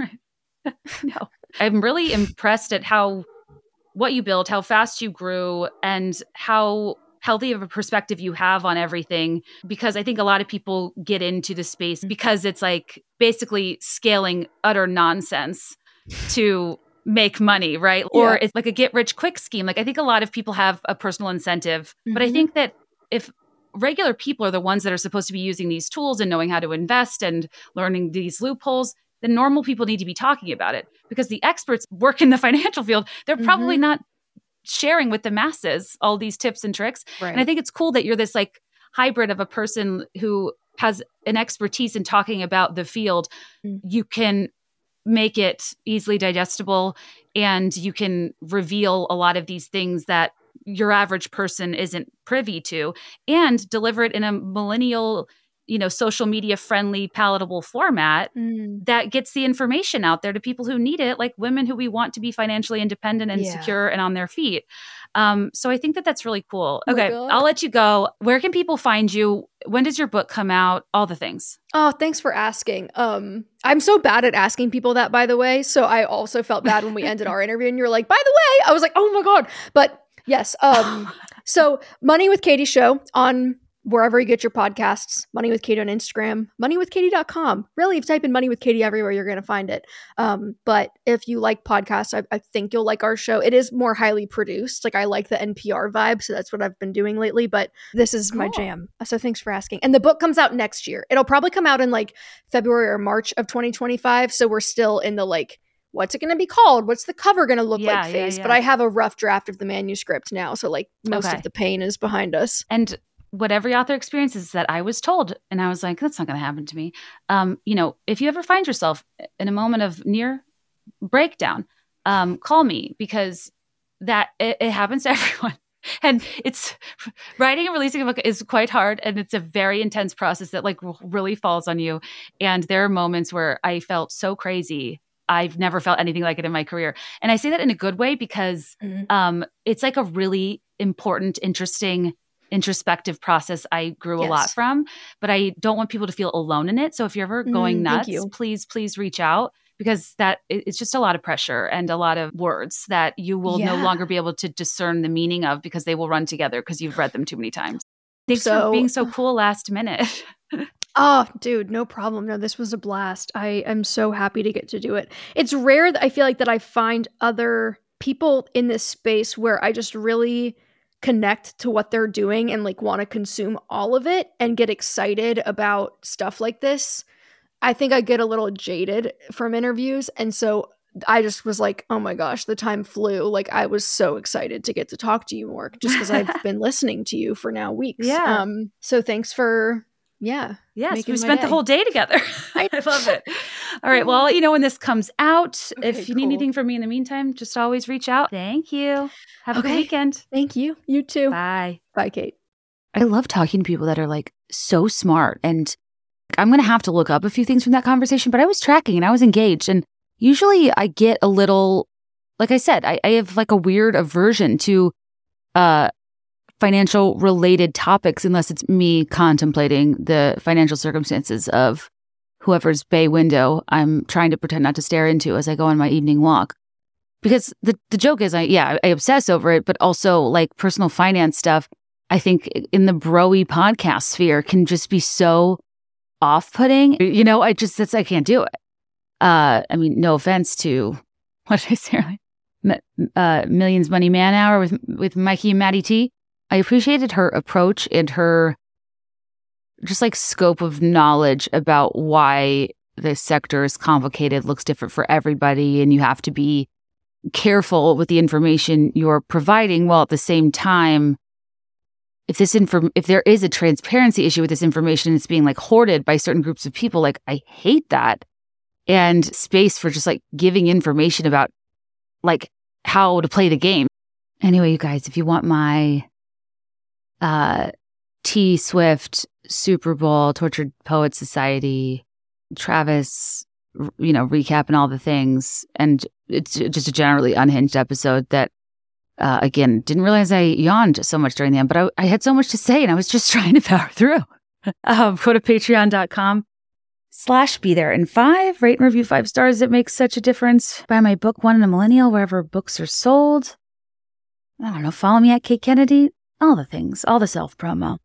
Speaker 1: no. I'm really impressed at how what you built, how fast you grew, and how healthy of a perspective you have on everything because I think a lot of people get into the space mm-hmm. because it's like basically scaling utter nonsense to make money, right? Yeah. Or it's like a get rich quick scheme. Like I think a lot of people have a personal incentive, mm-hmm. but I mm-hmm. think that if regular people are the ones that are supposed to be using these tools and knowing how to invest and learning these loopholes, then normal people need to be talking about it because the experts work in the financial field. They're mm-hmm. probably not sharing with the masses all these tips and tricks. Right. And I think it's cool that you're this like hybrid of a person who has an expertise in talking about the field. Mm. You can make it easily digestible and you can reveal a lot of these things that your average person isn't privy to and deliver it in a millennial you know social media friendly palatable format mm. that gets the information out there to people who need it like women who we want to be financially independent and yeah. secure and on their feet. Um, so i think that that's really cool. Oh okay i'll let you go. Where can people find you? When does your book come out? All the things.
Speaker 2: Oh thanks for asking. Um i'm so bad at asking people that by the way. So i also felt bad when we ended our interview and you're like by the way i was like oh my god. But yes um so money with katie show on wherever you get your podcasts, Money with Katie on Instagram, moneywithkatie.com. Really, if you type in Money with Katie everywhere, you're going to find it. Um, but if you like podcasts, I, I, think you'll like our show. It is more highly produced. Like I like the NPR vibe, so that's what I've been doing lately. But this is cool. my jam. So thanks for asking. And the book comes out next year. It'll probably come out in like February or March of 2025. So we're still in the like what's it going to be called? What's the cover going to look yeah, like phase? Yeah, yeah. But I have a rough draft of the manuscript now. So, like, most okay. of the pain is behind us.
Speaker 1: And what every author experiences that I was told, and I was like, that's not going to happen to me. Um, you know, if you ever find yourself in a moment of near breakdown, um, call me because that it, it happens to everyone. and it's writing and releasing a book is quite hard and it's a very intense process that like really falls on you and there are moments where i felt so crazy i've never felt anything like it in my career and i say that in a good way because mm-hmm. um, it's like a really important interesting introspective process I grew yes. a lot from, but I don't want people to feel alone in it. So if you're ever going mm, nuts, please, please reach out because that it's just a lot of pressure and a lot of words that you will yeah. no longer be able to discern the meaning of because they will run together because you've read them too many times. Thanks so, for being so cool last minute.
Speaker 2: Oh, dude, no problem. No, this was a blast. I am so happy to get to do it. It's rare that I feel like that I find other people in this space where I just really connect to what they're doing and like want to consume all of it and get excited about stuff like this. I think I get a little jaded from interviews. And so I just was like, oh my gosh, the time flew. Like I was so excited to get to talk to you more just because I've been listening to you for now weeks.
Speaker 1: Yeah.
Speaker 2: Um, so thanks for yeah.
Speaker 1: Yes, we
Speaker 2: my
Speaker 1: spent the whole day together. I,
Speaker 2: I-
Speaker 1: love it. All right. Well, you know when this comes out. if
Speaker 2: Okay,
Speaker 1: you need anything from me in the meantime, just always reach out. Thank you. Have a good weekend.
Speaker 2: Thank you. You too.
Speaker 1: Bye.
Speaker 2: Bye, Kate.
Speaker 1: I love talking to people that are like so smart. And I'm going to have to look up a few things from that conversation, but I was tracking and I was engaged. And usually I get a little, like I said, I, I have like a weird aversion to uh, financial related topics unless it's me contemplating the financial circumstances of whoever's bay window I'm trying to pretend not to stare into as I go on my evening walk. Because the, the joke is, I yeah, I obsess over it, but also like personal finance stuff. I think in the broy podcast sphere can just be so off putting. You know, I just, that's, I can't do it. Uh, I mean, no offense to, what did I say? Uh, Millions Money Man Hour with, with Mikey and Maddie T. I appreciated her approach and her just like scope of knowledge about why the sector is complicated, looks different for everybody, and you have to be careful with the information you're providing while at the same time if this inform if there is a transparency issue with this information it's being like hoarded by certain groups of people like i hate that. And space for just like giving information about like how to play the game. Anyway you guys if you want my uh t swift super bowl tortured poet society Travis, you know recap and all the things and it's just a generally unhinged episode that uh, again, didn't realize I yawned so much during the end, but I, I had so much to say and I was just trying to power through. um, go to patreon.com slash be there in five, rate and review five stars. It makes such a difference. Buy my book, One in a Millennial, wherever books are sold. I don't know. Follow me at Kate Kennedy. All the things, all the self promo.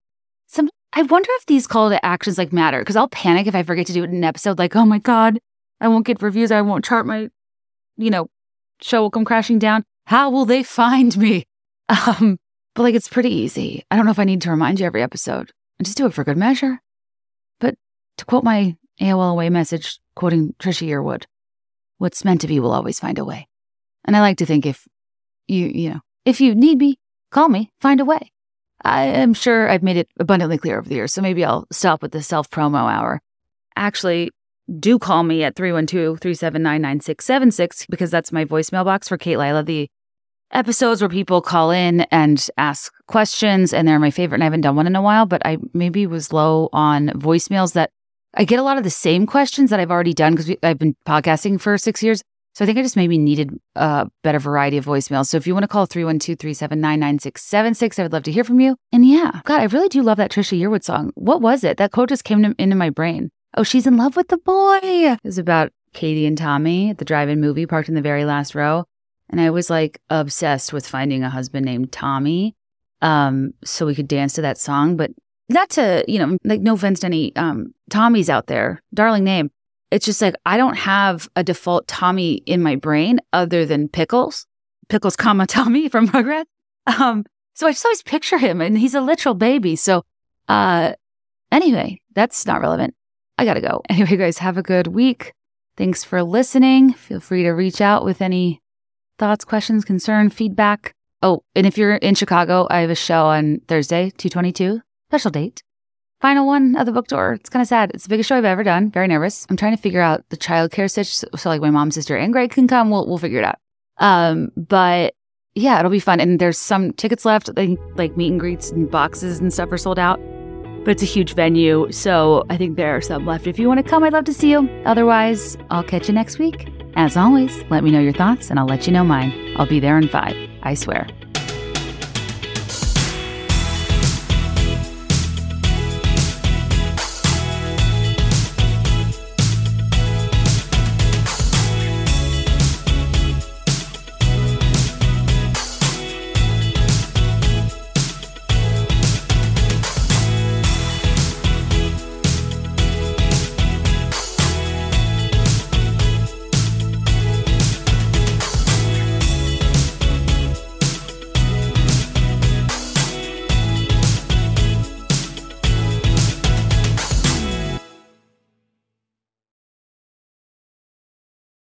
Speaker 1: Some, I wonder if these call to actions like matter because I'll panic if I forget to do it in an episode. Like, oh my God, I won't get reviews. I won't chart my, you know, show will come crashing down. How will they find me? Um, but like it's pretty easy. I don't know if I need to remind you every episode. I just do it for good measure. But to quote my AOL away message, quoting Trisha Yearwood, what's meant to be will always find a way. And I like to think if you, you know, if you need me, call me, find a way. I am sure I've made it abundantly clear over the years, so maybe I'll stop with the self promo hour. Actually, do call me at 312 379 9676 because that's my voicemail box for Kate Lila, the episodes where people call in and ask questions, and they're my favorite. And I haven't done one in a while, but I maybe was low on voicemails that I get a lot of the same questions that I've already done because I've been podcasting for six years. So I think I just maybe needed a better variety of voicemails. So if you want to call 312 379 9676, I would love to hear from you. And yeah, God, I really do love that Trisha Yearwood song. What was it? That quote just came to, into my brain. Oh, she's in love with the boy. It was about Katie and Tommy at the drive in movie parked in the very last row. And I was like obsessed with finding a husband named Tommy um, so we could dance to that song. But not to, you know, like no offense to any um, Tommies out there, darling name. It's just like I don't have a default Tommy in my brain other than Pickles, Pickles, comma Tommy from Rugrats. Um, so I just always picture him, and he's a literal baby. So, uh, anyway, that's not relevant. I gotta go. Anyway, guys, have a good week. Thanks for listening. Feel free to reach out with any thoughts, questions, concern, feedback. Oh, and if you're in Chicago, I have a show on Thursday, 222, special date. Final one of the book tour. It's kind of sad. It's the biggest show I've ever done. Very nervous. I'm trying to figure out the childcare stitch. So, so like my mom, sister, and Greg can come. We'll, we'll figure it out. Um, but yeah, it'll be fun. And there's some tickets left. Think like meet and greets and boxes and stuff are sold out. But it's a huge venue. So I think there are some left. If you want to come, I'd love to see you. Otherwise, I'll catch you next week. As always, let me know your thoughts and I'll let you know mine. I'll be there in five. I swear.